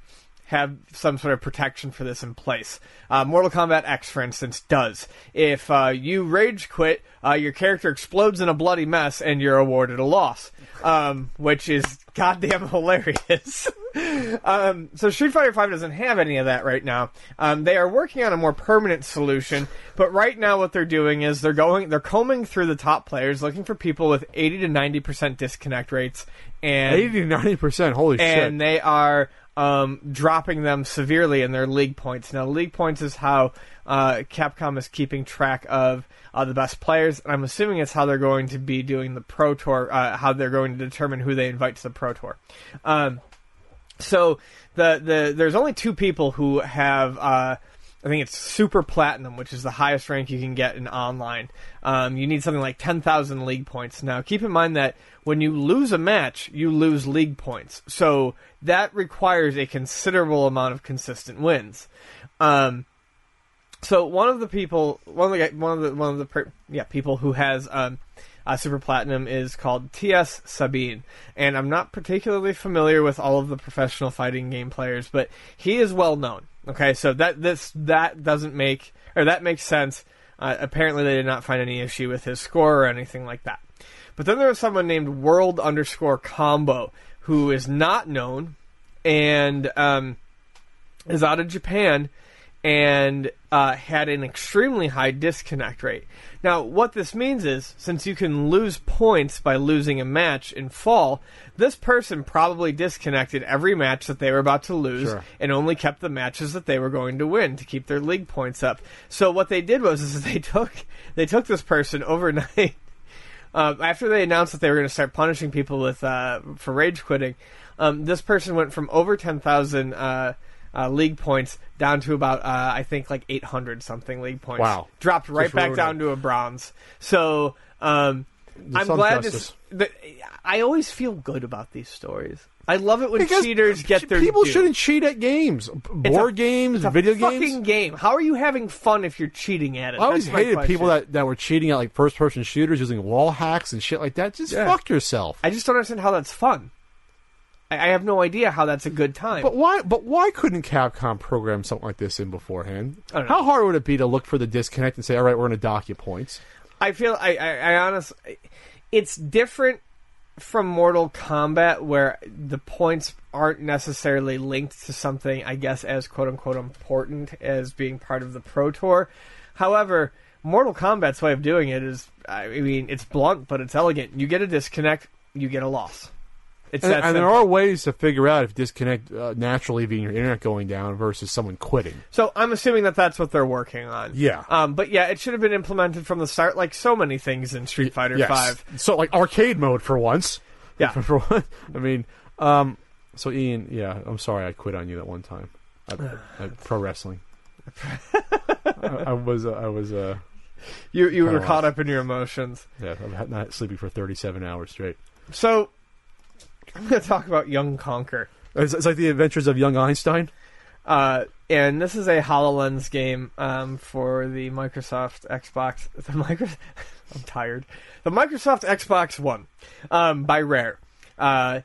have some sort of protection for this in place. Uh, Mortal Kombat X, for instance, does. If uh, you rage quit, uh, your character explodes in a bloody mess and you're awarded a loss, um, which is goddamn hilarious. um, so Street Fighter V doesn't have any of that right now. Um, they are working on a more permanent solution, but right now what they're doing is they're going, they're combing through the top players, looking for people with 80 to 90 percent disconnect rates, and 80 to 90 percent. Holy and shit! And they are um, dropping them severely in their league points. Now, league points is how uh, Capcom is keeping track of uh, the best players, and I'm assuming it's how they're going to be doing the Pro Tour, uh, how they're going to determine who they invite to the Pro Tour. Um, so the the there's only two people who have. Uh, I think it's super platinum, which is the highest rank you can get in online. Um, you need something like 10,000 league points. Now, keep in mind that when you lose a match, you lose league points. So that requires a considerable amount of consistent wins. Um, so one of the people, one of the one of the one of the yeah people who has um, super platinum is called T.S. Sabine, and I'm not particularly familiar with all of the professional fighting game players, but he is well known. Okay, so that this that doesn't make or that makes sense. Uh, apparently, they did not find any issue with his score or anything like that. But then there was someone named World underscore Combo who is not known and um, is out of Japan and uh, had an extremely high disconnect rate. Now, what this means is, since you can lose points by losing a match in fall, this person probably disconnected every match that they were about to lose Sure. and only kept the matches that they were going to win to keep their league points up. So what they did was is they took they took this person overnight uh, after they announced that they were going to start punishing people with uh, for rage quitting, um, this person went from over ten thousand uh, uh, league points down to about uh, I think like eight hundred something league points. Wow. dropped right Just back down it. to a bronze. So um, I'm glad. That, I always feel good about these stories. I love it when Because cheaters get their people due. shouldn't cheat at games, board a- games, It's a video fucking games. game. How are you having fun if you're cheating at it? I always That's hated people that, that were cheating at like first person shooters using wall hacks and shit like that. Just Yeah. fuck yourself. I just don't understand how that's fun. I, have no idea how that's a good time. But why? But why couldn't Capcom program something like this in beforehand? I don't know. How hard would it be to look for the disconnect and say, "All right, we're going to dock you points"? I feel I, I, I honestly, it's different from Mortal Kombat where the points aren't necessarily linked to something I guess as quote unquote important as being part of the Pro Tour. However, Mortal Kombat's way of doing it is, I mean, it's blunt, but it's elegant. You get a disconnect, you get a loss. It's And, that and there simple. are ways to figure out if disconnect uh, naturally being your internet going down versus someone quitting. So I'm assuming that that's what they're working on. Yeah. Um, but yeah, it should have been implemented from the start, like so many things in Street Fighter Yes. Five. So like arcade mode for once. Yeah. for one. I mean, um, so Ian, yeah, I'm sorry I quit on you that one time. I, I, pro wrestling. I, I was uh, I was uh You you were caught up in your emotions. yeah I'm not sleeping for 37 hours straight. So I'm going to talk about Young Conker. It's, it's like the Adventures of Young Einstein. Uh, and this is a Hololens game um, for the Microsoft Xbox. The micro, I'm tired. The Microsoft Xbox One um, by Rare, uh,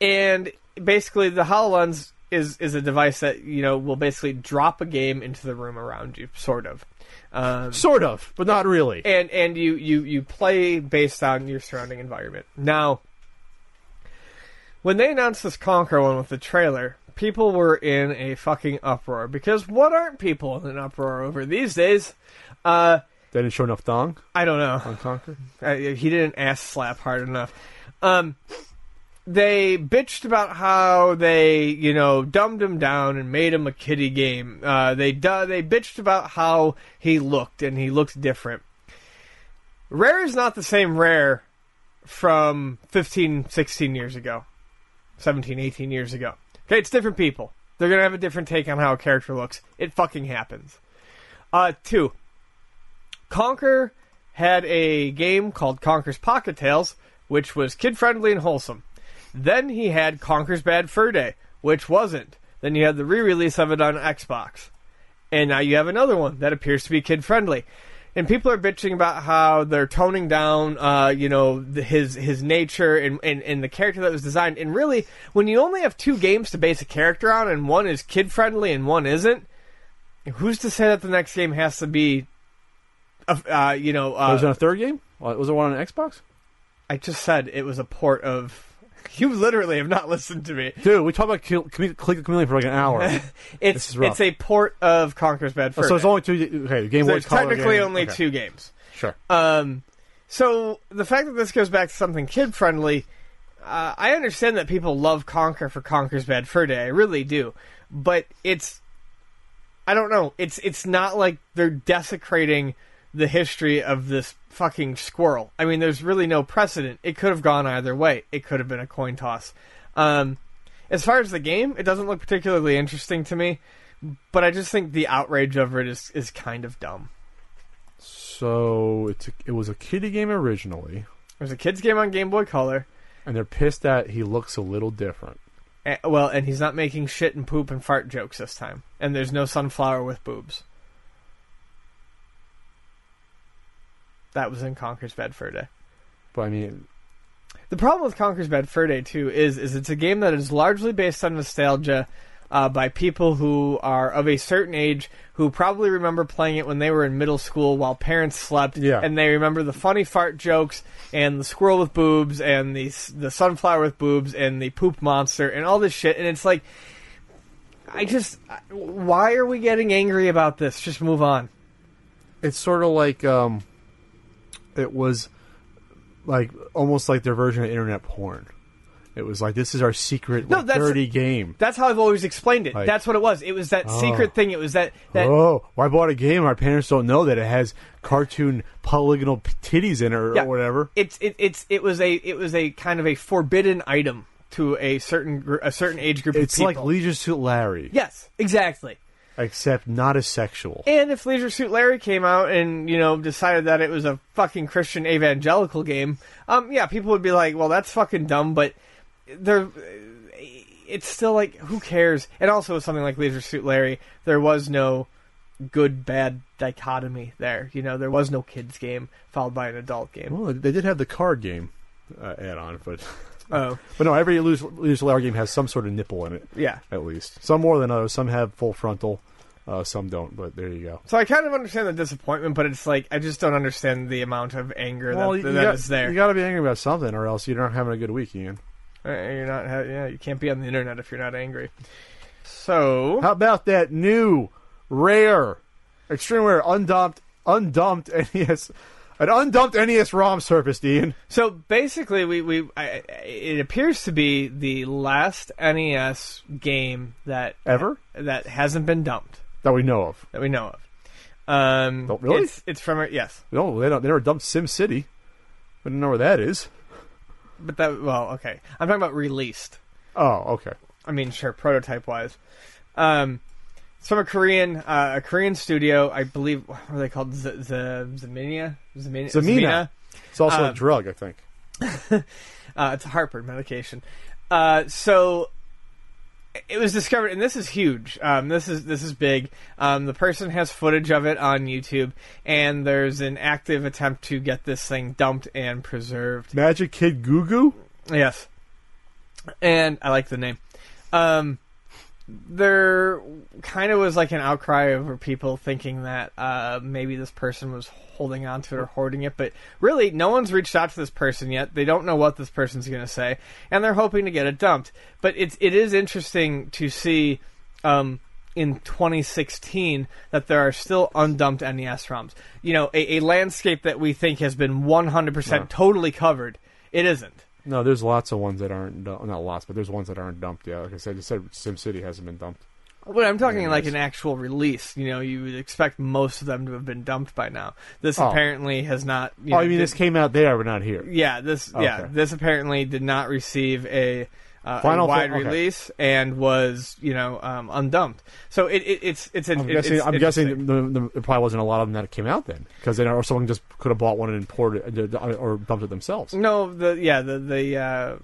and basically the Hololens is is a device that you know will basically drop a game into the room around you, sort of. Um, Sort of, but not really. and and you you you play based on your surrounding environment. Now, when they announced this Conker one with the trailer, people were in a fucking uproar because what aren't people in an uproar over these days? Uh, They didn't show enough dong I don't know. on Conker. Uh, he didn't ass slap hard enough. Um, they bitched about how they, you know, dumbed him down and made him a kiddie game. Uh, they du- they bitched about how he looked and he looked different. Rare is not the same Rare from 15, 16 years ago, 17, 18 years ago. Okay, it's different people. They're gonna have a different take on how a character looks. It fucking happens. Uh, two. Conker had a game called Conker's Pocket Tales, which was kid friendly and wholesome. Then he had Conker's Bad Fur Day, which wasn't. Then you had the re release of it on Xbox. And now you have another one that appears to be kid friendly. And people are bitching about how they're toning down, uh, you know, the, his his nature and, and, and the character that was designed. And really, when you only have two games to base a character on, and one is kid friendly and one isn't, who's to say that the next game has to be, uh, uh, you know, uh, was there a third game? Was there one on Xbox? I just said it was a port of. You literally have not listened to me. Dude, we talked about Coleco Chameleon for like an hour. It's it's a port of Conker's Bad Fur. Oh, so it's only two. Okay, Game Boy There's technically game. only Okay, two games. Sure. Um, so the fact that this goes back to something kid friendly, uh, I understand that people love Conker for Conker's Bad Fur Day. I really do, but it's I don't know. It's it's not like they're desecrating the history of this fucking squirrel. I mean, there's really no precedent. It could have gone either way. It could have been a coin toss. Um, as far as the game, it doesn't look particularly interesting to me, but I just think the outrage over it is is kind of dumb. So it's a, it was a kiddie game originally, There's a kids game on Game Boy Color. and they're pissed that he looks a little different. Eh, well, and he's not making shit and poop and fart jokes this time. And there's no sunflower with boobs. That was in Conker's Bad Fur Day. But I mean, The problem with Conker's Bad Fur Day too is is it's a game that is largely based on nostalgia uh, by people who are of a certain age who probably remember playing it when they were in middle school while parents slept, Yeah. and they remember the funny fart jokes and the squirrel with boobs and the the sunflower with boobs and the poop monster and all this shit, and it's like. I just, why are we getting angry about this? Just move on. it's sort of like um, it was like almost like their version of internet porn. It was like this is our secret, No, like, that's- dirty game. That's how I've always explained it. Like- That's what it was. It was that Oh. secret thing. It was that that oh, well, I bought a game. Our parents don't know that it has cartoon polygonal titties in it or, Yeah. or whatever. it's it, it's it was a it was a kind of a forbidden item to a certain a certain age group It's like. Leisure Suit Larry, yes, exactly. Except not as sexual. And if Leisure Suit Larry came out and you know decided that it was a fucking Christian evangelical game, um, yeah, people would be like, well, that's fucking dumb, but they're. It's still like, who cares? And also, with something like Leisure Suit Larry, there was no good bad dichotomy there. You know, there was no kids game followed by an adult game. Well, they did have the card game uh, add on, but Oh, but no, every Suit game has some sort of nipple in it. yeah. at least. Some more than others. Some have full frontal, uh, some don't. But there you go. So I kind of understand the disappointment, but it's like I just don't understand the amount of anger Well, that, that got, is there. you got to be angry about something, or else you're not having a good week, Ian. Uh, You're not, ha- yeah, you can't be on the internet if you're not angry. So How about that new, rare, extreme rare, undumped, undumped NES, an undumped NES ROM surface, Dean. So basically, we we I, I- it appears to be the last NES game that Ever? that hasn't been dumped That we know of. that we know of. Um, Oh, really? It's, it's from a, yes, No, they don't. They never dumped Sim City. I don't know where that is. but that well, okay. I'm talking about released. Oh, okay. I mean, sure, prototype wise. Um, it's from a Korean uh, a Korean studio, I believe. What are they called? Z- Z- Zaminia? Zamina? Zamina. It's also a Um, drug, I think. Uh, it's a heartburn medication. Uh, so it was discovered, and this is huge. Um, this is this is big. Um, the person has footage of it on YouTube, and there's an active attempt to get this thing dumped and preserved. Magic Kid Goo Goo. Yes, and I like the name. Um, there kind of was like an outcry over people thinking that uh, maybe this person was holding on to it or hoarding it, but really, no one's reached out to this person yet. They don't know what this person's going to say, and they're hoping to get it dumped. But it's it is interesting to see. Um, in 2016, that there are still undumped NES ROMs. You know, a, a landscape that we think has been 100% No. totally covered. It isn't. No, there's lots of ones that aren't not lots, but there's ones that aren't dumped. yet. like I said, you said Sim City hasn't been dumped. But I'm talking like an actual release. You know, you would expect most of them to have been dumped by now. This Oh. apparently has not. You oh, know, I mean, did- this came out there, but not here. Yeah, this. Yeah, this apparently did not receive a, uh, Final wide okay. release and was you know um, undumped. So it, it, it's it's an. I'm guessing. it's I'm guessing the, the, there probably wasn't a lot of them that came out then, because then or someone just could have bought one and imported it or dumped it themselves. No, the yeah the the uh,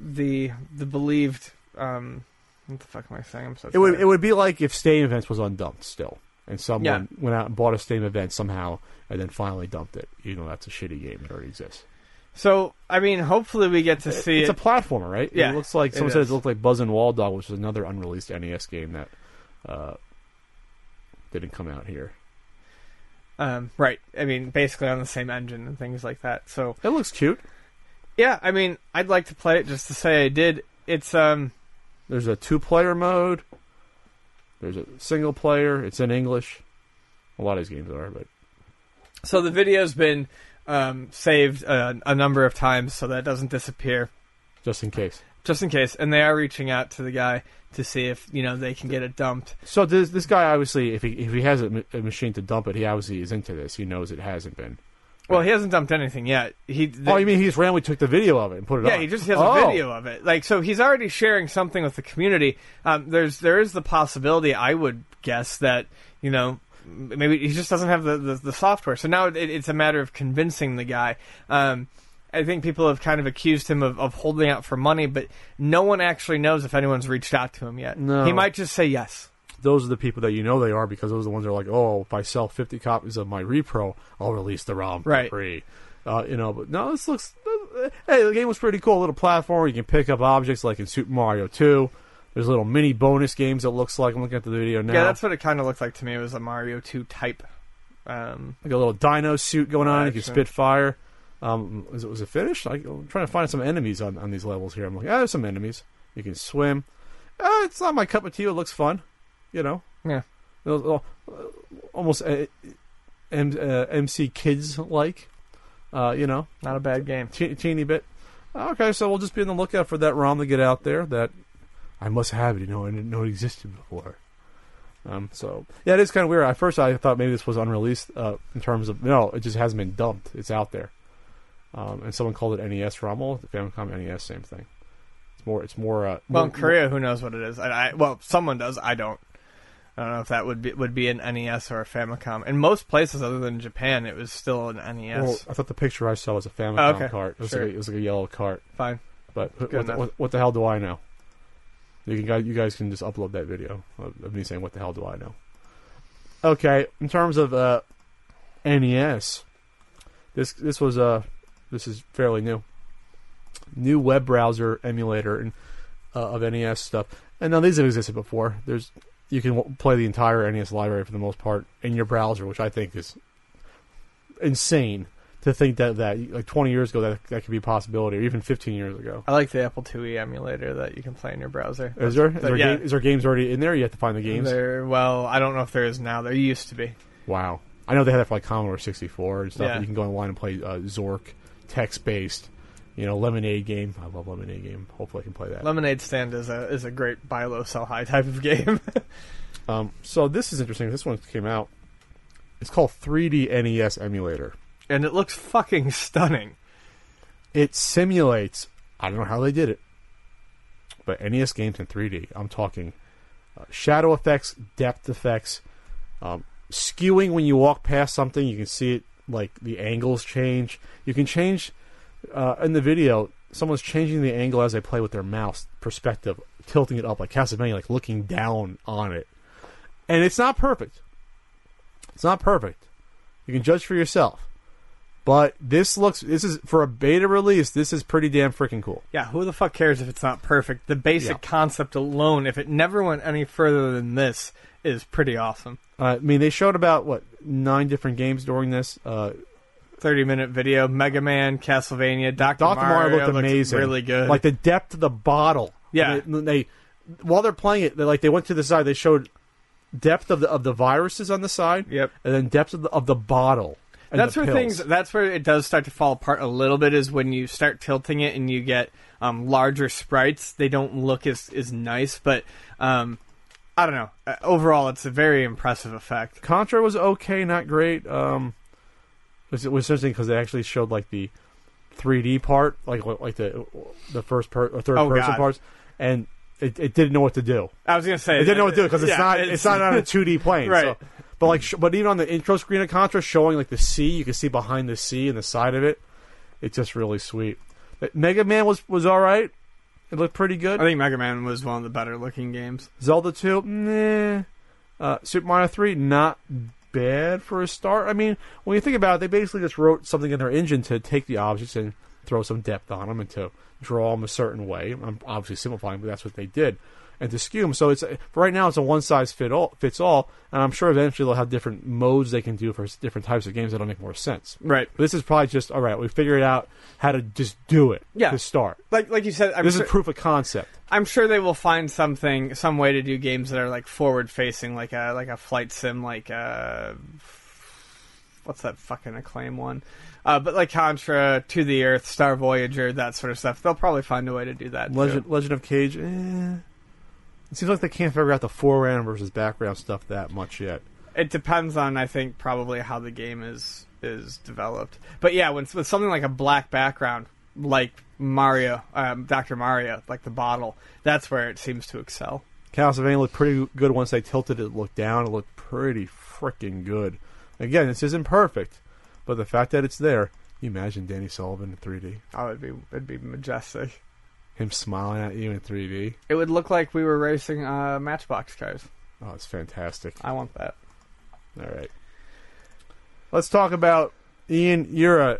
the the believed. Um, what the fuck am I saying? I'm so. It would it would be like if Stadium Events was undumped still, and someone Yeah. went out and bought a Stadium Event somehow, and then finally dumped it. You know, that's a shitty game that already exists. So I mean, hopefully we get to see it's it. a platformer, right? Yeah, it looks like it someone said is. it looked like Buzz and Waldog, which is another unreleased NES game that uh, didn't come out here. um, right. I mean, basically on the same engine and things like that. So It looks cute. yeah, I mean, I'd like to play it just to say I did. It's um. There's a two-player mode. There's a single player. It's in English. A lot of these games are, but So the video's been um, saved a, a number of times so that it doesn't disappear, just in case. just in case. And they are reaching out to the guy to see if you know they can get it dumped. So this this guy obviously, if he if he has a, ma- a machine to dump it, he obviously is into this. He knows it hasn't been. Well, he hasn't dumped anything yet. He oh, you mean he just randomly took the video of it and put it on? yeah, he just has Oh. a video of it. Like so, he's already sharing something with the community. Um, there's there is the possibility, I would guess that you know maybe he just doesn't have the, the, the software. So now it, it's a matter of convincing the guy. Um, I think people have kind of accused him of, of holding out for money, but no one actually knows if anyone's reached out to him yet. No. He might just say yes. Those are the people that you know they are because those are the ones that are like, oh, if I sell 50 copies of my repro, I'll release the ROM for Right. free. Uh, you know, but no, this looks. uh, hey, the game was pretty cool. A little platform. You can pick up objects like in Super Mario 2. There's little mini bonus games. It looks like I'm looking at the video now. Yeah, that's what it kind of looks like to me. It was a Mario 2 type. Um, like a little dino suit going on. You can spit fire. Um, was it was it finished? I, am trying to find some enemies on, on these levels here. I'm like, ah, there's some enemies. You can swim. Uh, it's not my cup of tea. It looks fun. You know. Yeah. Uh, almost uh, M, uh, MC Kids like. Uh, you know, not a bad game. te- teeny bit. Okay, so we'll just be on the lookout for that ROM to get out there. That I must have it. You know, I didn't know it existed before. Um, so yeah, it is kind of weird. At first, I thought maybe this was unreleased uh, in terms of no, it just hasn't been dumped. It's out there. Um, and someone called it NES ROM. Well, the Famicom NES, same thing. It's more. It's more. Uh, Well, more- in Korea, who knows what it is? I, I well, someone does. I don't. I don't know if that would be would be an NES or a Famicom. In most places other than Japan, it was still an NES. Well, I thought the picture I saw was a Famicom Oh, okay. cart. It was, Sure. like a, it was like a yellow cart. Fine. But what, the, what, what the hell do I know? You can guys, you guys can just upload that video of, of me saying, "What the hell do I know?" Okay, in terms of uh, NES, this this was uh this is fairly new. New web browser emulator and uh, of NES stuff, and now these have existed before. There's you can w- play the entire NES library for the most part in your browser, which I think is insane to think that that like 20 years ago that that could be a possibility, or even 15 years ago. I like the Apple IIe emulator that you can play in your browser. Is there is there, yeah. ga- is there games already in there? You have to find the games. There, well, I don't know if there is now. There used to be. Wow. I know they had that for like Commodore 64 and stuff. Yeah. You can go online and play uh, Zork, text based. You know, Lemonade game. I love Lemonade game. Hopefully, I can play that. Lemonade Stand is a is a great buy low sell high type of game. Um, so this is interesting. This one came out. It's called 3D NES Emulator. And it looks fucking stunning. It simulates. I don't know how they did it, but NES games in 3D. I'm talking uh, shadow effects, depth effects, um, skewing when you walk past something. You can see it like the angles change. You can change uh, in the video. Someone's changing the angle as they play with their mouse perspective, tilting it up like Castlevania, like looking down on it. And it's not perfect. It's not perfect. You can judge for yourself. But this looks this is for a beta release, this is pretty damn freaking cool. Yeah, who the fuck cares if it's not perfect? The basic Yeah. concept alone, if it never went any further than this, is pretty awesome. Uh, I mean, they showed about what nine different games during this. Uh, 30 minute video, Mega Man, Castlevania, Dr. Dr. Mario looked amazing, Really good. Like the depth of the bottle. Yeah. they, they while they're playing it, they like they went to the side. They showed depth of the of the viruses on the side. Yep. and then depth of the, of the bottle. That's where pills. things that's where it does start to fall apart a little bit is when you start tilting it and you get um, larger sprites they don't look as as nice but um, i don't know uh, overall it's a very impressive effect Contra was okay, not great. Um, it was, it was interesting because they actually showed like the 3D part, like like the the first per, or third Oh, person God. parts, and it, it didn't know what to do. i was gonna say It didn't know what to do because it's yeah, not it's, not on a 2D plane. Right. So, but like, sh- but even on the intro screen of Contra, showing like the sea, you can see behind the sea and the side of it. It's just really sweet. But Mega Man was was all right. It looked pretty good. i think mega man was one of the better looking games Zelda 2, nah. Uh, Super Mario 3, not bad for a start. I mean, when you think about it, they basically just wrote something in their engine to take the objects and throw some depth on them and to draw them a certain way. I'm obviously simplifying, but that's what they did. And the skew. So it's for right now, it's a one size fit all, fits all. And I'm sure eventually they'll have different modes they can do for different types of games that'll make more sense. right But this is probably just all right. We figured out how to just do it Yeah. to start. like like you said I'm This sure, is proof of concept. I'm sure they will find something some way to do games that are like forward facing like a like a flight sim like uh what's that fucking acclaim one uh, but like Contra, To the Earth, Star Voyager, that sort of stuff. They'll probably find a way to do that. Legend, Legend of Kage. Eh. It seems like they can't figure out the foreground versus background stuff that much yet. It depends on, I think, probably how the game is is developed. But yeah, when with something like a black background, like Mario, um, Doctor Mario, like the bottle, that's where it seems to excel. Castlevania looked pretty good once they tilted it, looked down. It looked pretty freaking good. Again, this isn't perfect, but the fact that it's there, you imagine Danny Sullivan in 3D, Oh, it'd be it'd be majestic. Him smiling at you in 3D. It would look like we were racing uh, Matchbox cars. Oh, it's fantastic. I want that. All right, let's talk about Ian. You're a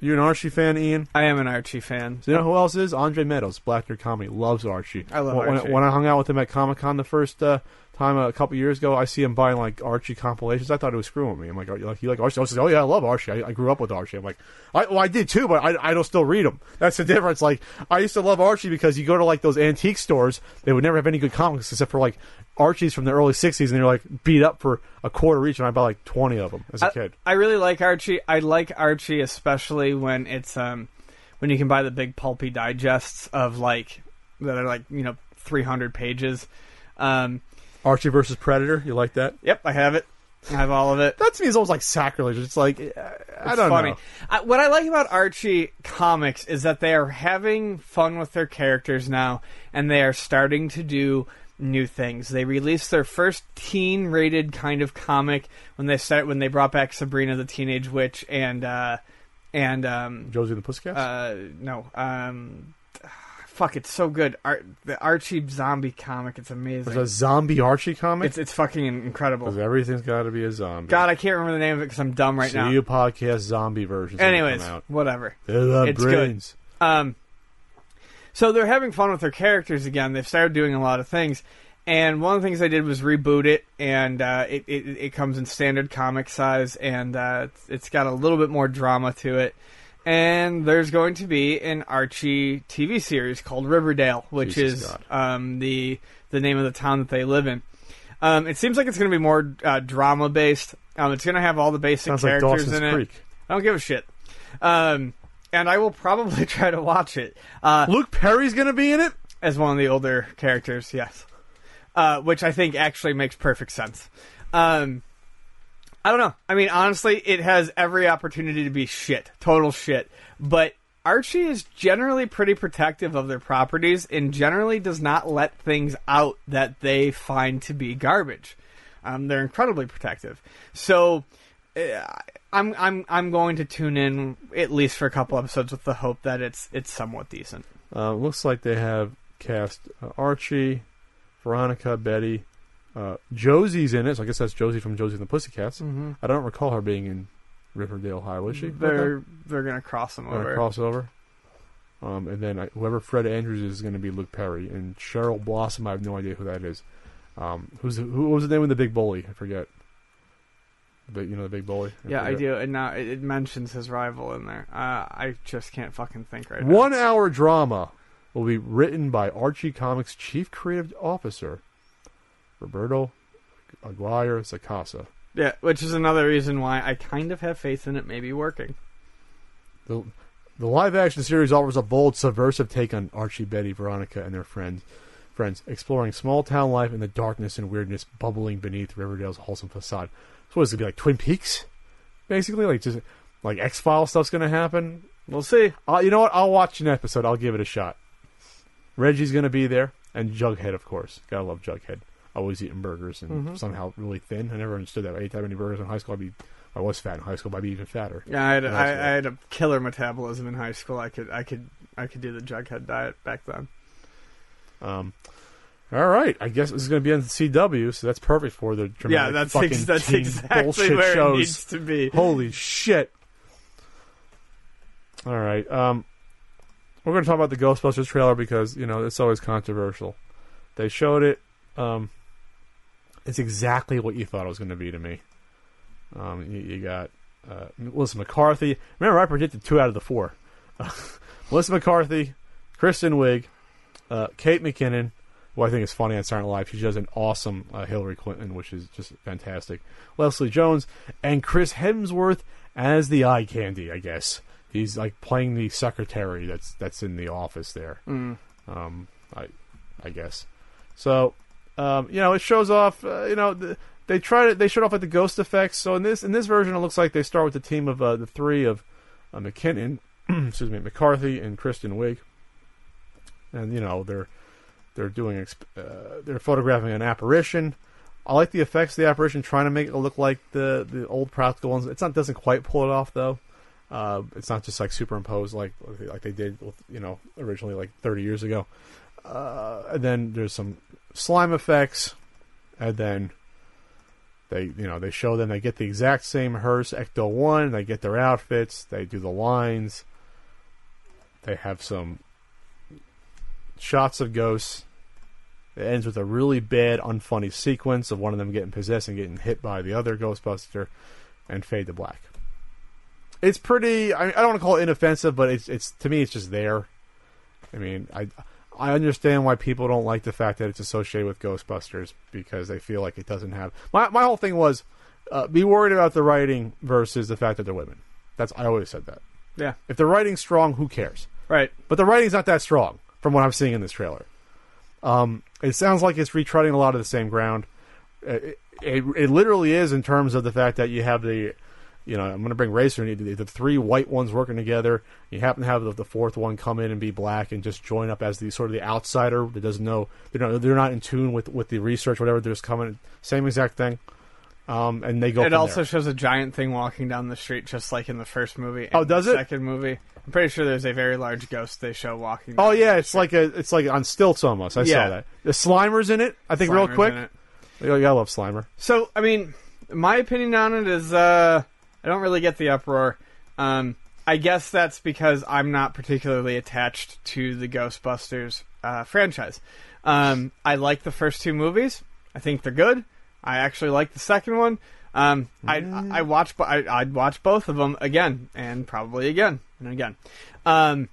you're an Archie fan, Ian. I am an Archie fan. Do you know who else is? Andre Meadows, Black Comedy, loves Archie. I love when- Archie. When I hung out with him at Comic Con the first uh, time a couple years ago, I see him buying like Archie compilations. I thought he was screwing me. I'm like, "Are you like you like Archie?" I was like, "Oh yeah, I love Archie. I, I grew up with Archie." I'm like, I, well, I did too, but I, I don't still read them. That's the difference. Like, I used to love Archie because you go to like those antique stores, they would never have any good comics except for like Archies from the early '60s, and they're like beat up for a quarter each, and I bought like 20 of them as a I, kid. I really like Archie. I like Archie especially when it's um when you can buy the big pulpy digests of like that are like you know 300 pages. Um, Archie versus Predator, you like that? yep, I have it. I have all of it. That to me is almost like sacrilege. It's like uh, I It's don't funny. know. I, what I like about Archie comics is that they are having fun with their characters now, and they are starting to do new things. They released their first teen-rated kind of comic when they start when they brought back Sabrina the Teenage Witch and uh, and um, Josie and the Pussycats. uh, no, um, fuck, it's so good. Ar- the Archie zombie comic, it's amazing. There's a zombie Archie comic. It's it's fucking incredible. Because everything's got to be a zombie. God, I can't remember the name of it because I'm dumb right See now. you podcast zombie versions. when they Anyways, come out. whatever. They love it's good. brains. Um, so they're having fun with their characters again. They've started doing a lot of things, and one of the things they did was reboot it, and uh, it, it it comes in standard comic size, and uh, it's, it's got a little bit more drama to it. And there's going to be an Archie TV series called Riverdale, which Jesus is um, the the name of the town that they live in. Um, it seems like it's going to be more uh, drama based. Um, it's going to have all the basic Sounds like characters Dawson's in it. Creek. I don't give a shit. Um, and I will probably try to watch it. Uh, Luke Perry's going to be in it. as one of the older characters, yes. Uh, which I think actually makes perfect sense. Um, I don't know. I mean, honestly, it has every opportunity to be shit, total shit. But Archie is generally pretty protective of their properties and generally does not let things out that they find to be garbage. Um, they're incredibly protective. So uh, I'm I'm I'm going to tune in at least for a couple episodes with the hope that it's it's somewhat decent. Uh, looks like they have cast uh, Archie, Veronica, Betty, uh, Josie's in it. So I guess that's Josie from Josie and the Pussycats. Mm-hmm. I don't recall her being in Riverdale High, was she? They're they're gonna cross them over. Uh, crossover. Um, and then I, whoever Fred Andrews is, is going to be Luke Perry, and Cheryl Blossom. I have no idea who that is. Um, who's who what was the name of the big bully? I forget. But you know the big bully. yeah, I do. And now it, it mentions his rival in there. Uh, I just can't fucking think right now One hour drama will be written by Archie Comics chief creative officer Roberto Aguirre Sacasa. Yeah, which is another reason why I kind of have faith in it maybe working. The, the live action series offers a bold, subversive take on Archie, Betty, Veronica, and their friends, friends, exploring small town life and the darkness and weirdness bubbling beneath Riverdale's wholesome facade. So, what is it gonna be like Twin Peaks? Basically, like just like X File stuff's gonna happen. We'll see. Uh, you know what? I'll watch an episode. I'll give it a shot. Reggie's gonna be there, and Jughead, of course. Gotta love Jughead. Always eating burgers and Mhm. somehow really thin. I never understood that. I ate that many burgers in high school. I'd be, I was fat in high school, but I'd be even fatter. Yeah, I had, a, I. I had a killer metabolism in high school. I could I could I could do the Jughead diet back then. Um, all right, I guess this is going to be on the CW, so that's perfect for the dramatic yeah, that's fucking ex- that's exactly bullshit where shows. it needs to be. Holy shit! All right, um, we're going to talk about the Ghostbusters trailer because you know it's always controversial. They showed it. Um, it's exactly what you thought it was going to be to me. Um, you, you got uh, Melissa McCarthy. Remember, I predicted two out of the four. Melissa McCarthy, Kristen Wiig, uh, Kate McKinnon, who I think is funny on Saturday Night Live. She does an awesome uh, Hillary Clinton, which is just fantastic. Leslie Jones and Chris Hemsworth as the eye candy. I guess he's like playing the secretary that's that's in the office there. Mm. Um, I I guess. So, um, you know, it shows off. Uh, you know, the, they try to they showed off like the ghost effects. So in this in this version, it looks like they start with the team of uh, the three of uh, McKinnon, excuse me, McCarthy and Kristen Wiig, and you know they're they're doing exp- uh, they're photographing an apparition. I like the effects of the apparition, trying to make it look like the the old practical ones. It's not doesn't quite pull it off though. Uh, it's not just like superimposed like like they did with you know originally like 30 years ago. Uh, and then there's some slime effects, and then they you know they show them they get the exact same hearse Ecto One. They get their outfits. They do the lines. They have some shots of ghosts. It ends with a really bad, unfunny sequence of one of them getting possessed and getting hit by the other Ghostbuster, and fade to black. It's pretty. I, I don't want to call it inoffensive, but it's it's to me it's just there. I mean, I I understand why people don't like the fact that it's associated with Ghostbusters because they feel like it doesn't have. My my whole thing was uh, be worried about the writing versus the fact that they're women. That's I always said that. Yeah. If the writing's strong, who cares? Right. But the writing's not that strong from what I'm seeing in this trailer. Um, it sounds like it's retreading a lot of the same ground. It, it, it literally is in terms of the fact that you have the, you know, I'm going to bring Racer in, the, the three white ones working together. You happen to have the, the fourth one come in and be black and just join up as the sort of the outsider that doesn't know, they're not, they're not in tune with, with the research, whatever. They're just coming, same exact thing. Um, and they go. It also there. shows a giant thing walking down the street, just like in the first movie. Oh, does it? Second movie. I'm pretty sure there's a very large ghost they show walking. Down Oh yeah, it's street. like a, it's like on stilts almost. I Yeah. saw that. The Slimer's in it. I think real quick. it. You gotta love Slimer. So, I mean, my opinion on it is, uh, I don't really get the uproar. Um, I guess that's because I'm not particularly attached to the Ghostbusters uh, franchise. Um, I like the first two movies. I think they're good. I actually like the second one. Um, I I watch I, I'd watch both of them again and probably again and again. Um,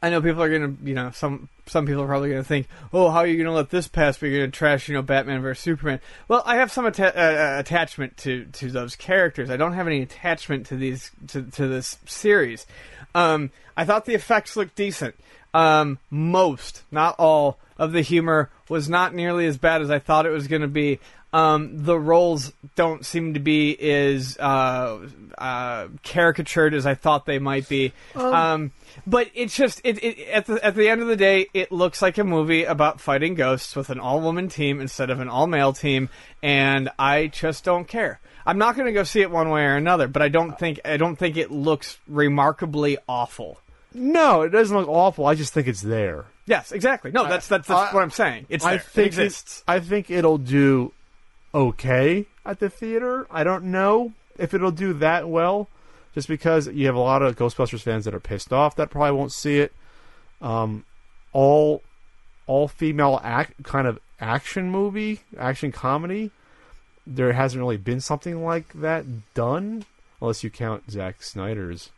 I know people are gonna, you know, some some people are probably gonna think, oh, how are you gonna let this pass? But you're gonna trash, you know, Batman versus Superman. Well, I have some atta- uh, attachment to to those characters. I don't have any attachment to these to to this series. Um, I thought the effects looked decent. Um, most, not all, of the humor was not nearly as bad as I thought it was going to be. Um, the roles don't seem to be as uh, uh, caricatured as I thought they might be. Um, but it's just it, it, at the at the end of the day, it looks like a movie about fighting ghosts with an all woman team instead of an all male team, and I just don't care. I'm not going to go see it one way or another, but I don't think I don't think it looks remarkably awful. No, it doesn't look awful. I just think it's there. Yes, exactly. No, that's that's, that's I- what I'm saying. It's I there. think it exists. I think it'll do okay at the theater. I don't know if it'll do that well, just because you have a lot of Ghostbusters fans that are pissed off that probably won't see it. Um, all all female act kind of action movie, action comedy. There hasn't really been something like that done, unless you count Zack Snyder's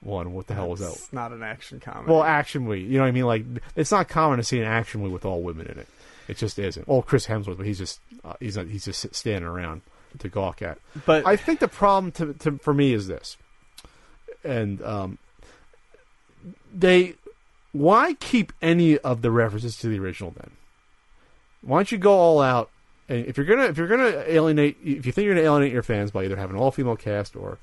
one. What the hell was that? It's not an action comedy. Well, action movie. You know what I mean? Like, it's not common to see an action movie with all women in it. It just isn't. Well, Chris Hemsworth, but he's just uh, he's not, he's just standing around to gawk at. but I think the problem to, to for me is this, and um, they why keep any of the references to the original then? Why don't you go all out? And if you're gonna if you're gonna alienate if you think you're gonna alienate your fans by either having an all female cast or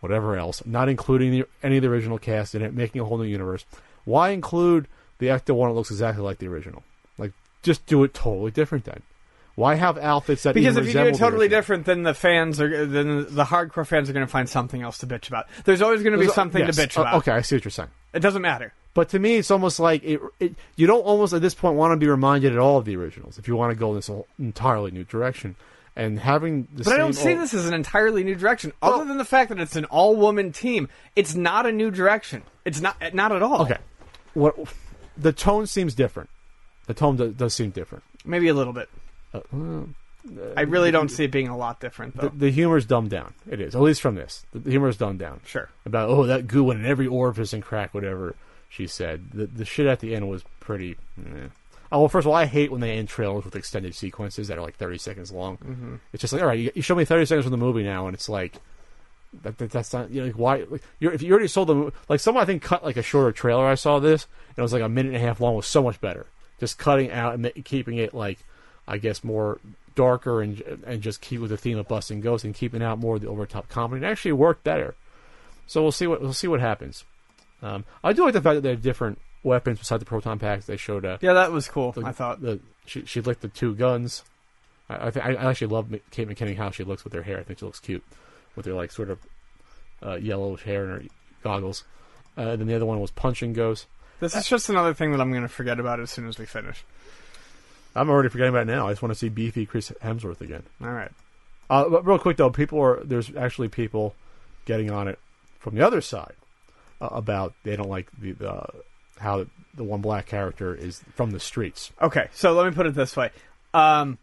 whatever else, not including the, any of the original cast in it, making a whole new universe, why include the Ecto one that looks exactly like the original? Just do it totally different then. Why have outfits that because if you do it totally different, then the fans are then the hardcore fans are going to find something else to bitch about. There's always going to be There's- something yes. to bitch Uh, about. okay, I see what you're saying. It doesn't matter. But to me, it's almost like it, it, you don't almost at this point want to be reminded at all of the originals if you want to go in this entirely new direction. And having the But I don't same see old- this as an entirely new direction. Well- Other than the fact that it's an all-woman team, it's not a new direction. It's not not at all. Okay, what the tone seems different. The tone does, does seem different. maybe a little bit. Uh, well, I really don't see it being a lot different, the, though. the humor's dumbed down. It is at least from this. The, the humor's dumbed down. Sure. About oh that goo went in every orifice and crack whatever she said. The the shit at the end was pretty. eh. Oh well, first of all, I hate when they end trailers with extended sequences that are like thirty seconds long. Mm-hmm. It's just like, all right, you, you show me thirty seconds from the movie now, and it's like that, that that's not you know like, why like, you're, if you already sold the mo- like someone I think cut like a shorter trailer. I saw this and it was like a minute and a half long was so much better. Just cutting out and keeping it like I guess more darker and and just keep with the theme of busting ghosts and keeping out more of the over top comedy. It actually worked better. So we'll see what we'll see what happens. Um, I do like the fact that they have different weapons besides the proton packs. They showed uh, Yeah, that was cool. the, I thought. the she she licked the two guns. I I, th- I actually love Kate McKinnon how she looks with her hair. I think she looks cute with her like sort of uh, yellowish hair and her goggles. Uh, then the other one was punching ghosts. This is just another thing that I'm going to forget about as soon as we finish. I'm already forgetting about it now. I just want to see beefy Chris Hemsworth again. All right. Uh, but real quick though, people are there's actually people getting on it from the other side uh, about they don't like the, the how the one black character is from the streets. Okay, so let me put it this way. Um,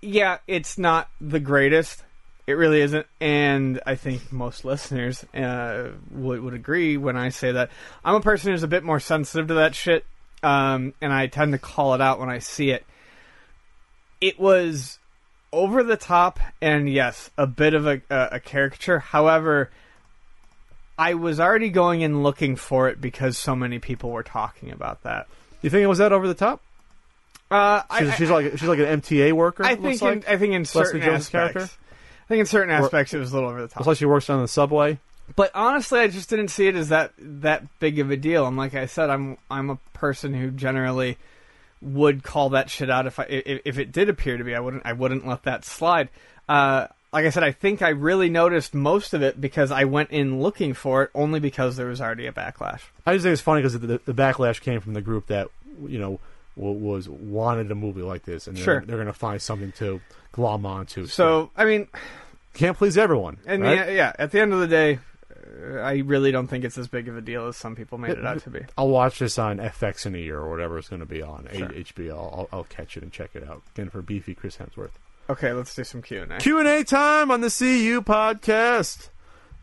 yeah, it's not the greatest. It really isn't, and I think most listeners uh, would would agree when I say that. I'm a person who's a bit more sensitive to that shit, um, and I tend to call it out when I see it. It was over the top, and yes, a bit of a, a, caricature. However, I was already going in looking for it because so many people were talking about that. You think it was that over the top? Uh, She's, I, she's like she's like an MTA worker. I think in. I think in certain Jones' aspects, character? I think in certain aspects it was a little over the top. Like she works on the subway. But honestly, I just didn't see it as that that big of a deal. And like I said, I'm I'm a person who generally would call that shit out if I if, if it did appear to be. I wouldn't I wouldn't let that slide. Uh, like I said, I think I really noticed most of it because I went in looking for it only because there was already a backlash. I just think it's funny because the, the backlash came from the group that you know was wanted a movie like this, and they're, Sure. they're going to find something to glom onto. So I mean, can't please everyone. and right? yeah, yeah, at the end of the day, uh, I really don't think it's as big of a deal as some people made it out to be. I'll watch this on FX in a year or whatever it's going to be on Sure. HBO. I'll, I'll, I'll catch it and check it out. Again for beefy Chris Hemsworth. Okay, let's do some Q and A. Q and A time on the CU podcast.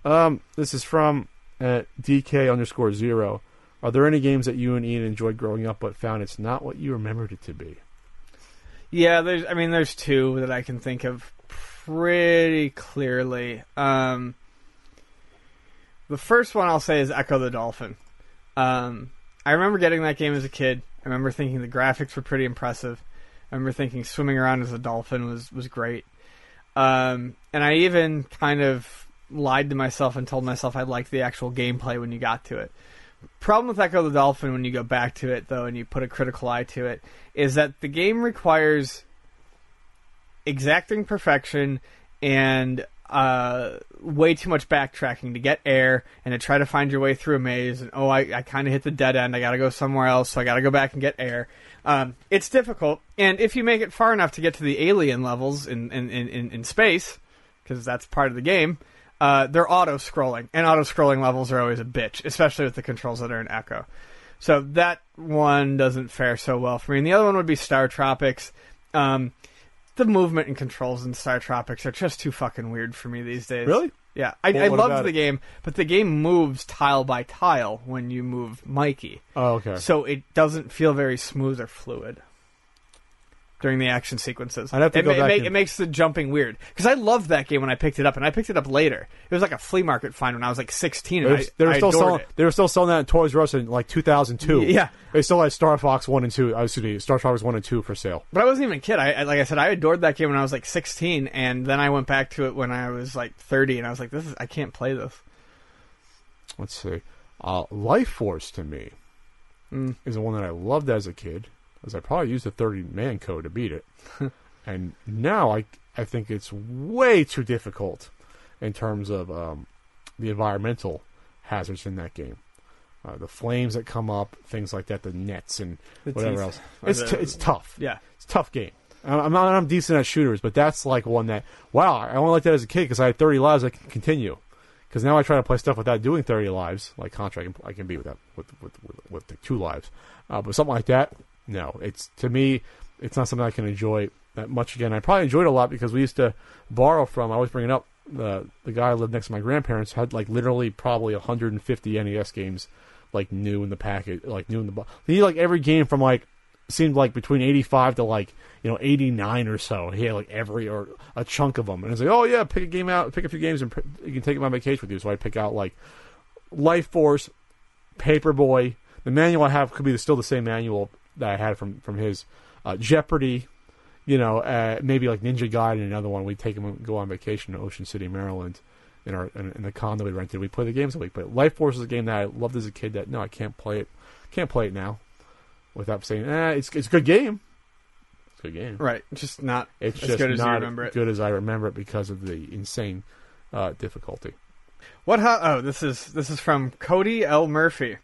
Um, this is from uh, DK underscore zero. Are there any games that you and Ian enjoyed growing up but found it's not what you remembered it to be? Yeah, there's. I mean, there's two that I can think of pretty clearly. Um, the first one I'll say is Ecco the Dolphin. Um, I remember getting that game as a kid. I remember thinking the graphics were pretty impressive. I remember thinking swimming around as a dolphin was was great. Um, and I even kind of lied to myself and told myself I liked the actual gameplay when you got to it. Problem with Ecco the Dolphin when you go back to it though and you put a critical eye to it is that the game requires exacting perfection and uh, way too much backtracking to get air and to try to find your way through a maze. And oh, I, I kind of hit the dead end. I got to go somewhere else, so I got to go back and get air. Um, it's difficult, and if you make it far enough to get to the alien levels in in, in, in space, because that's part of the game, uh, they're auto scrolling, and auto scrolling levels are always a bitch, especially with the controls that are in Ecco. So that one doesn't fare so well for me. And the other one would be Star Tropics. Um, the movement and controls in Star Tropics are just too fucking weird for me these days. Really? Yeah, I, Well, I loved the it? game, but the game moves tile by tile when you move Mikey, Oh, okay. so it doesn't feel very smooth or fluid during the action sequences. I'd have to it, go ma- it, back ma- and- it makes the jumping weird because I loved that game when I picked it up, and I picked it up later. It was like a flea market find when I was like sixteen, They and were, I, they were I still adored selling. it. They were still selling that in Toys R Us in like 2002. Yeah. they still had Star Fox one and two. Uh, excuse me, Star Fox one and two for sale. But I wasn't even a kid. I, I like I said, I adored that game when I was like 16, and then I went back to it when I was like 30, and I was like, "This is I can't play this." Let's see, uh, Life Force to me Mm. is the one that I loved as a kid, as I probably used the 30 man code to beat it, and now I I think it's way too difficult in terms of um, the environmental hazards in that game. Uh, the flames that come up, things like that, the nets and The whatever teeth. else. It's the- t- it's tough. Yeah, It's a tough game. I'm I'm not I'm decent at shooters, but that's like one that wow I only like that as a kid because I had 30 lives I can continue. Because now I try to play stuff without doing 30 lives, like Contra, I can, I can beat with that with with, with, with the two lives. Uh, but something like that, no. It's to me, it's not something I can enjoy that much again. I probably enjoyed a lot because we used to borrow from. I always bring it up. The the guy who lived next to my grandparents had like literally probably 150 NES games, like new in the packet, like new in the box. He like every game from like seemed like between 85 to like you know 89 or so he had like every or a chunk of them and it's like oh yeah pick a game out pick a few games and you can take them on vacation with you so i pick out like life force paperboy the manual i have could be still the same manual that i had from from his uh, jeopardy you know uh, maybe like ninja gaiden and another one we take him and go on vacation to ocean city maryland in our in, in the condo we rented we play the games a week but life force is a game that i loved as a kid that no i can't play it can't play it now without saying, eh, it's it's a good game. It's a good game. right. Just not It's as just good as you not remember it. good as I remember it because of the insane uh, difficulty. What? Ho- oh, this is this is from Cody L Murphy.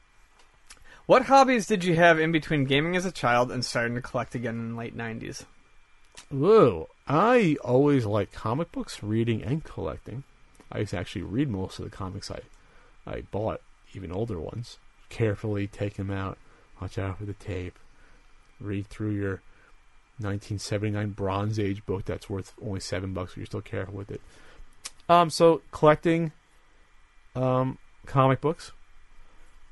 What hobbies did you have in between gaming as a child and starting to collect again in the late '90s? Whoa! I always liked comic books, reading and collecting. I used to actually read most of the comics I I bought, even older ones. Carefully take them out, watch out for the tape, read through your 1979 Bronze Age book that's worth only seven bucks, but you're still careful with it. Um, so collecting, um, comic books.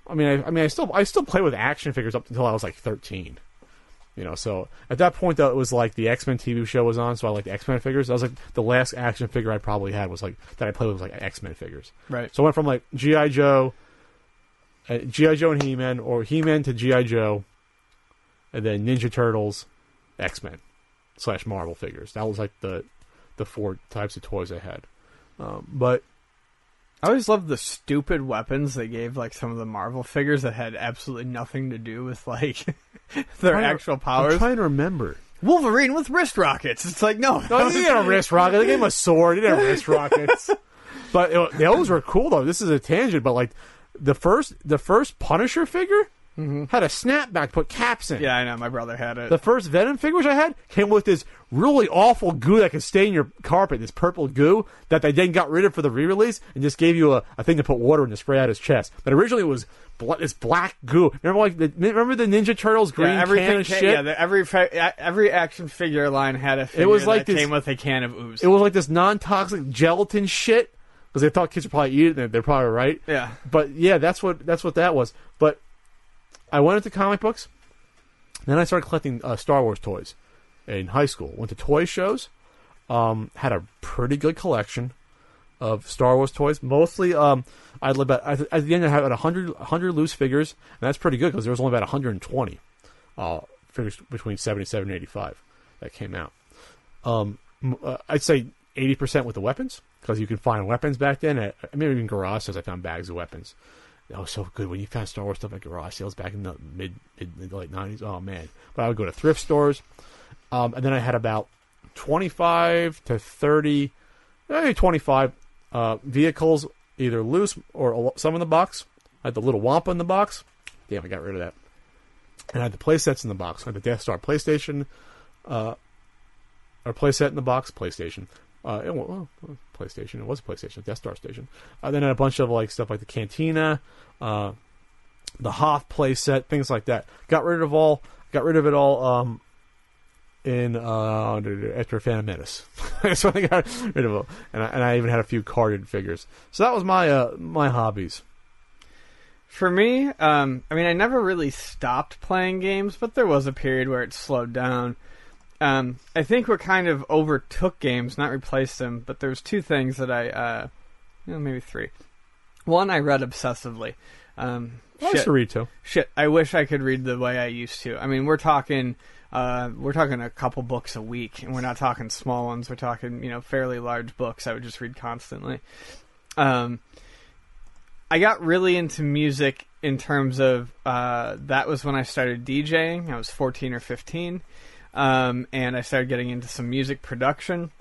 I mean, I, I mean, I still, I still play with action figures up until I was like 13. You know, so at that point though, it was like the X Men TV show was on, so I liked the X Men figures. That was like the last action figure I probably had was like that I played with was like X Men figures. Right. So I went from like GI Joe, uh, GI Joe and He Man, or He Man to GI Joe, and then Ninja Turtles, X Men, slash Marvel figures. That was like the the four types of toys I had. Um, but I always loved the stupid weapons they gave like some of the Marvel figures that had absolutely nothing to do with like their actual powers. I'm trying to remember. Wolverine with wrist rockets. It's like no, No, he didn't have a wrist rocket. They gave him a sword. He didn't have wrist rockets. But it, those were cool though. This is a tangent, but like the first the first Punisher figure Mm-hmm. had a snapback to put caps in. Yeah, I know. My brother had it. The first Venom figures I had came with this really awful goo that could stain your carpet, this purple goo that they then got rid of for the re-release and just gave you a, a thing to put water in to spray out his chest. But originally it was bl- this black goo. Remember like the, remember the Ninja Turtles green yeah, everything. can of ca- shit? Yeah, the, every fa- every action figure line had a figure was like that this- came with a can of ooze. it was like this non-toxic gelatin shit because they thought kids would probably eat it and they're probably right. yeah, But yeah, that's what that's what that was. But I went into comic books. Then I started collecting uh, Star Wars toys in high school. Went to toy shows. Um, had a pretty good collection of Star Wars toys. Mostly, um, I had about at the end I had about 100, 100 loose figures, and that's pretty good because there was only about 120 uh, figures between 77 and 85 that came out. Um, uh, I'd say 80% with the weapons because you can find weapons back then. At, mean, even garage sales, I found bags of weapons. That was so good when you found Star Wars stuff at garage sales back in the mid, mid, mid late 90s. Oh man! But I would go to thrift stores, um, and then I had about 25 to 30, maybe 25 uh, vehicles, either loose or some in the box. I had the little Wampa in the box. Damn, I got rid of that. And I had the play sets in the box. I had the Death Star PlayStation, uh, or play set in the box, PlayStation. Uh, it, well, PlayStation. It was PlayStation, Death Star Station. Uh, then had a bunch of like stuff like the Cantina, uh, the Hoth playset, things like that. Got rid of all. Got rid of it all. Um, in uh, after Phantom Menace. That's when I got rid of them, and I, and I even had a few carded figures. So that was my uh, my hobbies. For me, um, I mean, I never really stopped playing games, but there was a period where it slowed down. Um, I think what kind of overtook games, not replaced them, but there's two things that I, uh, you know, maybe three. One, I read obsessively. Um, I shit, read too. shit, I wish I could read the way I used to. I mean, we're talking, uh, we're talking a couple books a week, and we're not talking small ones. We're talking, you know, fairly large books. I would just read constantly. Um, I got really into music in terms of uh, that was when I started DJing. I was 14 or 15, um, and I started getting into some music production.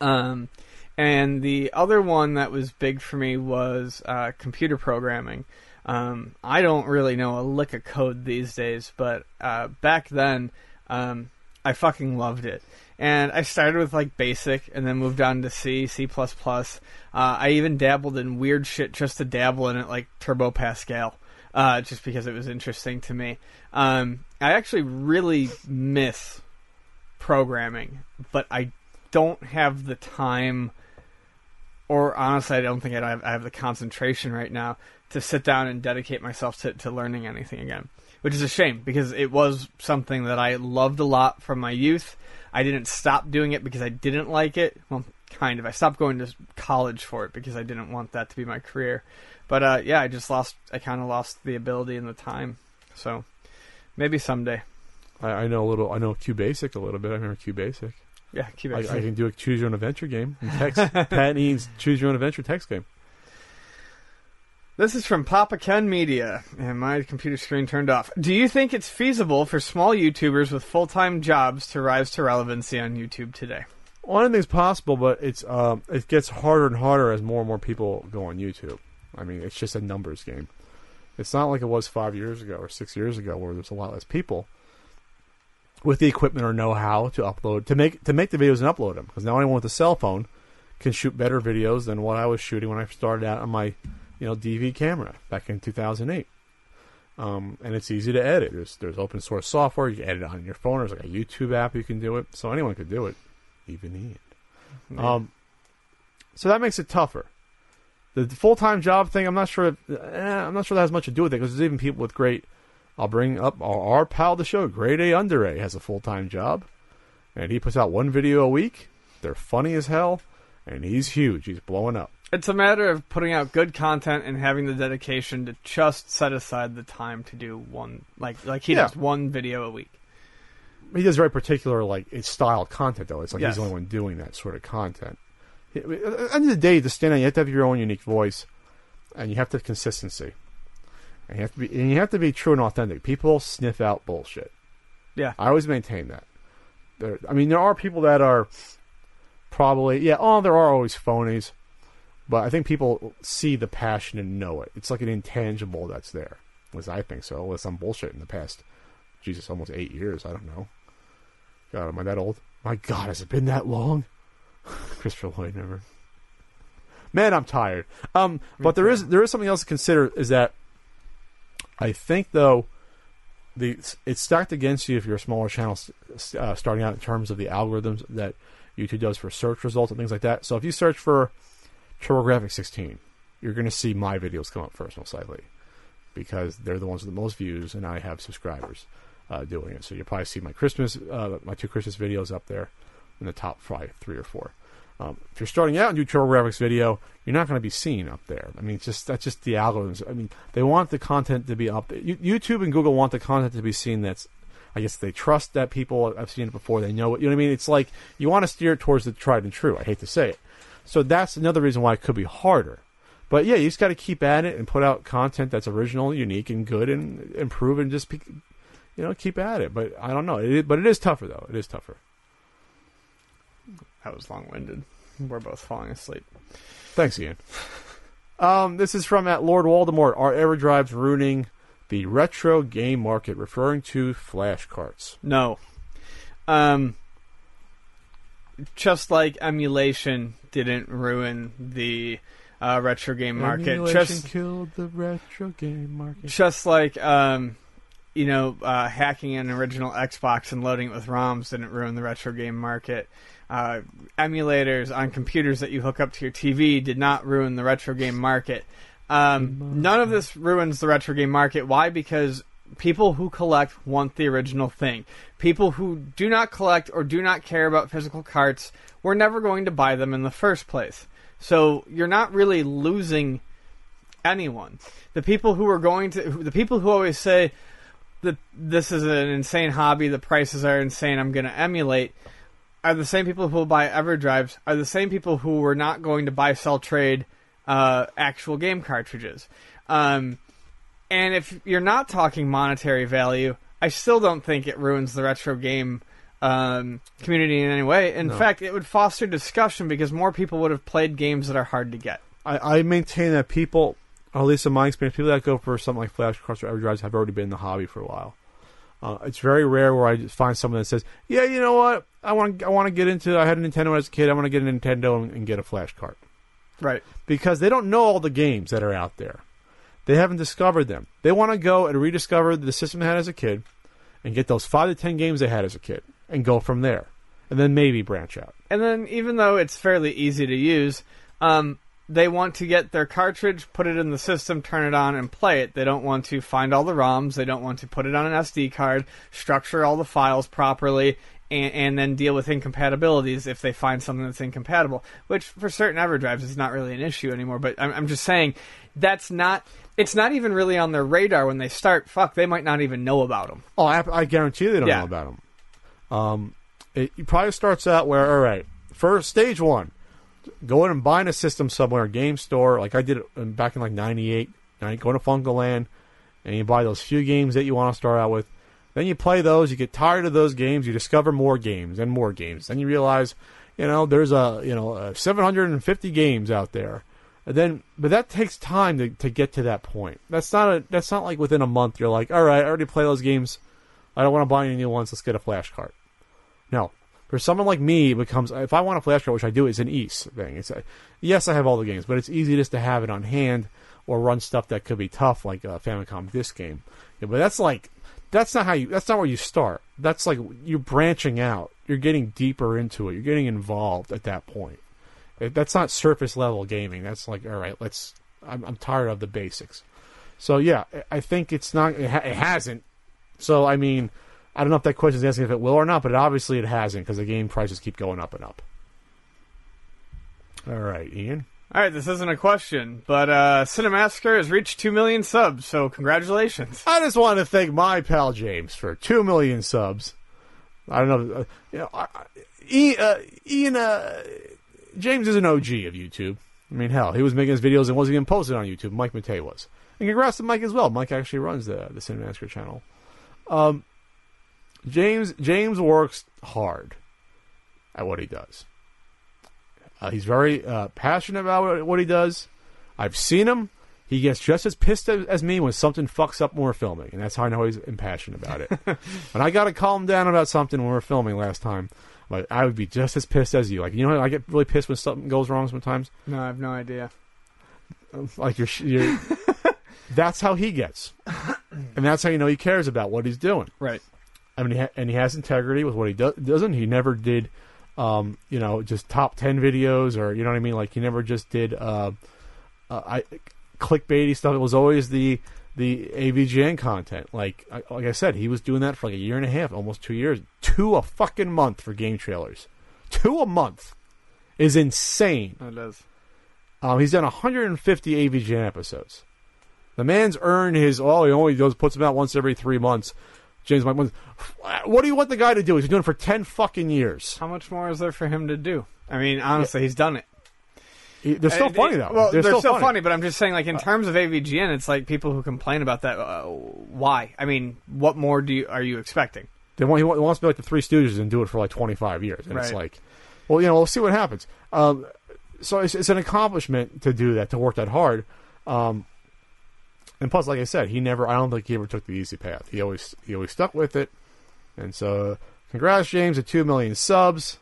Um, and the other one that was big for me was uh, computer programming. Um, I don't really know a lick of code these days, but uh, back then, um, I fucking loved it. And I started with like basic, and then moved on to C, C++. Uh, I even dabbled in weird shit just to dabble in it, like Turbo Pascal, uh, just because it was interesting to me. Um, I actually really miss programming, but I don't have the time, or honestly, I don't think I have, I have the concentration right now to sit down and dedicate myself to, to learning anything again. Which is a shame because it was something that I loved a lot from my youth. I didn't stop doing it because I didn't like it. Well, kind of. I stopped going to college for it because I didn't want that to be my career. But uh, yeah, I just lost. I kind of lost the ability and the time. So maybe someday. I, I know a little. I know Q Basic a little bit. I remember Q Basic. Yeah, keep I. I can do a choose your own adventure game. And text Pat Eames choose your own adventure text game. This is from Papa Ken Media, and my computer screen turned off. Do you think it's feasible for small YouTubers with full time jobs to rise to relevancy on YouTube today? Well, anything's possible, but it's um, it gets harder and harder as more and more people go on YouTube. I mean, it's just a numbers game. It's not like it was five years ago or six years ago, where there's a lot less people with the equipment or know-how to upload to make to make the videos and upload them. Because now anyone with a cell phone can shoot better videos than what I was shooting when I started out on my you know DV camera back in 2008. Um, and it's easy to edit. There's there's open source software. You can edit on your phone. There's like a YouTube app you can do it. So anyone could do it, even Ian. Um, so that makes it tougher. The full time job thing, I'm not sure. If, eh, I'm not sure that has much to do with it because there's even people with great. I'll bring up our, our pal the show, Grade A Under A, has a full time job, and he puts out one video a week. They're funny as hell, and he's huge. He's blowing up. It's a matter of putting out good content and having the dedication to just set aside the time to do one, like like he Yeah. does one video a week. He does very particular, like it's style content though. It's like Yes. he's the only one doing that sort of content. At the end of the day, to stand out, you have to have your own unique voice, and you have to have consistency, and you have to be and you have to be true and authentic. People sniff out bullshit. Yeah. I always maintain that. There, I mean, there are people that are probably yeah. Oh, there are always phonies, but I think people see the passion and know it. It's like an intangible that's there. At least I think so. Unless I'm bullshit in the past, Jesus, almost eight years. I don't know. God, am I that old? My God, has it been that long? Christopher Lloyd never. Man, I'm tired. Um, but there is there is something else to consider. Is that I think though the it's stacked against you if you're a smaller channel uh, starting out in terms of the algorithms that YouTube does for search results and things like that. So if you search for TurboGrafx 16, you're going to see my videos come up first most likely. because they're the ones with the most views, and I have subscribers uh, doing it. So you'll probably see my Christmas, uh, my two Christmas videos up there in the top five, three or four. Um, if you're starting out and do TurboGrafx video, you're not going to be seen up there. I mean, just that's just the algorithms. I mean, they want the content to be up. YouTube and Google want the content to be seen. That's, I guess, they trust that people I've seen it before. They know it. You know what I mean? It's like you want to steer it towards the tried and true. I hate to say it. So that's another reason why it could be harder. But yeah, you just got to keep at it and put out content that's original, unique, and good, and improve, and just be, you know keep at it. But I don't know. It but it is tougher though. It is tougher. That was long winded. We're both falling asleep. Thanks, Ian. Um, this is from at Lord Voldemort. Are EverDrives ruining the retro game market? Referring to flash carts. No. Um, just like emulation didn't ruin the uh, retro game market. Emulation Just killed the retro game market. just like um, you know, uh, hacking an original Xbox and loading it with ROMs didn't ruin the retro game market. Uh, emulators on computers that you hook up to your TV did not ruin the retro game market. Um, none of this ruins the retro game market. Why? Because people who collect want the original thing. People who do not collect or do not care about physical carts were never going to buy them in the first place. So you're not really losing anyone. The people who are going to, the people who always say that this is an insane hobby, the prices are insane, I'm going to emulate, are the same people who will buy EverDrives, are the same people who were not going to buy, sell, trade uh, actual game cartridges. Um, and if you're not talking monetary value, I still don't think it ruins the retro game um, community in any way. In No. fact, it would foster discussion because more people would have played games that are hard to get. I, I maintain that people, at least in my experience, people that go for something like flash carts or EverDrives have already been in the hobby for a while. Uh, it's very rare where I find someone that says, "Yeah, you know what? I want I want to get into. I had a Nintendo as a kid. I want to get a Nintendo and, and get a flash cart." Right. because they don't know all the games that are out there. They haven't discovered them. They want to go and rediscover the system they had as a kid and get those five to ten games they had as a kid and go from there. And then maybe branch out. And then, even though it's fairly easy to use, um, they want to get their cartridge, put it in the system, turn it on, and play it. They don't want to find all the ROMs. They don't want to put it on an SD card, structure all the files properly, and, and then deal with incompatibilities if they find something that's incompatible. Which, for certain EverDrives, is not really an issue anymore. But I'm, I'm just saying that's not. It's not even really on their radar when they start. Fuck, they might not even know about them. Oh, I, I guarantee they don't Yeah. know about them. Um, it, it probably starts out where, all right, first stage one, go in and buying a system somewhere, a game store, like I did back in like 98, 90, go to Funcoland, and you buy those few games that you want to start out with. Then you play those, you get tired of those games, you discover more games and more games. Then you realize, you know, there's a, you know, uh 750 games out there. And then, but that takes time to, to get to that point. That's not a, that's not like within a month you're like, all right, I already play those games. I don't want to buy any new ones. Let's get a flash cart. No, for someone like me, it becomes if I want a flash cart, which I do, it's an ease thing. It's a, yes, I have all the games, but it's easy just to have it on hand or run stuff that could be tough, like a Famicom disc game. Yeah, but that's like that's not how you. That's not where you start. That's like you're branching out. You're getting deeper into it. You're getting involved at that point. That's not surface level gaming. That's like all right. Let's. I'm, I'm tired of the basics. So yeah, I- I think it's not. It, ha- it hasn't. So I mean, I don't know if that question is asking if it will or not, but obviously it hasn't because the game prices keep going up and up. All right, Ian. All right, this isn't a question, but uh, Cinemassacre has reached two million subs, so congratulations. I just want to thank my pal James for two million subs. I don't know. Uh, you know, I- I- E- uh, Ian, uh, James is an OG of YouTube. I mean, hell, he was making his videos and wasn't even posted on YouTube. Mike Matei was. And congrats to Mike as well. Mike actually runs the the Cinemassacre channel. Um, James James works hard at what he does. Uh, he's very uh, passionate about what- he does. I've seen him. He gets just as pissed as, as me when something fucks up when we're filming, and that's how I know he's impassioned about it. when I got to calm down about something when we were filming last time, like I would be just as pissed as you. Like you know, I get really pissed when something goes wrong sometimes. No, I have no idea. Like you're, you're that's how he gets, and that's how you know he cares about what he's doing. Right. I mean, and he has integrity with what he do- doesn't. He never did, um, you know, just top ten videos or you know what I mean. Like he never just did uh, uh, I clickbaity stuff. It was always the the AVGN content. Like I- like I said, he was doing that for like a year and a half, almost two years, two a fucking month for game trailers, two a month is insane. It is. Um, he's done 150 AVGN episodes. The man's earned his. Oh, he only goes puts them out once every three months. James Mike, what do you want the guy to do? He's been doing it for ten fucking years. How much more is there for him to do? I mean, honestly, he's done it. He- they're still Uh, funny though. Well, they're, still, funny. but I'm just saying, like in terms of AVGN, it's like people who complain about that. Uh, why? I mean, what more do you are you expecting? They want, he wa- wants to be like the Three Stooges and do it for like 25 years. And it's Right. like, well, you know, we'll see what happens. Um, so it's, it's an accomplishment to do that, to work that hard. Um, and plus, like I said, he never, I don't think he ever took the easy path. He always, he always stuck with it. And so, congrats, James, at 2 million subs.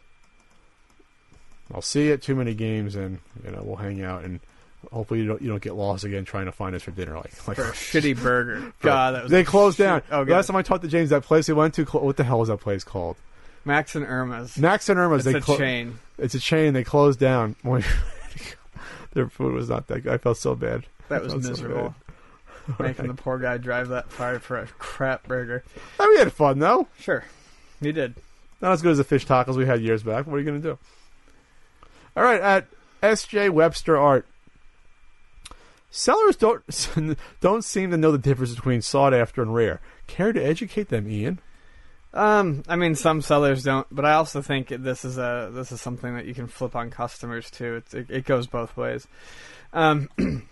I'll see you at too many games and, you know, we'll hang out and hopefully you don't, you don't get lost again trying to find us for dinner. Like, like For a shitty burger. God, that was they closed shit- down. Oh, Last time I talked to James, that place they went to, what the hell is that place called? Max and Irma's. Max and Irma's. It's they a clo- chain. It's a chain. They closed down. Their food was not that good. I felt so bad. That was Sounds so miserable. Making the poor guy drive that far for a crap burger. I mean, we had fun though. Sure, he did. Not as good as the fish tacos we had years back. What are you going to do? All right, at SJ Webster Art. Sellers don't don't seem to know the difference between sought after and rare. Care to educate them, Ian? Um, I mean, some sellers don't, but I also think this is a this is something that you can flip on customers too. It's, it, it goes both ways. Um,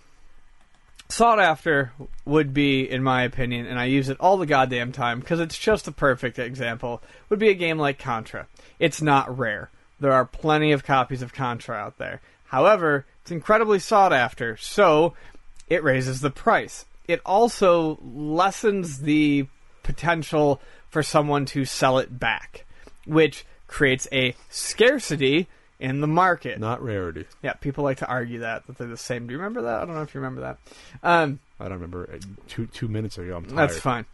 sought after would be, in my opinion, and I use it all the goddamn time because it's just a perfect example. Would be a game like Contra. It's not rare. There are plenty of copies of Contra out there. However, it's incredibly sought after, so it raises the price. It also lessens the potential for someone to sell it back, which creates a scarcity in the market. Not rarity. Yeah, people like to argue that that they're the same. Do you remember that? I don't know if you remember that. Um, I don't remember. Uh, Two two minutes ago, I'm tired. that's fine.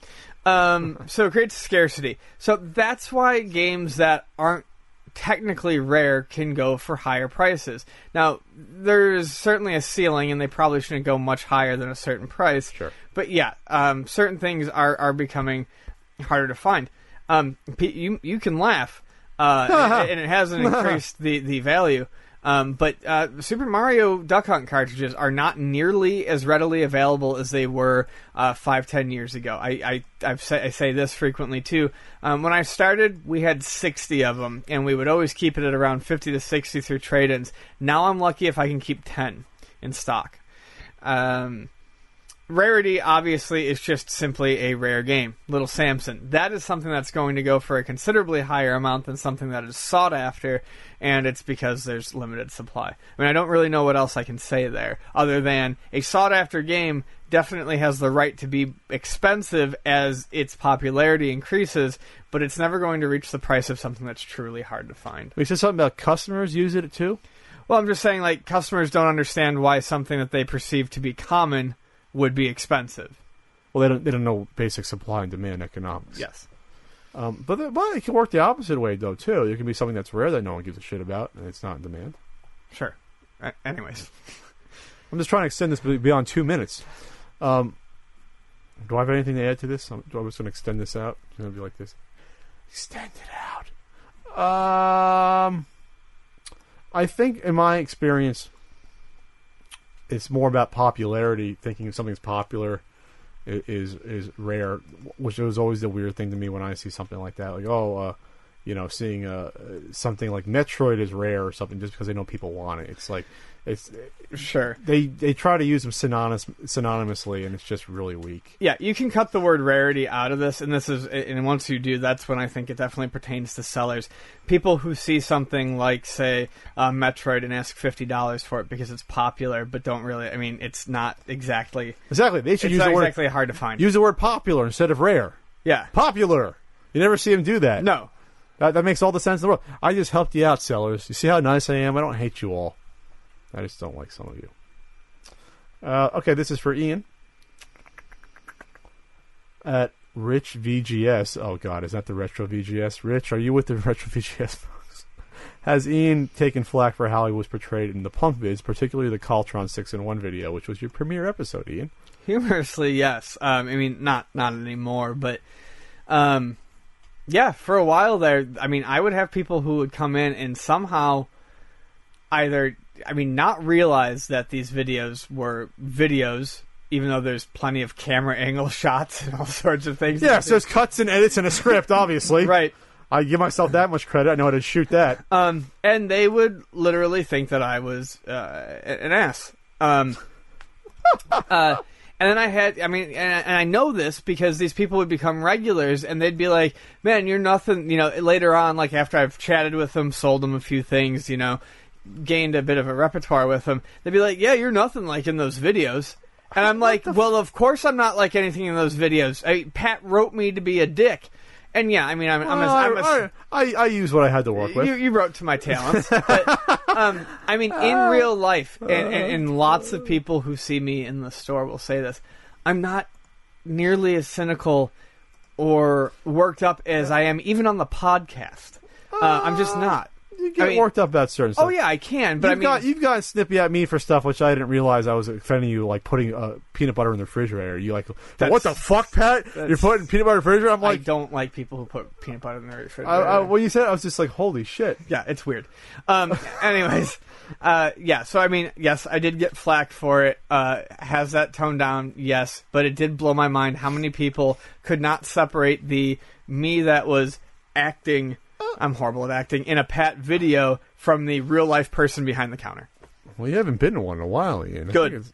Um, so it creates scarcity. So that's why games that aren't technically rare can go for higher prices. Now, there's certainly a ceiling, and they probably shouldn't go much higher than a certain price. Sure. But yeah, um, certain things are, are becoming harder to find. Um, you you can laugh, uh, and, and it hasn't increased the the value. Um, but uh, Super Mario Duck Hunt cartridges are not nearly as readily available as they were uh, five, ten years ago. I I, I've say, I say this frequently too. Um, when I started, we had sixty of them, and we would always keep it at around fifty to sixty through trade-ins. Now I'm lucky if I can keep ten in stock. Um, Rarity obviously is just simply a rare game. Little Samson. That is something that's going to go for a considerably higher amount than something that is sought after, and it's because there's limited supply. I mean, I don't really know what else I can say there, other than a sought after game definitely has the right to be expensive as its popularity increases, but it's never going to reach the price of something that's truly hard to find. We said something about customers use it too. Well, I'm just saying, like, customers don't understand why something that they perceive to be common would be expensive. Well, they don't they don't know basic supply and demand economics. Yes. Um, but the, but it can work the opposite way though too. There can be something that's rare that no one gives a shit about, and it's not in demand. Sure. Anyways, I'm just trying to extend this beyond two minutes. Um, do I have anything to add to this? I'm, do I was going to extend this out? It's going to be like this. Extend it out. Um, I think in my experience, it's more about popularity. Thinking if something's popular is is rare, which was always the weird thing to me when I see something like that. Like, oh, uh, you know, seeing uh, something like Metroid is rare or something just because they know people want it. It's like it's sure. they they try to use them synonymous synonymously, and it's just really weak. Yeah, you can cut the word rarity out of this, and this is, and once you do, that's when I think it definitely pertains to sellers. People who see something like, say, uh, Metroid and ask fifty dollars for it because it's popular, but don't really. I mean, it's not exactly. Exactly, they should use not the word exactly hard to find. use the word popular instead of rare. yeah. Popular. You never see them do that. No. that, that makes all the sense in the world. I just helped you out, sellers. You see how nice I am. I don't hate you all. I just don't like some of you. Uh, okay, this is for Ian at Rich VGS. Oh God, is that the retro VGS? Rich, are you with the retro VGS folks? has Ian taken flack for how he was portrayed in the Punk vids, particularly the Caltron six in one video, which was your premiere episode, Ian? Humorously, yes. Um, I mean, not not anymore, but um, yeah, for a while there, I mean, I would have people who would come in and somehow either, I mean, not realize that these videos were videos, even though there's plenty of camera angle shots and all sorts of things. Yeah, so there's cuts and edits and a script, obviously. right. I give myself that much credit. I know how to shoot that. Um, and they would literally think that I was uh, an ass. Um, uh, and then I had, I mean, and, and I know this because these people would become regulars, and they'd be like, "Man, you're nothing." You know, later on, like after I've chatted with them, sold them a few things, you know, gained a bit of a repertoire with them, they'd be like, "Yeah, you're nothing like in those videos." And I'm like, "Well, of course I'm not like anything in those videos." I, Pat wrote me to be a dick. And yeah, I mean, I'm, I'm, a, I'm a, I, I, I use what I had to work with. you, you wrote to my talents, but um, I mean, in real life, and, and, and lots of people who see me in the store will say this: I'm not nearly as cynical or worked up as I am, even on the podcast. Uh, I'm just not. You get I mean- worked up about certain stuff. Oh yeah, I can, but you've I mean, got you've gotten snippy at me for stuff which I didn't realize I was offending you, like putting uh, peanut butter in the refrigerator. You like, what the fuck, Pat? You're putting peanut butter in the refrigerator? I'm like, I don't like people who put peanut butter in their refrigerator. I, when you said, it, I was just like, holy shit. yeah, it's weird. Um, anyways, uh, yeah. So I mean, yes, I did get flack for it. Uh, has that toned down? Yes, but it did blow my mind how many people could not separate the me that was acting. I'm horrible at acting in a Pat video from the real life person behind the counter. Well, you haven't been in one in a while, Ian. I Good.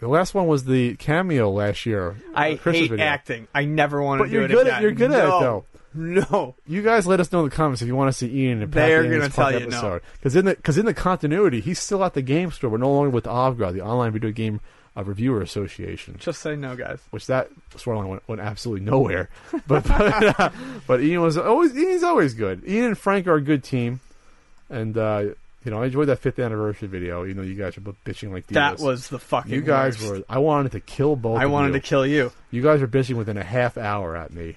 The last one was the cameo last year. Uh, I the Christmas hate video. acting. I never want to But do you're it good again. at you're good at it though. No. You guys let us know in the comments if you want to see Ian in They're going to tell you no. Because in the because in the continuity, he's still at the game store, but no longer with Avgra, the online video game uh, reviewer association. Just say no, guys. Which that storyline went, went absolutely nowhere. But but, uh, but Ian was always Ian's always good. Ian and Frank are a good team, and uh, you know I enjoyed that fifth anniversary video. You know you guys are both bitching like. That was the fucking. you guys worst. were. I wanted to kill both. I wanted you. to kill you. You guys were bitching within a half hour at me.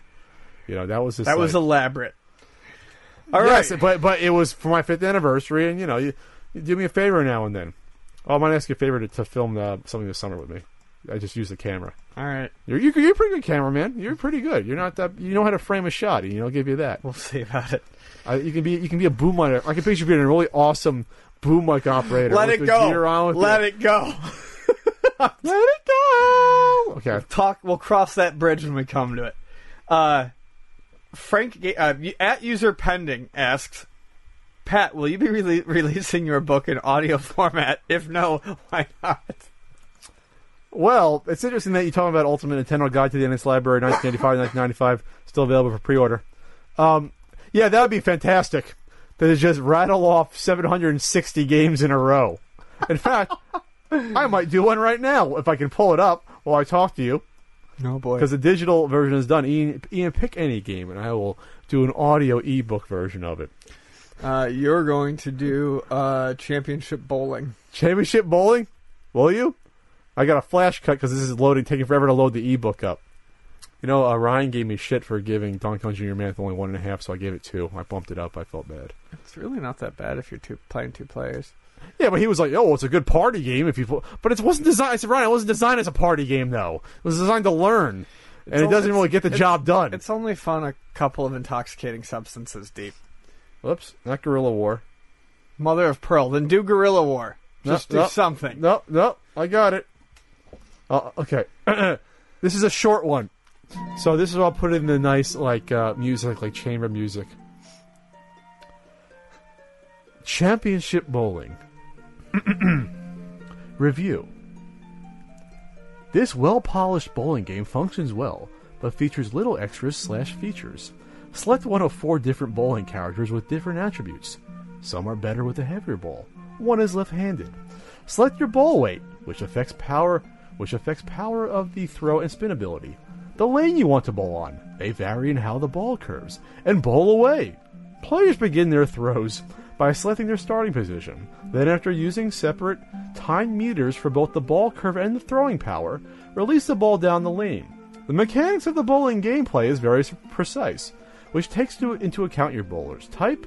You know that was just That was elaborate. All right. yes, but but it was for my fifth anniversary, and you know, you, you do me a favor now and then. Oh, I might ask you a favor to, to film uh, something this summer with me. I just use the camera. All right. You're you, you're a pretty good cameraman. You're pretty good. You're not that. You know how to frame a shot. You know, I'll give you that. We'll see about it. I, you can be you can be a boom mic. I can picture you being a really awesome boom mic operator. Let it go. gear on with Let it go. Let it go. Okay. Talk. We'll cross that bridge when we come to it. Uh, Frank uh, at user pending asks, Pat, will you be rele- releasing your book in audio format? If no, why not? Well, it's interesting that you talk about Ultimate Nintendo Guide to the NES Library, 1985, 1995, still available for pre-order. Um, yeah, that would be fantastic. To just rattle off 760 games in a row. In fact, I might do one right now if I can pull it up while I talk to you, No boy. because the digital version is done. Ian, Ian, pick any game, and I will do an audio ebook version of it. Uh, you're going to do uh, championship bowling. Championship bowling, will you? I got a flash cut because this is loading, taking forever to load the ebook up. You know, uh, Ryan gave me shit for giving Donkey Kong Jr. Math only one and a half, so I gave it two. I bumped it up. I felt bad. It's really not that bad if you're two, playing two players. Yeah, but he was like, "Oh, it's a good party game if you." pl-" But it wasn't designed. I said, Ryan, it wasn't designed as a party game though. It was designed to learn, and it doesn't it's- really get the job done. It's only fun a couple of intoxicating substances deep. Whoops, not Guerrilla War. Mother of pearl. Then do guerrilla war. No, Just do no, something. No, no, I got it. Uh, okay, this is a short one, so this is I'll put in the nice like uh, music, like chamber music. Championship bowling review. This well-polished bowling game functions well, but features little extras slash features. Select one of four different bowling characters with different attributes. Some are better with a heavier ball. One is left-handed. Select your ball weight, which affects power, which affects power of the throw and spin ability. The lane you want to bowl on. They vary in how the ball curves. And bowl away. Players begin their throws by selecting their starting position. Then, after using separate time meters for both the ball curve and the throwing power, release the ball down the lane. The mechanics of the bowling gameplay is very precise, which takes to, into account your bowler's type,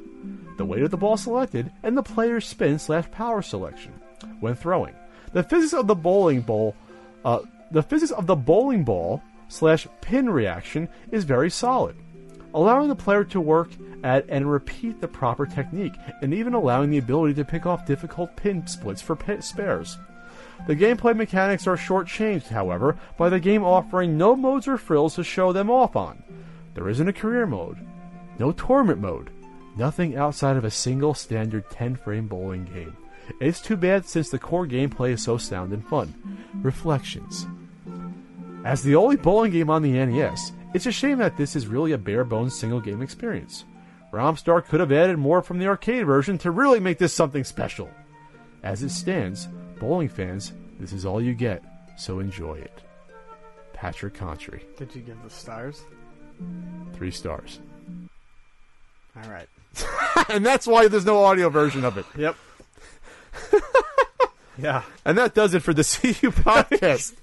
the weight of the ball selected, and the player's spin slash power selection when throwing. The physics of the bowling ball, uh, the physics of the bowling ball slash pin reaction is very solid, allowing the player to work at and repeat the proper technique, and even allowing the ability to pick off difficult pin splits for spares. The gameplay mechanics are shortchanged, however, by the game offering no modes or frills to show them off on. There isn't a career mode, no tournament mode, nothing outside of a single standard 10 frame bowling game. It's too bad since the core gameplay is so sound and fun. Reflections. As the only bowling game on the NES, it's a shame that this is really a bare bones single game experience. Romstar could have added more from the arcade version to really make this something special. As it stands, bowling fans, this is all you get, so enjoy it. Patrick Contri, Did you give the stars? Three stars. All right. and that's why there's no audio version of it. Yep. yeah. And that does it for the CU podcast.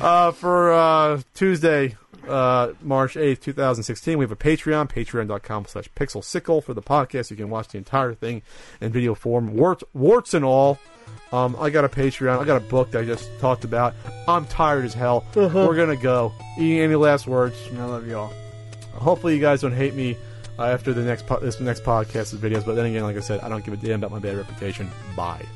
Uh, for uh, Tuesday, uh, March 8th, 2016. We have a Patreon, patreon.com slash pixel sickle for the podcast. You can watch the entire thing in video form, warts, warts and all. Um, I got a Patreon. I got a book that I just talked about. I'm tired as hell. We're going to go. Any last words? I love you all. Hopefully you guys don't hate me uh, after the next po- this next podcast videos. But then again, like I said, I don't give a damn about my bad reputation. Bye.